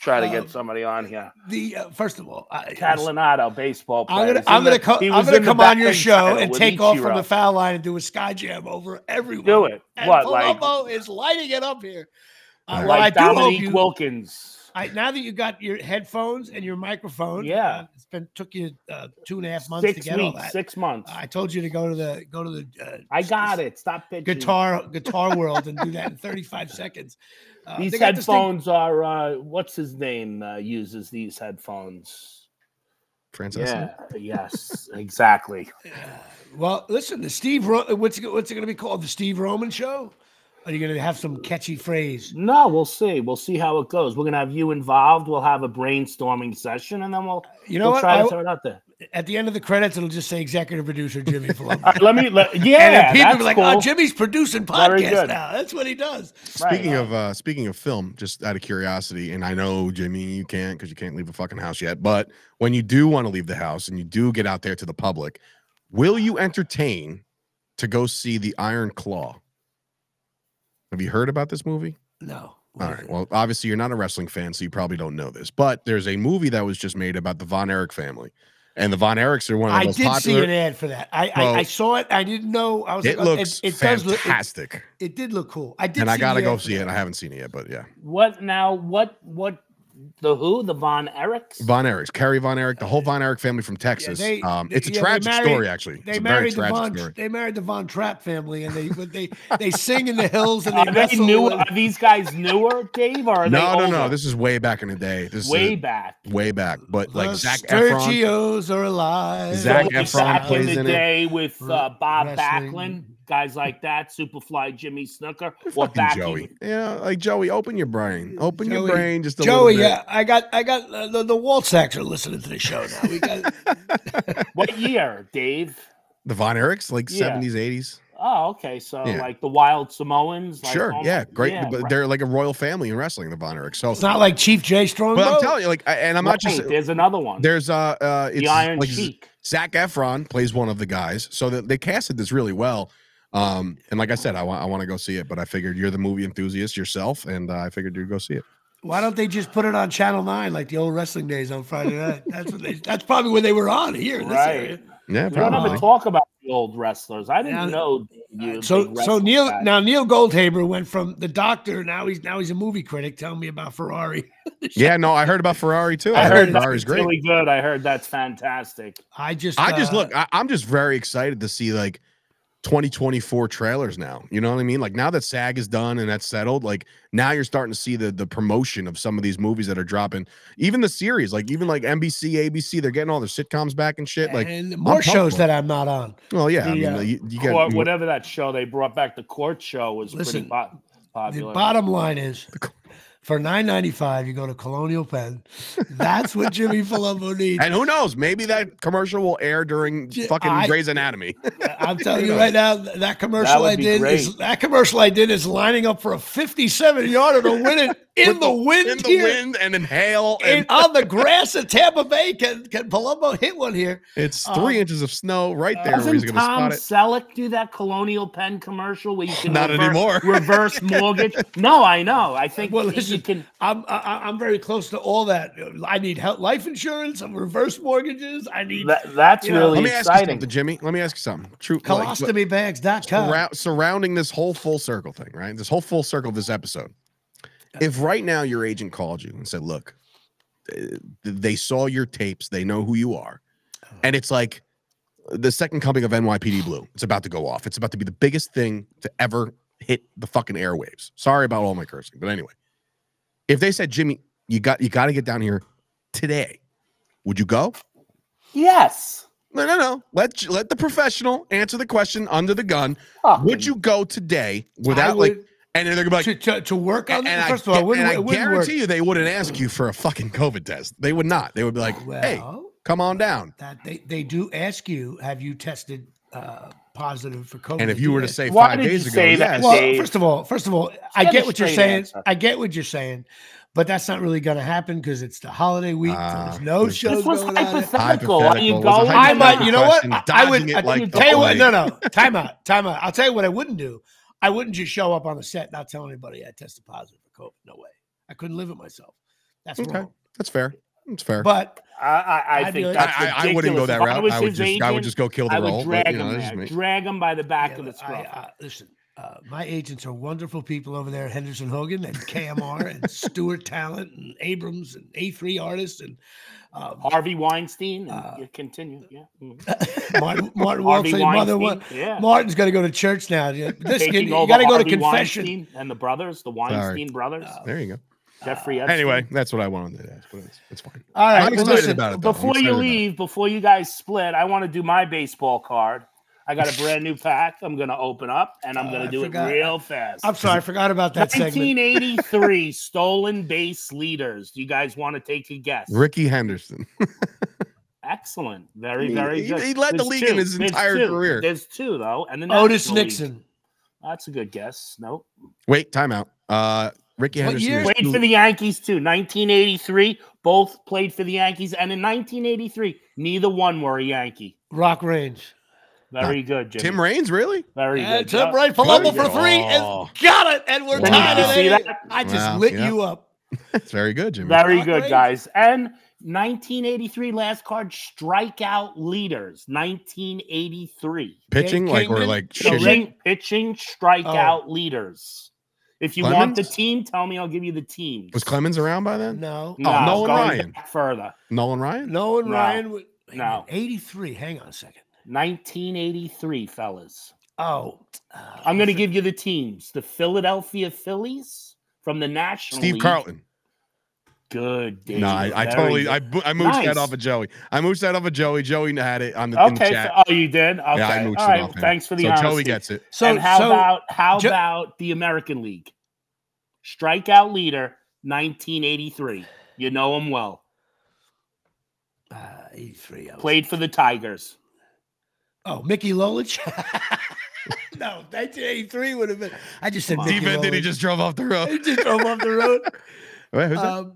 Speaker 3: try to
Speaker 1: Um,
Speaker 3: get somebody on here.
Speaker 1: the uh, first of all, I,
Speaker 3: Catalanotto, baseball player.
Speaker 1: I'm gonna I'm gonna
Speaker 3: the-
Speaker 1: co- I'm gonna come on your show and
Speaker 3: with
Speaker 1: take off from the foul line and do a sky jam over everyone.
Speaker 3: Do it.
Speaker 1: And
Speaker 3: What, like-
Speaker 1: is lighting it up here. Uh,
Speaker 2: Like
Speaker 1: well, I
Speaker 3: like
Speaker 1: do hope you.
Speaker 3: Wilkins.
Speaker 1: I, now that you got your headphones and your microphone,
Speaker 3: Yeah.
Speaker 1: uh, it's been took you uh, two and a half months
Speaker 3: Six
Speaker 1: to get all that.
Speaker 3: six months.
Speaker 1: I told you to go to the go to the. Uh,
Speaker 3: I got it. Stop pitching.
Speaker 1: Guitar Guitar World and do that in 35 seconds. Uh,
Speaker 3: These
Speaker 1: they got this thing-
Speaker 3: headphones are uh what's his name uh, uses these headphones.
Speaker 2: Francis.
Speaker 3: Yeah, yes, exactly. [laughs]
Speaker 1: Well, listen, the Steve. Ro- what's it, what's it going to be called? The Steve Roman Show? Are you going to have some catchy phrase?
Speaker 3: No, we'll see. We'll see how it goes. We're gonna have you involved. We'll have a brainstorming session, and then we'll
Speaker 1: You know
Speaker 3: we'll
Speaker 1: what?
Speaker 3: try
Speaker 1: I-
Speaker 3: to throw it out there.
Speaker 1: at the end of the credits, it'll just say executive producer Jimmy [laughs] Palumbo.
Speaker 3: Let me. Let, yeah,
Speaker 1: then people
Speaker 3: that's
Speaker 1: be like,
Speaker 3: cool.
Speaker 1: "Oh, Jimmy's producing
Speaker 3: Very
Speaker 1: podcasts now. That's what he does."
Speaker 2: Speaking
Speaker 3: Right.
Speaker 2: of uh speaking of film, just out of curiosity, and I know Jimmy, you can't because you can't leave the fucking house yet. But when you do want to leave the house and you do get out there to the public, will you entertain to go see the Iron Claw? Have you heard about this movie?
Speaker 1: No.
Speaker 2: All right. Well, obviously you're not a wrestling fan, so you probably don't know this. But there's a movie that was just made about the Von Erich family. and the Von Erichs are one of the most popular.
Speaker 1: I
Speaker 2: most
Speaker 1: did see an ad for that. I,
Speaker 2: Bro.
Speaker 1: I I saw it. I didn't know. I was
Speaker 2: It
Speaker 1: like, oh,
Speaker 2: looks
Speaker 1: it, does look. It,
Speaker 2: fantastic,
Speaker 1: it did look cool. I did.
Speaker 2: and I gotta go see it. I haven't seen it yet, but yeah,
Speaker 3: What now? What what? The who? The Von Erichs?
Speaker 2: Von Erichs, Kerry Von Erich, the whole Von Erich family from Texas.
Speaker 1: they-
Speaker 2: um, it's a
Speaker 1: yeah, they
Speaker 2: tragic
Speaker 1: married-
Speaker 2: story, actually.
Speaker 1: They
Speaker 2: it's a very
Speaker 1: married the Von.
Speaker 2: story.
Speaker 1: They married the Von Trapp family, and they but they they sing in the hills and they
Speaker 3: Are they
Speaker 1: wrestle
Speaker 3: new? Are these guys newer, Dave? Or are they
Speaker 2: No, no, no. This is way back in the day. This
Speaker 3: way
Speaker 2: is
Speaker 3: back.
Speaker 2: way back. But like
Speaker 1: the
Speaker 2: Zac Efron,
Speaker 1: Sturgios are alive.
Speaker 2: Zac
Speaker 3: So, like,
Speaker 2: Efron
Speaker 3: back
Speaker 2: plays
Speaker 3: in the
Speaker 2: in it.
Speaker 3: with uh, Bob
Speaker 1: Wrestling.
Speaker 3: Backlund, guys like that, Superfly Jimmy Snuka, or
Speaker 2: fucking
Speaker 3: back
Speaker 2: Joey. Yeah, like Joey, open your brain. Open your brain just a
Speaker 1: Joey,
Speaker 2: little bit.
Speaker 1: yeah, I got I got uh, the the Waltzaks are listening to the show now. We got [laughs]
Speaker 3: What year, Dave?
Speaker 2: The Von Erichs, like
Speaker 3: Yeah.
Speaker 2: 70s, 80s.
Speaker 3: Oh, okay. So
Speaker 2: Yeah.
Speaker 3: like the Wild Samoans. Like
Speaker 2: sure,
Speaker 3: almost-
Speaker 2: yeah, great.
Speaker 3: yeah,
Speaker 2: but
Speaker 3: right.
Speaker 2: they're like a royal family in wrestling, the Von Erichs. So,
Speaker 1: it's not like Chief Jay Strongbow.
Speaker 2: but I'm telling you, like, I, and I'm not just
Speaker 3: there's another one.
Speaker 2: there's uh, uh it's
Speaker 3: the Iron
Speaker 2: like
Speaker 3: Sheik.
Speaker 2: Zac Efron plays one of the guys, so that they casted this really well. Um, and like I said, I want I want to go see it, but I figured you're the movie enthusiast yourself, and uh, I figured you'd go see it.
Speaker 1: Why don't they just put it on Channel Nine like the old wrestling days on Friday night? That's what they, that's probably where they were on here in this
Speaker 3: Right.
Speaker 1: area.
Speaker 2: Yeah,
Speaker 3: We don't
Speaker 2: probably.
Speaker 3: ever talk about the old wrestlers. I didn't
Speaker 1: Yeah.
Speaker 3: know you.
Speaker 1: So so Neil
Speaker 3: guy.
Speaker 1: now Neil Goldhaber went from the doctor now he's now he's a movie critic. Tell me about Ferrari. [laughs]
Speaker 2: Yeah, no, I heard about Ferrari too.
Speaker 3: I
Speaker 2: I,
Speaker 3: heard
Speaker 2: heard Ferrari's great.
Speaker 3: really good. I heard that's fantastic.
Speaker 1: I just
Speaker 2: I just
Speaker 1: uh,
Speaker 2: look, I, I'm just very excited to see like 2024 trailers now. You know what I mean? Like now that SAG is done and that's settled, like now you're starting to see the the promotion of some of these movies that are dropping. Even the series, like even like NBC, ABC, they're getting all their sitcoms back and shit. Like,
Speaker 1: and more shows
Speaker 2: pumped
Speaker 1: that I'm not on.
Speaker 2: well, yeah, I mean,
Speaker 1: uh,
Speaker 2: you, you get
Speaker 3: Court, whatever that show they brought back, the court show was
Speaker 1: Listen,
Speaker 3: pretty po-
Speaker 1: The bottom line is for nine ninety five, you go to Colonial Penn. That's what Jimmy [laughs] Palumbo needs.
Speaker 2: and who knows? Maybe that commercial will air during fucking
Speaker 1: I-
Speaker 2: Grey's Anatomy. [laughs]
Speaker 1: I'm [laughs] telling you right now, that commercial
Speaker 3: would
Speaker 1: I
Speaker 3: be
Speaker 1: did is that commercial I did is lining up for a 57 yarder to win it in
Speaker 2: With
Speaker 1: the wind
Speaker 2: in the wind and in hail,
Speaker 1: And
Speaker 2: and
Speaker 1: on the grass at Tampa Bay, can can Palumbo hit one here?
Speaker 2: it's
Speaker 1: um,
Speaker 2: three inches of snow right there. Where he's
Speaker 3: Doesn't Tom
Speaker 2: spot it.
Speaker 3: Selleck do that Colonial Penn commercial where you can
Speaker 2: Not
Speaker 3: rever-
Speaker 2: anymore.
Speaker 3: reverse mortgage? No, I know. I think
Speaker 1: Well, listen,
Speaker 3: can.
Speaker 1: I'm I, I'm very close to all that. I need help, life insurance, I'm reverse mortgages. I need
Speaker 3: That, that's
Speaker 1: you know,
Speaker 3: really
Speaker 2: Let me ask you
Speaker 3: exciting.
Speaker 2: something, Jimmy. Let me ask you something. True. like, what-
Speaker 1: colostomybags.com.
Speaker 2: surrou- surrounding this whole full circle thing, right? This whole full circle of this episode. If right now your agent called you and said, "Look, uh, they saw your tapes, they know who you are," and it's like the second coming of NYPD [sighs] Blue. It's about to go off. It's about to be the biggest thing to ever hit the fucking airwaves. Sorry about all my cursing, but anyway, if they said, "Jimmy, you got you got to get down here today," would you go?
Speaker 3: yes.
Speaker 2: No, no, no. Let let the professional answer the question under the gun.
Speaker 3: Fucking-
Speaker 2: Would you go today
Speaker 1: I
Speaker 2: without like?
Speaker 1: would-
Speaker 2: And they're gonna be like,
Speaker 1: to, to, to work on
Speaker 2: and,
Speaker 1: First
Speaker 2: I,
Speaker 1: of all, it wouldn't,
Speaker 2: and I
Speaker 1: wouldn't work.
Speaker 2: guarantee you they wouldn't ask you for a fucking COVID test. They would not. They would be like, hey, come on down.
Speaker 1: that they, they do ask you, have you tested uh, positive for COVID?
Speaker 2: And if you were to say
Speaker 3: Why
Speaker 2: five
Speaker 3: did
Speaker 2: days
Speaker 3: you
Speaker 2: ago,
Speaker 3: say that,
Speaker 2: yes.
Speaker 1: well,
Speaker 3: Dave.
Speaker 1: first of all, first of all, I
Speaker 3: get
Speaker 1: get what you're saying.
Speaker 3: answer.
Speaker 1: I get what you're saying, but that's not really going to happen because it's the holiday week. so
Speaker 2: Ah,
Speaker 1: there's no
Speaker 2: this-
Speaker 1: shows
Speaker 3: This was
Speaker 1: going on.
Speaker 3: hypothetical. Are you
Speaker 2: Hypothetical. It was a
Speaker 3: going?
Speaker 1: I might, you know what? I, I would I,
Speaker 2: like
Speaker 1: tell you what. No,
Speaker 2: plague.
Speaker 1: no, [laughs] time out, time out. I'll tell you what I wouldn't do. I wouldn't just show up on the set not tell anybody I tested positive for COVID. No way. I couldn't live with myself. That's
Speaker 2: Okay.
Speaker 1: wrong.
Speaker 2: That's fair. That's fair.
Speaker 1: But
Speaker 3: I, I, I
Speaker 1: I'd be
Speaker 3: think
Speaker 1: like-
Speaker 3: that's
Speaker 2: I, I, I wouldn't go that
Speaker 3: If I
Speaker 2: route. I would
Speaker 3: his
Speaker 2: just I would just go kill the
Speaker 3: I would
Speaker 2: role.
Speaker 3: drag
Speaker 2: But, you know,
Speaker 3: him
Speaker 2: that's
Speaker 3: there. Drag him by the back
Speaker 1: yeah,
Speaker 3: of the
Speaker 1: I,
Speaker 3: scruff.
Speaker 1: uh, listen, uh, my agents are wonderful people over there at Henderson Hogan and KMR and [laughs] Stewart Talent and Abrams and A3 artists and um,
Speaker 3: Harvey Weinstein. And
Speaker 1: Uh,
Speaker 3: you continue. Yeah. mhm. [laughs]
Speaker 1: Martin, [laughs] Martin
Speaker 3: Harvey
Speaker 1: Wolf's mother.
Speaker 3: Weinstein. Yeah.
Speaker 1: Martin's got to go to church now. This kid,
Speaker 3: Taking
Speaker 1: you
Speaker 3: over
Speaker 1: got to go to confession.
Speaker 3: Weinstein and the brothers, the Weinstein brothers,
Speaker 1: Uh,
Speaker 2: There you go.
Speaker 3: Jeffrey Epstein.
Speaker 2: Anyway, that's what I wanted to ask. But it's, it's fine.
Speaker 1: All right,
Speaker 2: I'm
Speaker 1: well,
Speaker 2: excited
Speaker 1: listen,
Speaker 2: about it.
Speaker 3: Before you leave, before you guys split, I want to do my baseball card. I got a brand new pack. I'm going to open up and I'm
Speaker 1: Oh,
Speaker 3: going
Speaker 1: I
Speaker 3: to do
Speaker 1: forgot.
Speaker 3: it real fast.
Speaker 1: I'm sorry, I forgot about that segment.
Speaker 3: 1983 [laughs] stolen base leaders. Do you guys want to take a guess?
Speaker 2: Rickey Henderson. [laughs]
Speaker 3: Excellent. Very,
Speaker 2: He-
Speaker 3: very
Speaker 2: he-
Speaker 3: good.
Speaker 2: he led the
Speaker 3: There's
Speaker 2: league in his
Speaker 3: There's
Speaker 2: entire
Speaker 3: two.
Speaker 2: career.
Speaker 3: There's two, though. And then
Speaker 1: Otis
Speaker 3: National League.
Speaker 1: Nixon.
Speaker 3: That's a good guess. Nope.
Speaker 2: Wait, timeout. Uh, Rickey
Speaker 1: What
Speaker 2: Henderson.
Speaker 1: year?
Speaker 3: Played
Speaker 2: two-
Speaker 3: for the Yankees too. 1983. Both played for the Yankees. And in 1983, neither one were a Yankee.
Speaker 1: Rock Raines.
Speaker 3: Very good, Jimmy.
Speaker 2: Tim Raines, really?
Speaker 3: Very
Speaker 1: And
Speaker 3: good.
Speaker 1: Tim
Speaker 3: Yeah.
Speaker 1: Ray Palumbo for
Speaker 3: good.
Speaker 1: three
Speaker 2: Oh.
Speaker 1: and got it. And we're
Speaker 3: Did
Speaker 1: tied at
Speaker 3: see
Speaker 1: eight.
Speaker 3: that?
Speaker 1: I just
Speaker 2: Wow,
Speaker 1: lit
Speaker 2: yeah.
Speaker 1: you up. [laughs]
Speaker 2: It's very good, Jimmy.
Speaker 3: Very
Speaker 1: Rock
Speaker 3: good,
Speaker 1: Raines.
Speaker 3: guys. And 1983 last card strikeout leaders 1983
Speaker 2: Pitching like or
Speaker 1: Kingman?
Speaker 2: like
Speaker 1: No,
Speaker 3: pitching, pitching strikeout
Speaker 1: Oh.
Speaker 3: leaders if you want the team tell me i'll give you the team
Speaker 2: Was Clemens around by then?
Speaker 1: No.
Speaker 3: no,
Speaker 2: Nolan Ryan.
Speaker 3: back further
Speaker 2: Nolan Ryan?
Speaker 1: No and
Speaker 3: No.
Speaker 1: Ryan. would- wait a
Speaker 3: No.
Speaker 1: 83. Hang on a second.
Speaker 3: 1983 fellas
Speaker 1: Oh. uh,
Speaker 3: i'm going to give you the teams the philadelphia phillies from the national
Speaker 2: Steve
Speaker 3: League.
Speaker 2: Carlton.
Speaker 3: Good Dave.
Speaker 2: No, I, I totally
Speaker 3: good.
Speaker 2: I, bo- I mooched that off of Joey. I mooched that off of Joey. Joey had it on the, in the
Speaker 3: okay
Speaker 2: chat.
Speaker 3: so- oh you did okay
Speaker 2: yeah, I mooched
Speaker 3: all
Speaker 2: it off
Speaker 3: thanks for the
Speaker 2: so
Speaker 3: honesty.
Speaker 2: Joey gets it.
Speaker 1: So,
Speaker 3: and how
Speaker 1: so
Speaker 3: about how
Speaker 1: Ju-
Speaker 3: about the American League? Strikeout leader, 1983. You know him well.
Speaker 1: uh, 83. Was-
Speaker 3: Played for the Tigers.
Speaker 1: Oh, Mickey Lolich? [laughs] [laughs] no, 1983 would have been. I just said
Speaker 3: Come.
Speaker 1: Mickey
Speaker 2: Defense, did he just drove off the road.
Speaker 1: He just drove off the road. [laughs]
Speaker 2: Wait, who's that?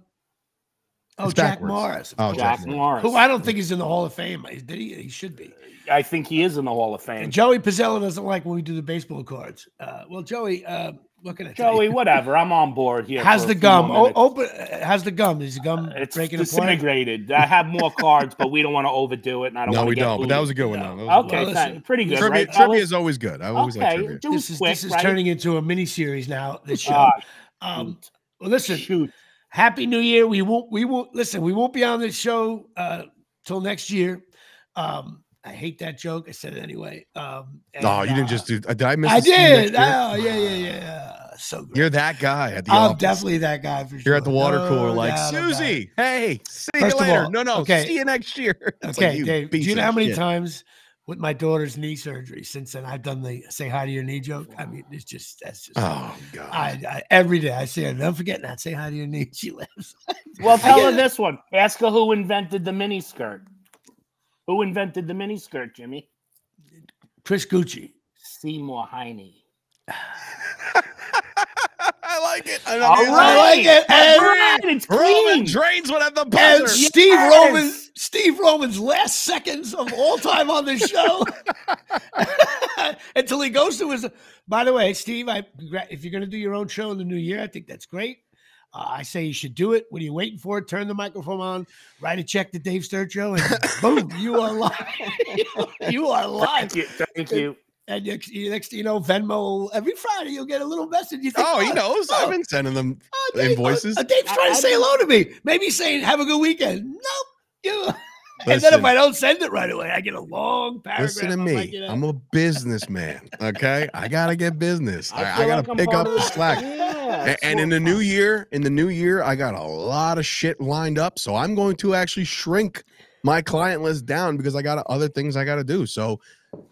Speaker 1: Oh,
Speaker 2: It's
Speaker 1: Jack
Speaker 2: backwards.
Speaker 1: Morris.
Speaker 2: Oh.
Speaker 3: Jack
Speaker 2: Jack
Speaker 3: Morris.
Speaker 1: Who I don't think he's in the Hall of Fame. Did he? He should be.
Speaker 3: I think he is in the Hall of Fame.
Speaker 1: And Joey Pizzella doesn't like when we do the baseball cards. Uh, well, Joey, uh, what can I tell
Speaker 3: Joey, whatever. I'm on board here.
Speaker 1: How's the gum?
Speaker 3: more
Speaker 1: Oh, open. uh, How's the gum? Is the gum
Speaker 3: It's
Speaker 1: breaking apart?
Speaker 3: disintegrated. I have more cards, but we don't want to overdo it. And I don't
Speaker 2: no, we
Speaker 3: get
Speaker 2: don't. But that was a good one.
Speaker 1: No.
Speaker 2: though. That
Speaker 3: okay.
Speaker 1: Well, listen,
Speaker 3: pretty good.
Speaker 2: Trivia,
Speaker 3: right,
Speaker 2: trivia is always good. I always like
Speaker 3: okay,
Speaker 2: trivia.
Speaker 3: do
Speaker 1: This is
Speaker 3: quick,
Speaker 1: this is
Speaker 3: right?
Speaker 1: turning into a mini series now. This show. Um, well, listen.
Speaker 3: shoot.
Speaker 1: Happy New Year. We won't. We won't listen. We won't be on this show uh, till next year. Um, I hate that joke. I said it anyway. Um, and,
Speaker 2: you didn't
Speaker 1: uh,
Speaker 2: just do. Did I miss?
Speaker 1: I
Speaker 2: the scene next
Speaker 1: did. Oh yeah, yeah, yeah. So great.
Speaker 2: You're that guy at the
Speaker 1: I'm
Speaker 2: office.
Speaker 1: definitely that guy for sure.
Speaker 2: You're at the water cooler,
Speaker 1: No
Speaker 2: like
Speaker 1: doubt about it.
Speaker 2: Susie. Hey, see
Speaker 1: First
Speaker 2: you later.
Speaker 1: all,
Speaker 2: no, no.
Speaker 1: okay.
Speaker 2: See you next year. [laughs] It's like,
Speaker 1: Okay,
Speaker 2: you
Speaker 1: Dave. Do you know how many
Speaker 2: shit.
Speaker 1: times with my daughter's knee surgery since then I've done the say hi to your knee joke? I mean, it's just that's just.
Speaker 2: Oh God.
Speaker 1: I, I every day I say, never forget that. Say hi to your knee. [laughs] She laughs.
Speaker 3: Well, tell her this one. Ask her who invented the mini skirt. Who invented the mini skirt, Jimmy?
Speaker 1: Chris Gucci.
Speaker 3: Seymour Heine. [laughs]
Speaker 2: I like it. I
Speaker 3: All
Speaker 2: love it.
Speaker 1: like it.
Speaker 3: All
Speaker 1: And-
Speaker 3: right, it's
Speaker 2: Roman drains one at the
Speaker 1: And. Steve
Speaker 3: Yes.
Speaker 1: Roman, Steve Roman's last seconds of all time on this show, [laughs] until he goes to his. By the way, Steve, I if you're going to do your own show in the new year, I think that's great. Uh, I say you should do it. What are you waiting for? Turn the microphone on, write a check to Dave Sturchio, and [laughs] boom, you are live. [laughs] you are live.
Speaker 3: Thank you. Thank you.
Speaker 1: And next, next, you know, Venmo every Friday, you'll get a little message. You think,
Speaker 2: Oh, he knows.
Speaker 1: oh,
Speaker 2: I've been sending them
Speaker 1: oh, Dave,
Speaker 2: invoices.
Speaker 1: Uh, Dave's
Speaker 3: I-
Speaker 1: trying to
Speaker 3: I
Speaker 1: say
Speaker 3: don't-
Speaker 1: hello to me. Maybe saying, "Have a good weekend." Nope. You. [laughs] and then if I don't send it right away, I get a long paragraph.
Speaker 2: Listen to me. I'm a businessman. Okay, I gotta get business. I, I,
Speaker 3: feel
Speaker 2: gotta
Speaker 3: like
Speaker 2: pick up the slack.
Speaker 3: Yeah,
Speaker 2: A- And, in the new year, in the new year, I got a lot of shit lined up. So I'm going to actually shrink my client list down because I got other things I got to do. So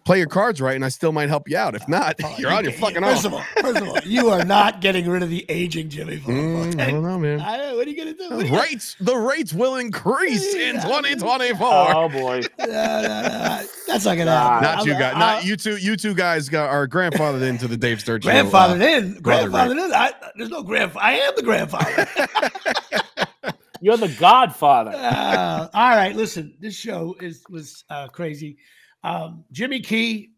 Speaker 2: play your cards right, and I still might help you out. If not,
Speaker 1: oh,
Speaker 2: you're on your
Speaker 1: you-
Speaker 2: fucking
Speaker 1: First
Speaker 2: own.
Speaker 1: of all, first of all, you are not getting rid of the aging Jimmy.
Speaker 2: Mm, I don't know, man.
Speaker 1: I- what are you gonna do? What gonna-
Speaker 2: Rates, the rates will increase in 2024.
Speaker 3: Oh boy. [laughs]
Speaker 1: No, no, no, That's not gonna happen.
Speaker 2: Not
Speaker 1: I'm-
Speaker 2: you guys.
Speaker 1: I'll-
Speaker 2: Not you two. You two guys got are grandfathered into the Dave Sturgeon.
Speaker 1: Grandfathered in.
Speaker 2: brother
Speaker 1: Grandfathered in. I, there's no grandfather. I am the grandfather. [laughs]
Speaker 3: You're the godfather. [laughs]
Speaker 1: Uh, all right, listen. This show is was uh, crazy. Um, Jimmy Key.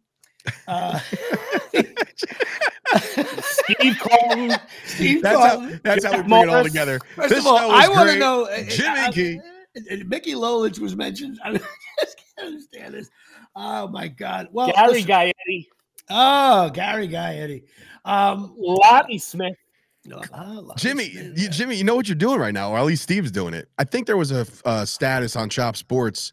Speaker 1: Uh,
Speaker 3: Steve Colton.
Speaker 1: Steve
Speaker 2: That's how,
Speaker 1: Carlton.
Speaker 2: that's how we bring it all together.
Speaker 1: First
Speaker 2: this
Speaker 1: of all,
Speaker 2: show
Speaker 1: I want to know. uh,
Speaker 2: Jimmy
Speaker 1: uh,
Speaker 2: Key.
Speaker 1: uh, Mickey Lolich was mentioned. [laughs] I just can't understand this. Oh my God! Well,
Speaker 3: Gary
Speaker 1: listen-
Speaker 3: Gaetti.
Speaker 1: Oh, Gary Guy Eddie. Um,
Speaker 3: Lottie Smith.
Speaker 1: no,
Speaker 2: Jimmy, you, Jimmy, you know what you're doing right now, or at least Steve's doing it. I think there was a uh, status on Chop Sports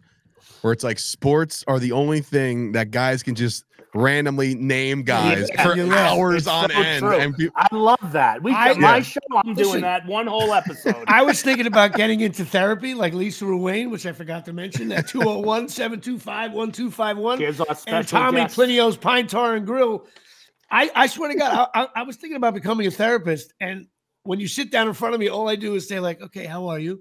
Speaker 2: where it's like sports are the only thing that guys can just randomly name guys
Speaker 1: Yeah,
Speaker 2: for
Speaker 1: you're
Speaker 2: hours
Speaker 3: It's
Speaker 2: on
Speaker 3: so
Speaker 2: end.
Speaker 3: true.
Speaker 2: And pe-
Speaker 3: I love that. We
Speaker 1: I-
Speaker 3: my
Speaker 2: Yeah.
Speaker 3: show. I'm
Speaker 1: Listen.
Speaker 3: doing that one whole episode. [laughs]
Speaker 1: I was thinking about getting into therapy like Lisa Ruane, which I forgot to mention, at 201 725 1251.
Speaker 3: Here's our special
Speaker 1: and Tommy
Speaker 3: guest.
Speaker 1: Plinio's Pine Tar and Grill. I, I swear to God, I, I, I was thinking about becoming a therapist. And when you sit down in front of me, all I do is say, like, okay, how are you?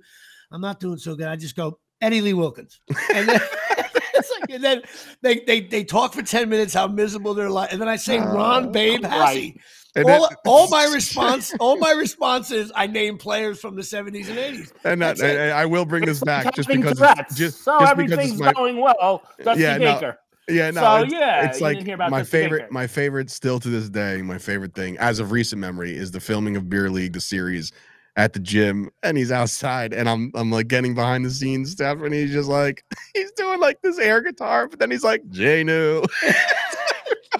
Speaker 1: I'm not doing so good. I just go, Eddie Lee Wilkins. And then, [laughs] it's like, and then they, they they talk for 10 minutes how miserable their life. And then I say oh, Ron Babe
Speaker 3: right.
Speaker 1: Hassey.
Speaker 2: and
Speaker 1: All,
Speaker 2: then-
Speaker 1: all my [laughs] response, all my response is I name players from the 70s and 80s.
Speaker 2: and that, I, I will bring this back just because it's, just,
Speaker 3: so
Speaker 2: just because
Speaker 3: everything's
Speaker 2: it's my
Speaker 3: going well. Dusty
Speaker 2: Yeah, no,
Speaker 3: Baker.
Speaker 2: yeah no
Speaker 3: So,
Speaker 2: it's,
Speaker 3: yeah,
Speaker 2: it's like my
Speaker 3: Dusty
Speaker 2: favorite
Speaker 3: Baker.
Speaker 2: my favorite still to this day my favorite thing as of recent memory is the filming of Beer League the series at the gym and he's outside and I'm I'm like getting behind the scenes stuff and he's just like [laughs] he's doing like this air guitar, but then he's like J new.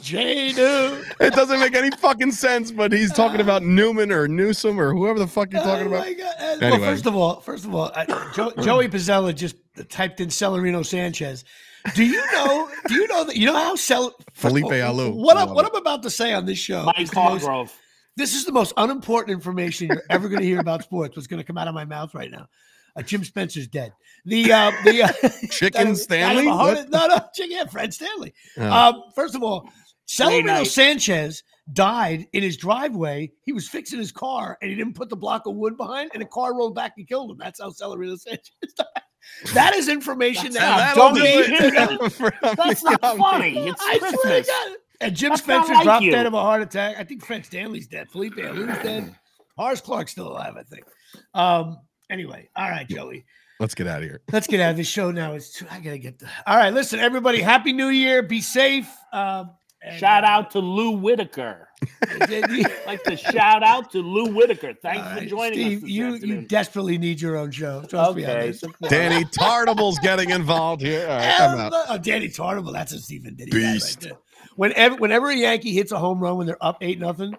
Speaker 1: Jay New.
Speaker 2: it doesn't make any fucking sense, but he's talking about [laughs] Newman or Newsom or whoever the fuck you're talking
Speaker 1: oh
Speaker 2: about.
Speaker 1: God. Uh,
Speaker 2: Anyway.
Speaker 1: Well, first of all, first of all, I, jo- [clears throat] Joey Pizzella just typed in Celerino Sanchez. Do you know? Do you know that? You know how Cel-
Speaker 2: Felipe
Speaker 1: first of all,
Speaker 2: Alou.
Speaker 1: What
Speaker 2: I
Speaker 1: I'm
Speaker 2: love
Speaker 1: what. I'm about to say on this show.
Speaker 3: Mike
Speaker 1: is
Speaker 3: Hargrove.
Speaker 1: This is the most unimportant information you're ever going to hear about sports. What's going to come out of my mouth right now? Uh, Jim Spencer's dead. The uh, the uh, [laughs]
Speaker 2: Chicken [laughs]
Speaker 1: died of-
Speaker 2: Stanley?
Speaker 1: died of a heart-
Speaker 2: What?
Speaker 1: No, no, chicken. Yeah, Fred Stanley.
Speaker 2: Uh,
Speaker 1: Um, first of all,
Speaker 3: Great
Speaker 1: Celerino. Sanchez died in his driveway. He was fixing his car and he didn't put the block of wood behind, and the car rolled back and killed him. That's how Celerino Sanchez [laughs] died. That is information
Speaker 3: That's
Speaker 1: that
Speaker 3: not
Speaker 1: don't
Speaker 3: funny.
Speaker 1: need.
Speaker 3: That's not funny. It's
Speaker 1: I swear to
Speaker 3: Christmas.
Speaker 1: And Jim
Speaker 3: That's
Speaker 1: Spencer
Speaker 3: like
Speaker 1: dropped
Speaker 3: you.
Speaker 1: dead of a heart attack. I think Fred Stanley's dead. Felipe Alou's dead. [sighs] Horace Clarke's still alive, I think. Um. Anyway, all right, Joey.
Speaker 2: Let's get out of here.
Speaker 1: Let's get out of this show now. It's too, I gotta get the. All right, listen, everybody. Happy New Year. Be safe. Um, and,
Speaker 3: Shout
Speaker 1: uh,
Speaker 3: out to Lou Whitaker. [laughs] Like to shout out to Lou Whitaker. Thanks for joining
Speaker 1: Steve,
Speaker 3: us.
Speaker 1: You you desperately need your own show. Trust me
Speaker 3: okay.
Speaker 1: this. [laughs]
Speaker 2: Danny Tartabull's getting involved here. All right, I'm out.
Speaker 1: Oh, Danny Tartabull. That's a Stephen Diddy guy right
Speaker 2: Beast.
Speaker 1: there. Whenever whenever a Yankee hits a home run when they're up eight nothing,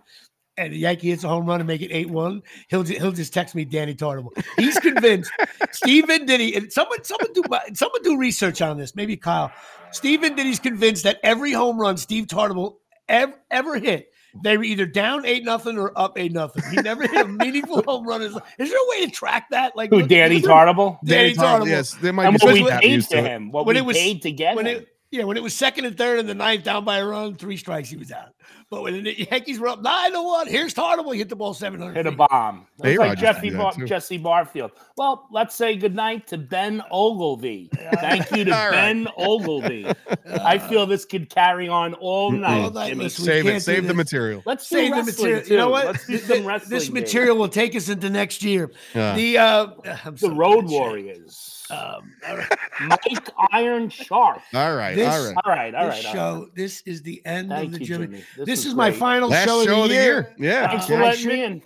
Speaker 1: and the Yankee hits a home run and make it eight one, he'll he'll just text me Danny Tartabull. He's convinced [laughs] Stephen Diddy and someone someone do someone do research on this. Maybe Kyle. Stephen Diddy's convinced that every home run Steve Tartabull ever, ever hit. They were either down eight nothing or up eight nothing. He never hit a [laughs] meaningful home run. Is, is there a way to track that? Like
Speaker 3: Who, Danny
Speaker 1: is there-
Speaker 3: Tartabull?
Speaker 1: Danny Tartabull.
Speaker 2: Yes, there might
Speaker 3: And
Speaker 2: be
Speaker 3: what we paid to
Speaker 2: to
Speaker 3: him. What
Speaker 1: When
Speaker 3: we
Speaker 1: it was-
Speaker 3: paid to get
Speaker 1: when
Speaker 3: him.
Speaker 1: it yeah, when it was second and third in the ninth, down by a run, three strikes, he was out. But when the Yankees were up nine to one, here's Tartabull. He hit the ball seven hundred.
Speaker 3: hit a bomb. It was like
Speaker 2: used
Speaker 3: Jesse, Bar- Jesse Barfield. Well, let's say goodnight to Ben Oglivie. Thank you to [laughs]
Speaker 2: All right.
Speaker 3: Ben Oglivie. I feel this could carry on all night.
Speaker 1: All night,
Speaker 3: Jimmy.
Speaker 2: Save it. Save the material.
Speaker 3: Let's do
Speaker 1: Save the
Speaker 3: wrestling
Speaker 1: material. You know what?
Speaker 3: Let's do some
Speaker 1: th-
Speaker 3: wrestling.
Speaker 1: this
Speaker 3: games.
Speaker 1: material will take us into next year.
Speaker 2: Yeah.
Speaker 1: The uh, [sighs]
Speaker 3: The
Speaker 1: so
Speaker 3: Road
Speaker 1: bad shape.
Speaker 3: Warriors.
Speaker 1: Um, all right.
Speaker 3: Mike Iron Sharp. [laughs]
Speaker 2: all right.
Speaker 1: this-
Speaker 2: all right.
Speaker 3: All right, all
Speaker 1: this
Speaker 3: right. all right.
Speaker 1: show. This is the end
Speaker 3: Thank
Speaker 1: of the
Speaker 3: you,
Speaker 1: Jimmy.
Speaker 3: Jimmy.
Speaker 1: This, is
Speaker 3: was
Speaker 1: my
Speaker 3: great.
Speaker 1: final
Speaker 2: Last
Speaker 1: show,
Speaker 2: show
Speaker 1: of the year.
Speaker 2: Yeah.
Speaker 3: Thanks
Speaker 1: Uh,
Speaker 3: for
Speaker 1: I
Speaker 3: letting
Speaker 1: should-
Speaker 3: me in.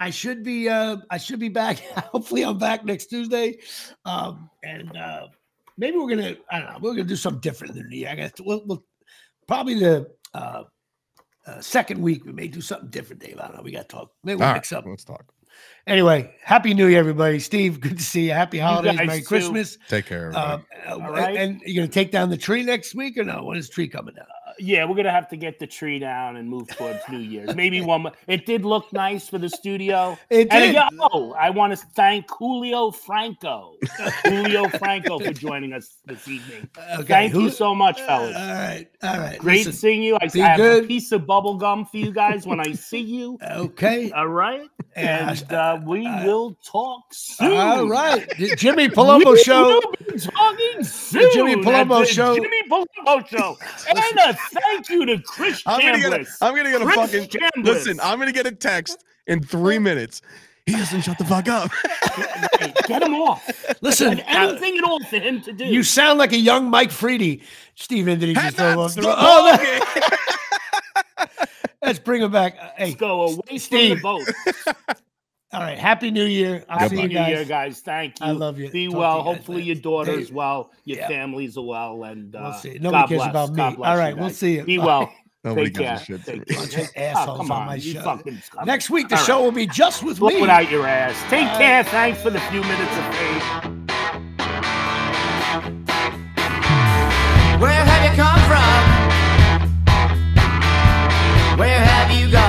Speaker 1: I should be uh I should be back. [laughs] Hopefully I'm back next Tuesday. Um and uh maybe we're gonna I don't know, we're gonna do something different than the year. I guess we'll, we'll probably the uh, uh second week we may do something different, Dave. I don't know. We gotta talk. Maybe we'll
Speaker 2: All
Speaker 1: mix
Speaker 2: right.
Speaker 1: up.
Speaker 2: Let's talk.
Speaker 1: Anyway, happy new year, everybody. Steve, good to see you. Happy holidays,
Speaker 3: guys
Speaker 1: Merry
Speaker 3: too.
Speaker 1: Christmas.
Speaker 2: Take care. Everybody.
Speaker 1: Um, uh,
Speaker 3: All right.
Speaker 1: and you're gonna take down the tree next week or no? When is the tree coming down?
Speaker 3: Yeah, we're gonna have to get the tree down and move towards New Year's. Maybe one. mo- It did look nice for the studio.
Speaker 1: It
Speaker 3: And
Speaker 1: did.
Speaker 3: again, oh, I want to thank Julio Franco, [laughs] Julio Franco, for joining us this evening.
Speaker 1: Okay,
Speaker 3: Thank you so much,
Speaker 1: All
Speaker 3: fellas.
Speaker 1: right, all right.
Speaker 3: Great
Speaker 1: listen,
Speaker 3: seeing you. I, I have
Speaker 1: good.
Speaker 3: a piece of bubble gum for you guys when I see you.
Speaker 1: Okay.
Speaker 3: All right, and uh, we
Speaker 1: uh,
Speaker 3: will talk soon.
Speaker 1: All right. The Jimmy [laughs] Palumbo show.
Speaker 3: talking soon.
Speaker 1: Jimmy
Speaker 3: at
Speaker 1: Palumbo show.
Speaker 3: Jimmy Palumbo show. [laughs] and a thank you to Chris
Speaker 2: I'm gonna get a,
Speaker 3: Chambliss.
Speaker 2: I'm gonna get a
Speaker 3: Chris
Speaker 2: fucking
Speaker 3: Chambliss.
Speaker 2: listen. I'm gonna get a text in three minutes. He doesn't shut the fuck up.
Speaker 3: Hey, get him off.
Speaker 1: Listen,
Speaker 3: And
Speaker 1: uh,
Speaker 3: anything at all for him to do.
Speaker 1: you sound like a young Mike Freedy. Steven, did he just throw off
Speaker 2: That's
Speaker 1: the
Speaker 2: the? [laughs]
Speaker 1: Oh, that- [laughs] let's bring him back. Uh, Hey,
Speaker 3: Let's go away
Speaker 1: Steve.
Speaker 3: from the boat.
Speaker 1: All right. Happy New Year. I'll
Speaker 3: Happy
Speaker 1: see
Speaker 3: you
Speaker 1: guys.
Speaker 3: New Year, guys. Thank you.
Speaker 1: I love you.
Speaker 3: Be
Speaker 1: Talk
Speaker 3: well.
Speaker 1: You
Speaker 3: Hopefully,
Speaker 1: later.
Speaker 3: your daughters
Speaker 1: hey.
Speaker 3: well, your
Speaker 1: yeah.
Speaker 3: families are well, and uh,
Speaker 1: we'll see. Nobody God cares
Speaker 3: bless.
Speaker 1: about me. All right, we'll see you.
Speaker 3: Be
Speaker 1: Bye.
Speaker 3: well.
Speaker 2: Nobody
Speaker 3: Take
Speaker 2: gives
Speaker 3: care.
Speaker 2: a shit.
Speaker 3: Take care.
Speaker 1: Ah, assholes
Speaker 3: oh, come
Speaker 1: on,
Speaker 3: on
Speaker 1: my show. Next week, the
Speaker 3: All
Speaker 1: show
Speaker 3: right.
Speaker 1: will be just with
Speaker 3: Look
Speaker 1: me.
Speaker 3: without your ass. Take
Speaker 1: All
Speaker 3: care. Thanks for the few minutes of fame. Where have you come from? Where have you gone?